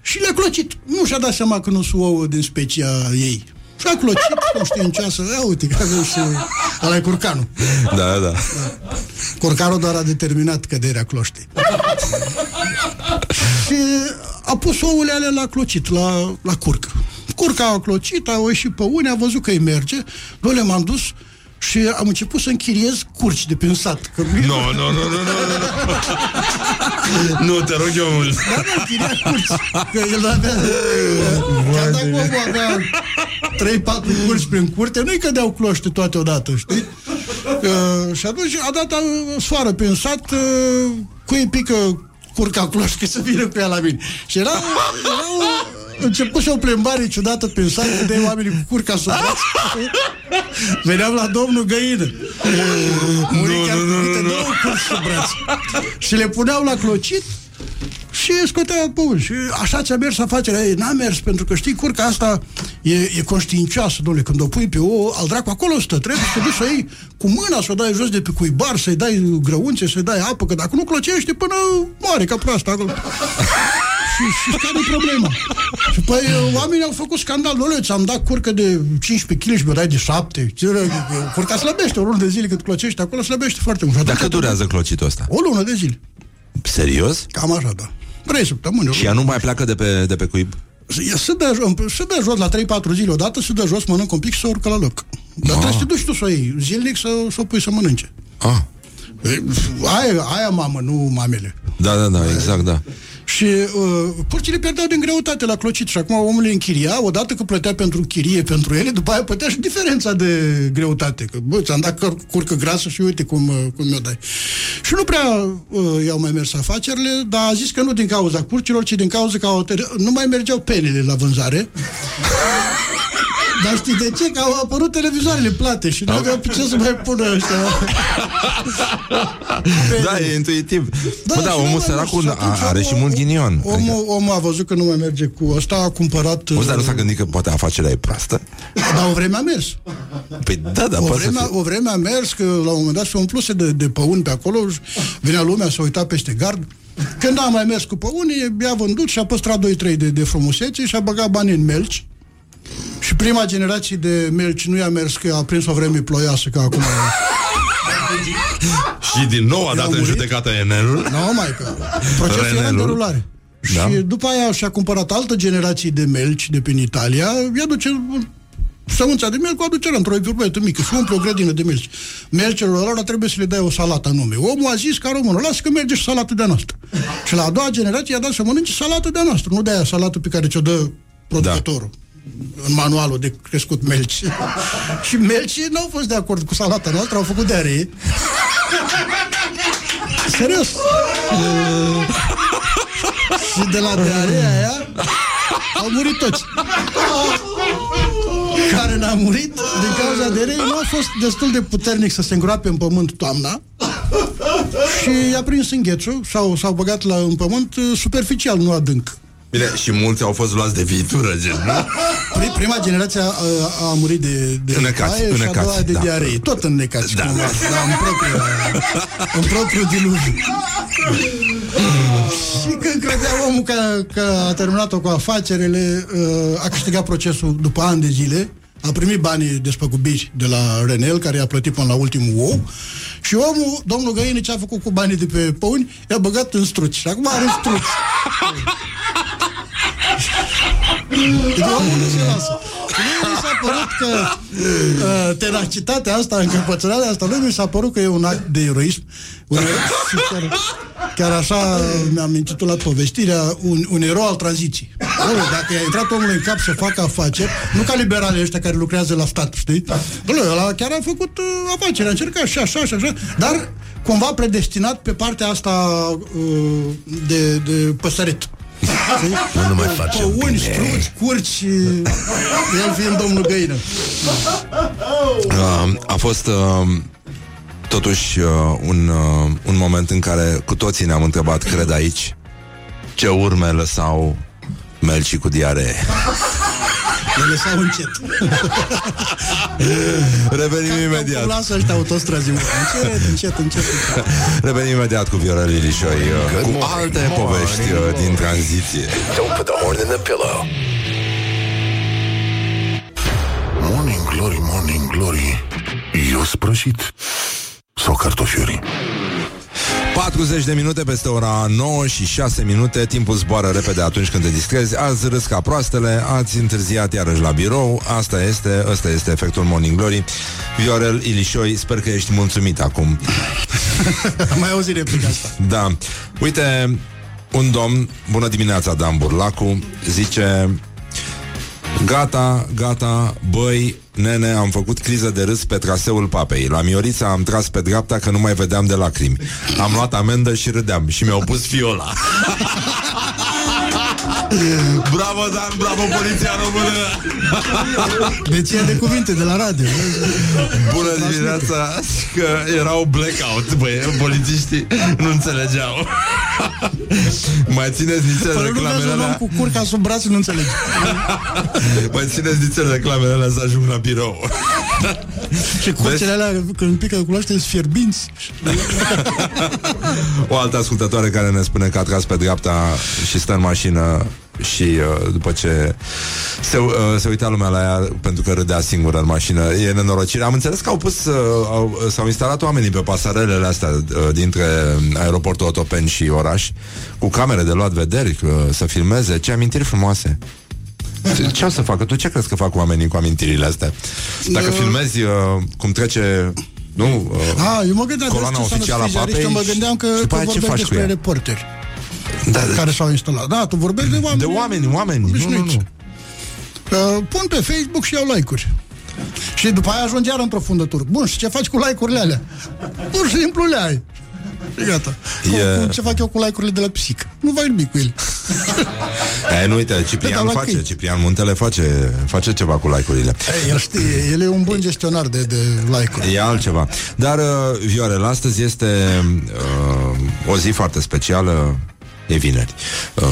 M: și le-a clocit. Nu și-a dat seama că nu sunt ouă din specia ei. Și a clocit, conștiincioasă. Ia uite, că avem și... ăla e curcanul.
B: Da, da.
M: Curcanul doar a determinat căderea cloștei. Și a pus ouăle alea la clocit, la, la curcă. Curca a clocit, a ieșit pe unii, a văzut că îi merge, noi le-am dus și am început să închiriez curci de prin sat. Că
B: Nu, nu, nu, nu, nu, nu. Nu, te rog eu mult.
M: Da, da, închiria curci. Că el avea... Chiar dacă omul avea 3-4 curci prin curte, nu-i cădeau cloște toate odată, știi? (laughs) Uh, și atunci a dat uh, soară prin sat, uh, cui pică curca cloște să vină cu ea la mine. Și era, era o, început și o plimbare ciudată prin sat, de oamenii cu curca sub braț. Veneam la domnul Găină. Muri chiar cu câte două curci sub braț. Și le puneau la clocit și scotea pe un. Și așa ți-a mers afacerea ei. N-a mers, pentru că știi, curca asta e, e conștiincioasă, domnule. Când o pui pe o, al dracu acolo stă. Trebuie să te duci să iei cu mâna, să o dai jos de pe cuibar, să-i dai grăunțe, să-i dai apă, că dacă nu clocește până moare ca proasta acolo. (laughs) și, și care e problema? Și păi oamenii au făcut scandal. Domnule, ți-am dat curcă de 15 kg și mi-o dai de 7. Curca slăbește o lună de zile cât clocește acolo, slăbește foarte mult. Și atunci-
B: Dacă durează clocitul ăsta?
M: O lună de zile.
B: Serios?
M: Cam așa, da. Trei săptămâni. o
B: Și ea nu mai pleacă de pe, de pe cuib?
M: E, se, dă, jos- se dă jos la 3-4 zile odată, se dă jos, mănâncă un pic și se urcă la loc. Dar trebuie să te duci tu să o iei zilnic să, să o pui să mănânce.
B: Ah.
M: E, Aia, aia mamă, nu mamele.
B: Da, da, da, exact, da.
M: Și uh, curcile pierdeau din greutate la clocit și acum omul le închiria, odată că plătea pentru chirie pentru ele, după aia plătea și diferența de greutate. Că, bă, ți-am dat cur- curcă grasă și uite cum, uh, cum mi-o dai. Și nu prea uh, i-au mai mers afacerile, dar a zis că nu din cauza curcilor, ci din cauza că au ter- nu mai mergeau penele la vânzare. (laughs) Dar știi de ce? Că au apărut televizoarele plate și nu aveau pe ce să mai pună ăștia. (laughs)
B: Da, e intuitiv.
M: Da,
B: Bă, da,
M: și
B: omul
M: n-a mai
B: săracul
M: mers. Și
B: a-
M: atunci
B: are și
M: omul-
B: mult ghinion.
M: Omul, omul a văzut că nu mai merge cu ăsta, a cumpărat...
B: Auzi, dar nu s-a
M: uh,
B: gândit că poate afacerea e proastă?
M: Dar o vreme a mers.
B: Păi da, da,
M: o,
B: poate să
M: vreme,
B: fie.
M: o vreme a mers, că la un moment dat se umpluse de, de păuni pe acolo, și venea lumea să uita peste gard. Când a mai mers cu păunii, i-a vândut și a păstrat 2-3 de, de frumusețe și a băgat bani în melci. Și prima generație de melci nu i-a mers, că a prins o vreme ploioasă, că acum...
B: Și din nou a dat în
M: murit?
B: judecată Enelul.
M: Nu, mai că procesul era în
B: Renelul.
M: derulare.
B: Da.
M: Și după aia și-a cumpărat altă generație de melci de prin Italia, i-a duce sămânța de melc o aduce la într-o viurbetă mică și umple o grădină de melci. Melcelor ăla trebuie să le dai o salată anume. Omul a zis ca românul, lasă că merge și salată de-a noastră. Și la a doua generație i-a dat să mănânce salată de-a noastră, nu de-aia salată pe care ți-o dă producătorul. În manualul de crescut melci. (laughs) și melcii n-au fost de acord cu salata noastră, au făcut de aree. (laughs) Serios. Uh, (laughs) și de la diarea aia au murit toți. Care n-a murit din cauza de rei nu a fost destul de puternic să se îngroape în pământ toamna și i-a prins înghețul sau s-au băgat la, în pământ uh, superficial, nu adânc.
B: Bine, și mulți au fost luați de viitură, gen, nu?
M: Pri, prima generație a, a, a murit de, de
B: Înecați,
M: foaie și a
B: înecați,
M: doua de
B: da.
M: diaree. Tot înnecați,
B: Da.
M: da. cumva, da, în propriu, în propriu diluviu. și când credea omul că, că a terminat-o cu afacerele, uh, a câștigat procesul după ani de zile, a primit banii despăgubiri de la Renel, care i-a plătit până la ultimul ou, și omul, domnul Găini, ce a făcut cu banii de pe păuni, i-a băgat în struci. Și acum are struci. Deci omul nu se lasă. Și mie mi s-a părut că uh, tenacitatea asta, încăpățânarea asta, lui mi s-a părut că e un act de eroism. Un ero- și chiar, chiar așa mi-am intitulat povestirea, un, un erou al tranziției. Dom'le, dacă i-a intrat omul în cap să facă afaceri, nu ca liberalii ăștia care lucrează la stat, știi? Dom'le, ăla chiar a făcut uh, afaceri, a încercat și așa, și așa, dar cumva predestinat pe partea asta uh, de, de păsăret.
D: Nu, nu mai facem
M: Păuni,
D: bine.
M: struci, curci, el fiind domnul Găină.
B: Uh, a fost uh, totuși uh, un, uh, un moment în care cu toții ne-am întrebat, cred aici, ce urme lăsau melcii cu diaree.
M: Le lăsau încet. (laughs)
B: Revenim imediat.
M: Lasă ăștia autostrăzi. mă. Încet, încet, încet. încet.
B: Revenim imediat cu Viorel Ilișoi, uh, cu alte povești uh, din tranziție.
D: Don't put the horn in the pillow.
A: Morning glory, morning glory Eu sprășit Sau cartofiuri
B: 40 de minute peste ora 9 și 6 minute. Timpul zboară repede atunci când te distrezi. Azi râs ca proastele, ați întârziat iarăși la birou. Asta este, ăsta este efectul Morning Glory. Viorel Ilișoi, sper că ești mulțumit acum.
M: Am mai auzit replica asta. (laughs)
B: Da, uite Un domn, bună dimineața Dan Burlacu Zice Gata, gata, băi, nene, am făcut criză de râs pe traseul papei. La Miorița am tras pe dreapta că nu mai vedeam de lacrimi. Am luat amendă și râdeam și mi-au pus fiola. (laughs) bravo, Dan, bravo, poliția română! (laughs)
M: Deci e de cuvinte de la radio.
B: Bună dimineața! Că era o blackout, băi, polițiștii nu înțelegeau. (laughs) mai țineți nițel
M: Fără nu vezi
B: reclamele
M: un om
B: alea?
M: cu curca sub braț, nu înțelegi. (laughs)
B: mai țineți nițel reclamele alea să ajung la birou.
M: Și curțile alea, când pică culoaște, sunt fierbinți.
B: O altă ascultătoare care ne spune că a tras pe dreapta și stă în mașină și uh, după ce se, uh, se uita lumea la ea pentru că râdea singură în mașină, e nenorocire. Am înțeles că au pus, uh, au, s-au instalat oamenii pe pasarelele astea uh, dintre aeroportul Otopeni și oraș cu camere de luat vederi, uh, să filmeze. Ce amintiri frumoase! Ce o să facă? Tu ce crezi că fac oamenii cu amintirile astea? Dacă
M: Uh.
B: filmezi uh, cum trece nu, uh,
M: Ah, eu mă gândeam
B: Coloana
M: de
B: oficială a
M: oficială
B: papei
M: mă
B: și-
M: gândeam că,
B: și după
M: că
B: aia ce
M: vorbești
B: faci cu
M: despre
B: ea?
M: reporteri
B: da, da.
M: care s-au instalat. Da, tu vorbești de oameni.
B: De oameni, oameni. Nu, nu,
M: obișnuiți.
B: nu.
M: Uh, pun pe Facebook și iau like-uri. Și după aia ajung iar în profundături. Bun, și ce faci cu like-urile alea? Pur și simplu le ai. Și gata. Cum,
B: E-
M: cum, ce fac eu cu like-urile de la psihic? Nu fac nimic cu ele. (laughs)
B: E, nu uite, Ciprian
M: Pe la
B: face,
M: câini.
B: Ciprian Muntele face, face ceva cu like-urile.
M: Ei, el știe, el e un bun gestionar de, de like-uri.
B: E altceva. Dar, uh, Viorel, astăzi este uh, o zi foarte specială. E vineri. Uh,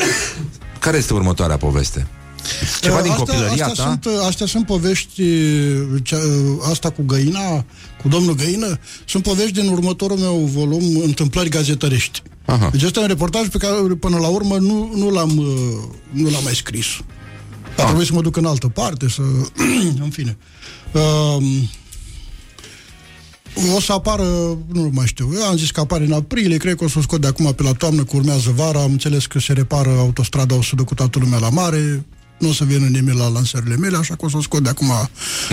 B: (coughs) care este următoarea poveste? Ceva din
M: Astea-
B: copilăria
M: astea
B: ta?
M: Sunt, uh, astea sunt povești, uh, cea, uh, asta cu găina, cu domnul Găină, sunt povești din următorul meu volum, Întâmplări gazetărești.
B: Aha.
M: Deci ăsta e un reportaj pe care până la urmă nu, nu, l-am, uh, nu l-am mai scris. A trebuit să mă duc în altă parte, să... (clears throat) în fine. Um, o să apară, nu mai știu, eu am zis că apare în aprilie, cred că o să o scot de acum pe la toamnă, că urmează vara, am înțeles că se repară autostrada, o să duc cu toată lumea la mare, nu o să vină nimeni la lansările mele, așa că o să o scot de acum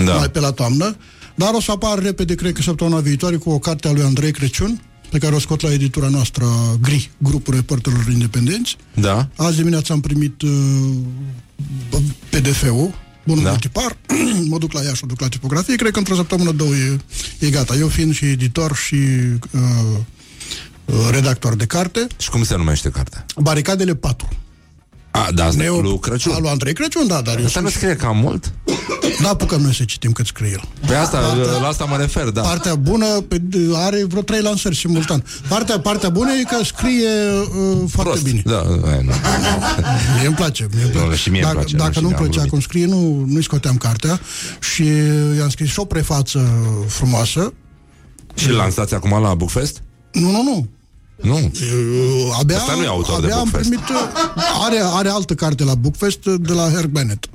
B: Da.
M: mai pe la toamnă. Dar o să apară repede, cred că săptămâna viitoare, cu o carte a lui Andrei Crăciun, pe care o scot la editura noastră GRI, Grupul Reporterilor Independenți.
B: Da.
M: Azi dimineața am primit uh, PDF-ul, bunul
B: Da.
M: da. multipar, (clears throat) mă duc la ea și o duc la tipografie, cred că într-o săptămână, două e, e gata. Eu fiind și editor și uh, uh, redactor de carte,
B: Și cum se numește cartea?
M: Baricadele 4.
B: A, da, asta e
M: Neo-
B: lui Crăciun.
M: A lui Andrei Crăciun, da, dar eu
B: Asta nu
M: sunt...
B: scrie cam mult?
M: Da, apucăm noi să citim cât scrie el.
B: Pe asta, la asta mă refer, da.
M: Partea bună pe, are vreo trei lansări simultan. Partea, partea bună e că scrie uh, foarte
B: Prost.
M: bine.
B: Da, aia, nu.
M: Mie îmi place. Mie îmi place.
B: Nu, și mie îmi
M: dacă
B: place, nu,
M: dacă
B: și
M: nu-mi
B: am
M: plăcea
B: glumit.
M: cum scrie, nu, nu-i scoteam cartea și i-am scris și o prefață frumoasă.
B: Și lansați acum la Bookfest?
M: Nu, nu, nu.
B: Nu.
M: Uh, Abia,
B: Ăsta nu e autor de
M: abia am
B: Bookfest.
M: primit, uh, are, are altă carte la Bookfest uh, de la Herc Bennett.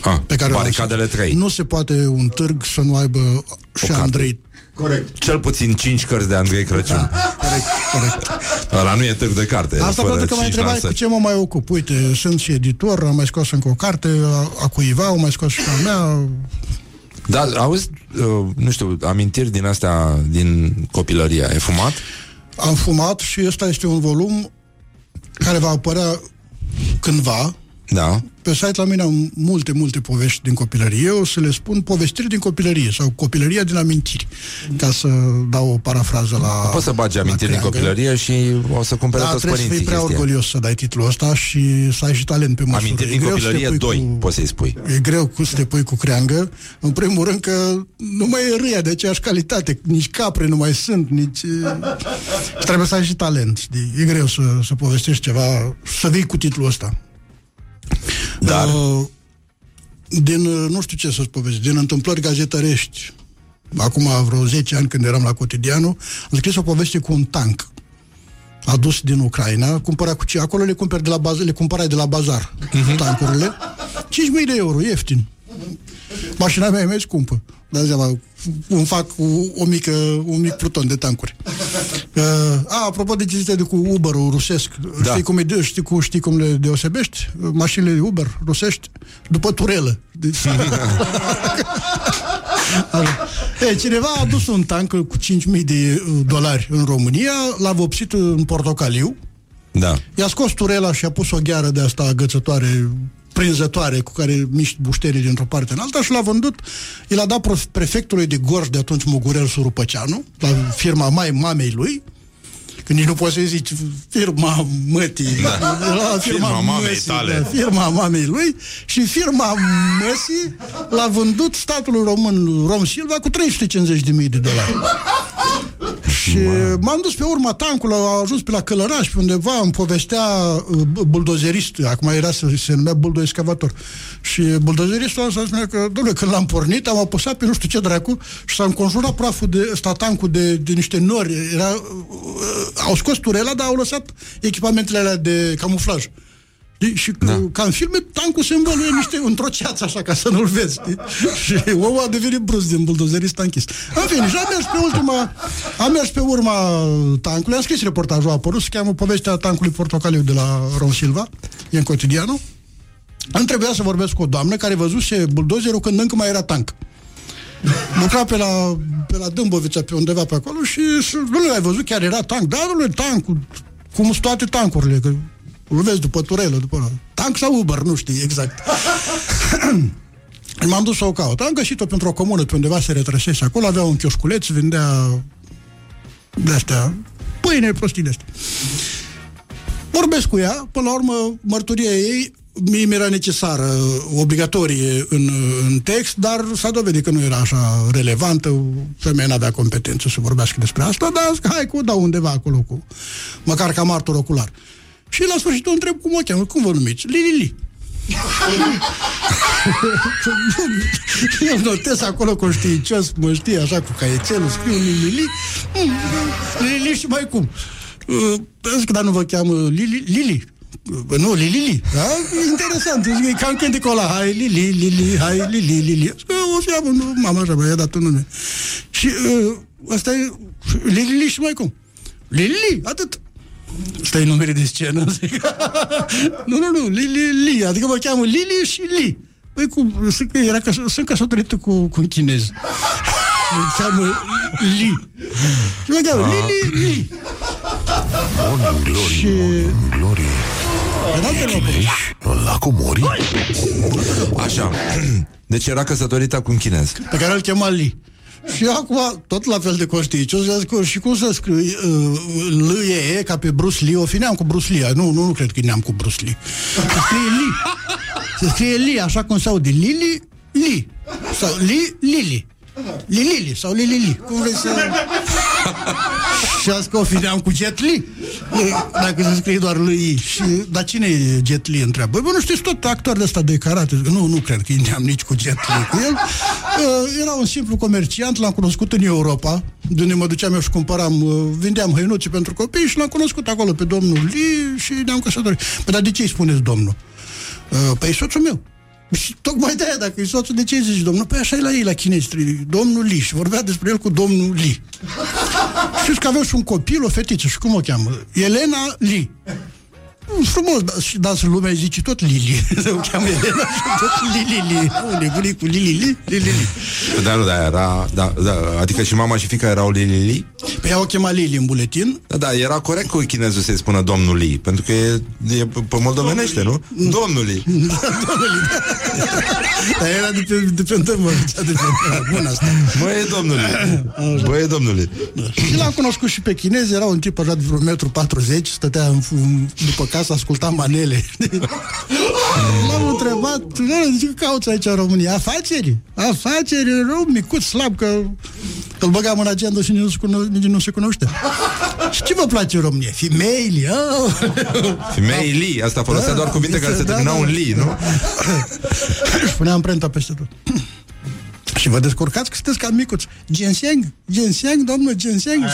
B: Ah,
M: Pe care o
B: Baricadele
M: lansat.
B: 3.
M: Nu se poate un târg să nu aibă și
B: carte.
M: Andrei.
B: Corect. Cel puțin 5 cărți de Andrei Crăciun. Da,
M: corect, corect.
B: Ăla nu e târg de carte.
M: Asta
B: fără
M: pentru că m-ai
B: cinci
M: întrebat
B: lansări.
M: cu ce mă mai ocup. Uite, sunt și editor, am mai scos încă o carte a, a cuiva, am mai scos și a mea.
B: Da, auzi, uh, nu știu, amintiri din astea din copilărie. Ai fumat?
M: Am fumat și ăsta este un volum care va apărea cândva.
B: Da.
M: Pe site la mine am multe, multe povești din copilărie. Eu o să le spun povestiri din copilărie sau copilăria din amintiri, ca să dau o parafrază la...
B: Poți să bagi amintiri din
M: la creangă.
B: copilărie și o să cumpere
M: Da,
B: toți
M: trebuie să
B: părinții
M: fii prea
B: chestia.
M: orgolios să dai titlul ăsta și să ai și talent pe măsură.
B: Amintiri
M: E
B: din
M: greu să te
B: copilărie
M: pui
B: 2,
M: cu-
B: poți să-i spui.
M: E greu cu să te pui cu creangă. În primul rând că nu mai e râia de aceeași calitate. Nici capre nu mai sunt, nici... Și trebuie să ai și talent. știi? E greu să, să povestești ceva, să vii cu titlul ăsta. Dar... Din, uh, nu știu ce să-ți povestesc, din întâmplări gazetărești, acum vreo 10 ani când eram la cotidianul, am scris o poveste cu un tank adus din Ucraina, cumpăra cu ce acolo le cumperi de la bază, le cumpărai de la bazar uh-huh. tancurile. 5.000 de euro, ieftin. Mașina mea e mai scumpă. Dați seama, îmi fac o, o mică, un mic pluton de tancuri. (laughs) Uh, a, apropo de chestia de cu Uber-ul rusesc, da. știi, cum e, de- știi, cu, știi cum le deosebești? Mașinile Uber rusești după turelă. Deci- (laughs) Așa. E, cineva a adus un tank cu 5.000 de uh, dolari în România, l-a vopsit în portocaliu,
B: Da.
M: i-a scos turela și a pus o gheară de asta agățătoare prinzătoare cu care miști bușterii dintr-o parte în alta și l-a vândut, i l-a dat prof- prefectului de Gorj de atunci Mugurel Surupăceanu, la firma mai mamei lui, că nici nu poți să zici firma mătii,
B: Da.
M: la firma,
B: Firma mamei
M: măsii,
B: tale.
M: Da, firma mamei lui și firma măsii l-a vândut statului român Rom Silva cu 350.000 de dolari. Și m-am dus pe urma tancului, a ajuns pe la Călăraș, pe undeva îmi povestea uh, buldozerist, acum era să se numea buldo excavator. Și buldozeristul ăsta spunea că, domnule, când l-am pornit, am apăsat pe nu știu ce dracu și s-a înconjurat praful de ăsta tancul de, de niște nori. Era, uh, au scos turela, dar au lăsat echipamentele alea de camuflaj. Știi? Și da. ca în filme, tancul se învăluie (laughs) niște, într-o ceață așa, ca să nu-l vezi. Știi? Și omul a devenit brusc din buldozerist tanchist. În fine, și am mers pe ultima, am mers pe urma tancului, am scris reportajul, a apărut, se cheamă Povestea tancului portocaliu de la Ron Silva, e în cotidianul. Am trebuia să vorbesc cu o doamnă care văzuse buldozerul când încă mai era tank. Lucra pe la, pe la Dâmbovița, pe undeva pe acolo și s- nu l-ai văzut, chiar era tank. Da, nu tancul, cum sunt toate tancurile, că îl vezi după turelă, după ăla. Tank sau Uber, nu știi exact. (laughs) M-am dus să o caut. Am găsit-o pentru o comună pe undeva se retrăsese acolo, avea un chioșculeț, vendea de-astea, pâine, prostii de-astea. Vorbesc cu ea, până la urmă, mărturia ei mie mi-era necesară, obligatorie în, în text, dar s-a dovedit că nu era așa relevantă, femeia n-avea competență să vorbească despre asta, dar zic, hai că o dau undeva acolo, cu, măcar ca martor ocular. Și la sfârșit o întreb cum o cheamă, cum vă numiți? Lili. (laughs) Eu notez acolo conștiincios, mă știe așa cu caietelul, scriu Lili, Mm, Lili și mai cum. Uh, Zic, dar nu vă cheamă Lili? Lili. Uh, Nu, Lili, da? Interesant, zic, e cam când ăla, hai Lili, Lili, hai Lili, Lili. Zic, O să iau, nu, mama așa, bă, i-a dat un nume. Și uh, ăsta e Lili și mai cum. Lili, atât. Ăsta e numere de scenă, (laughs) zic. nu, nu, nu, Lili, Li, adică mă cheamă Lili și Li. Păi cum, sunt, că era căs- sunt căsătorită cu, cu un chinez. Mă cheamă Li. Și mă cheamă Lili, Li.
A: Morning Glory, și... Morning Glory. Chinești? La Comori?
B: Așa. Deci era căsătorită cu un chinez.
M: Pe care îl chema Li. Și acum, tot la fel de conștiincios, eu zic, și cum să scriu uh, L, E, E, ca pe Bruce Lee, o fi neam cu Bruce Lee. Nu, nu, nu cred că e neam cu Bruce Lee. Se scrie Li. Se scrie Li, așa cum se aude. Lili, Li. Sau Li, Lili. Lili, Li, sau Lili, Li. Cum vrei să... și azi că o fineam cu Jet Li. Dacă se scrie doar lui și, Dar cine e Jet Li? Întreabă. Bă, nu știți tot actor de ăsta de karate? Zic, Nu, nu cred că ne-am nici cu Jet Li cu el. Uh, Era un simplu comerciant, l-am cunoscut în Europa, de unde mă duceam eu și cumpăram, uh, vindeam hăinuțe pentru copii și l-am cunoscut acolo pe domnul Li și ne-am căsătorit. Păi, dar de ce îi spuneți domnul? Uh, Păi e soțul meu. Și tocmai de aia, dacă e soțul, de ce zici domnul? Păi așa e la ei, la chinezi, domnul Li. Și vorbea despre el cu domnul Li. (laughs) Știți că aveau și un copil, o fetiță, și cum o cheamă? Elena Li. Mm, Frumos, da, și da, să lumea îi zice tot Lili. (laughs) o cheamă Elena și tot Lili Li. O nebunie cu Lili Li, Lili Li.
B: Da, nu, da, era, da, da, adică și mama și fica erau Lili
M: Păi ea o chema Lili în buletin.
B: Da, da, era corect cu chinezul să-i spună domnul Li, pentru că e, e pe moldovenește, nu? Domnul Li.
M: Domnul Li, (laughs) da. Dar era de pe, de pe întâmă, de pe Bun asta.
B: Băie, domnule. Băie, domnule.
M: Și l-am cunoscut și pe chinez, era un tip așa de vreo metru 40, stătea în, în, după casă, asculta manele. (laughs) L-am întrebat, "Nu, zic, ce cauți aici în România? Afaceri? Afaceri, rău, micuț, slab, că îl băgam în agenda și nici nu se, cuno- nici nu se cunoște. și ce vă place în România? Femeile? Oh.
B: Femeili, asta folosea
M: Da,
B: doar cuvinte care se
M: da,
B: terminau
M: da.
B: în li, nu? (coughs)
M: Își punea amprenta peste tot. (coughs) Și vă descurcați că sunteți ca micuț. Ginseng? Ginseng, domnul, ginseng?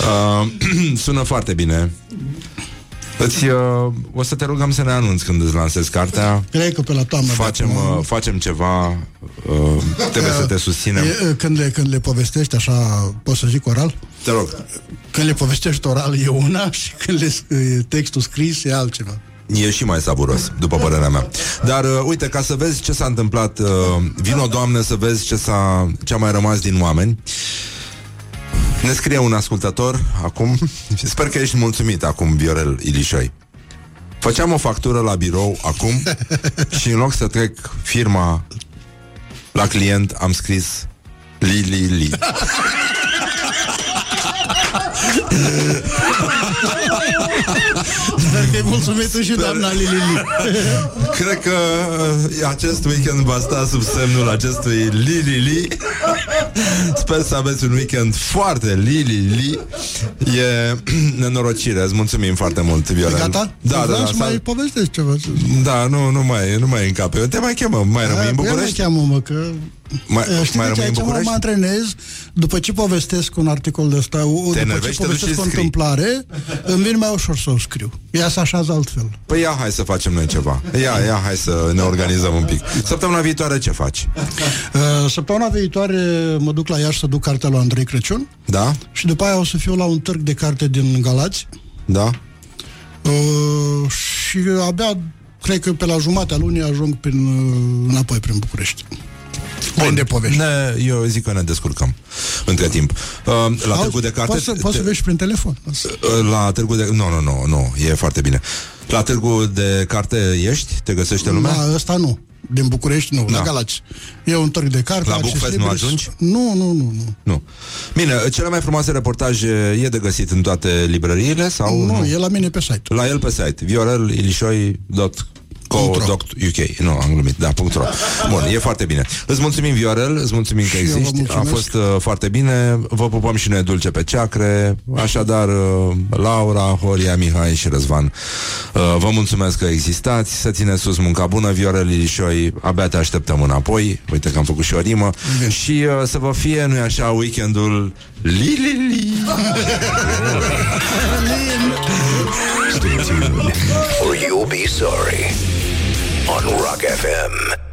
B: Uh, (coughs) sună foarte bine. Îți, uh, o să te rugăm să ne anunți când îți lansezi cartea.
M: Cred că pe la toamnă.
B: Facem,
M: de acum.
B: uh, facem ceva, uh, trebuie să te susținem.
M: E, e, când, le, când le povestești așa, poți să zic oral?
B: Te rog.
M: Când le povestești oral e una (laughs) și când le, sc- e textul scris e altceva.
B: E și mai savuros, după părerea mea. Dar uh, uite, ca să vezi ce s-a întâmplat, uh, vino, Doamne, să vezi ce, s-a, ce a mai rămas din oameni. Ne scrie un ascultător acum și (laughs) sper că ești mulțumit acum, Viorel Ilișoi. Făceam o factură la birou acum (laughs) și în loc să trec firma la client am scris Li Li (laughs) Li.
M: Sper că e mulțumită și doamna Lili. (laughs)
B: Cred că uh, acest weekend va sta sub semnul acestui Li Li Li. Sper să aveți un weekend foarte Li Li Li. E (clears throat) nenorocire. Îți mulțumim foarte mult, Viorel.
M: Gata?
B: Da, da,
M: Vreau
B: da.
M: să
B: s-a-
M: mai povestesc ceva.
B: Da, nu, nu mai, nu mai încape. Te mai chemăm, mai rămâi în
M: Păi nu
B: București?
M: mă cheamă, mă, că...
B: Mai,
M: Știi
B: mai
M: de ce
B: rămâi în
M: aici mă,
B: București?
M: mă antrenez După ce povestesc un articol de ăsta o- După ce
B: enervești, te duci
M: povestesc
B: și
M: o
B: scrii.
M: întâmplare Îmi vine mai ușor să o scriu Ea se așează altfel
B: Păi ia, hai să facem noi ceva. Ia, ia, hai să ne organizăm un pic. Săptămâna viitoare ce faci?
M: Uh, Săptămâna viitoare mă duc la Iași să duc cartea lui Andrei Crăciun
B: Da?
M: Și după aia o să fiu la un târg de carte din Galați
B: Da?
M: uh, Și abia Cred că pe la jumatea lunii ajung prin, uh, înapoi prin București Plin de povești
B: Ne, eu zic că ne descurcăm între timp. Uh, la
M: Auzi,
B: târgul de carte...
M: Poți să, poți să vezi prin telefon
B: Uh, La târgul de... Nu, nu, nu, nu, e foarte bine. La târgul de carte ești? Te găsește lumea?
M: Da, ăsta nu. Din București, nu,
B: Da.
M: la Galați. E un târg de carte.
B: La
M: acces
B: Bookfest nu
M: liber.
B: ajungi?
M: Nu, nu, nu, nu.
B: Nu. Bine, cele mai frumoase reportaje e de găsit în toate librăriile sau
M: Nu,
B: nu?
M: e la mine pe site.
B: La el pe site, viorelilișoi.co.uk Nu, am glumit, da, punct .ro. Bun, e foarte bine. Îți mulțumim, Viorel, îți mulțumim că
M: eu vă
B: existi. A
M: mulțumesc.
B: fost uh, foarte bine. Vă pupăm și noi dulce pe ceacre. Așadar, uh, Laura, Horia, Mihai și Răzvan uh, Vă mulțumesc că existați. Să ține sus munca bună, Viorel Ilișoi Abia te așteptăm înapoi. Uite că am făcut și o rimă. Și uh, să vă fie, nu așa, weekendul Li, (laughs) li, li.
D: Or you'll be sorry on Rock FM.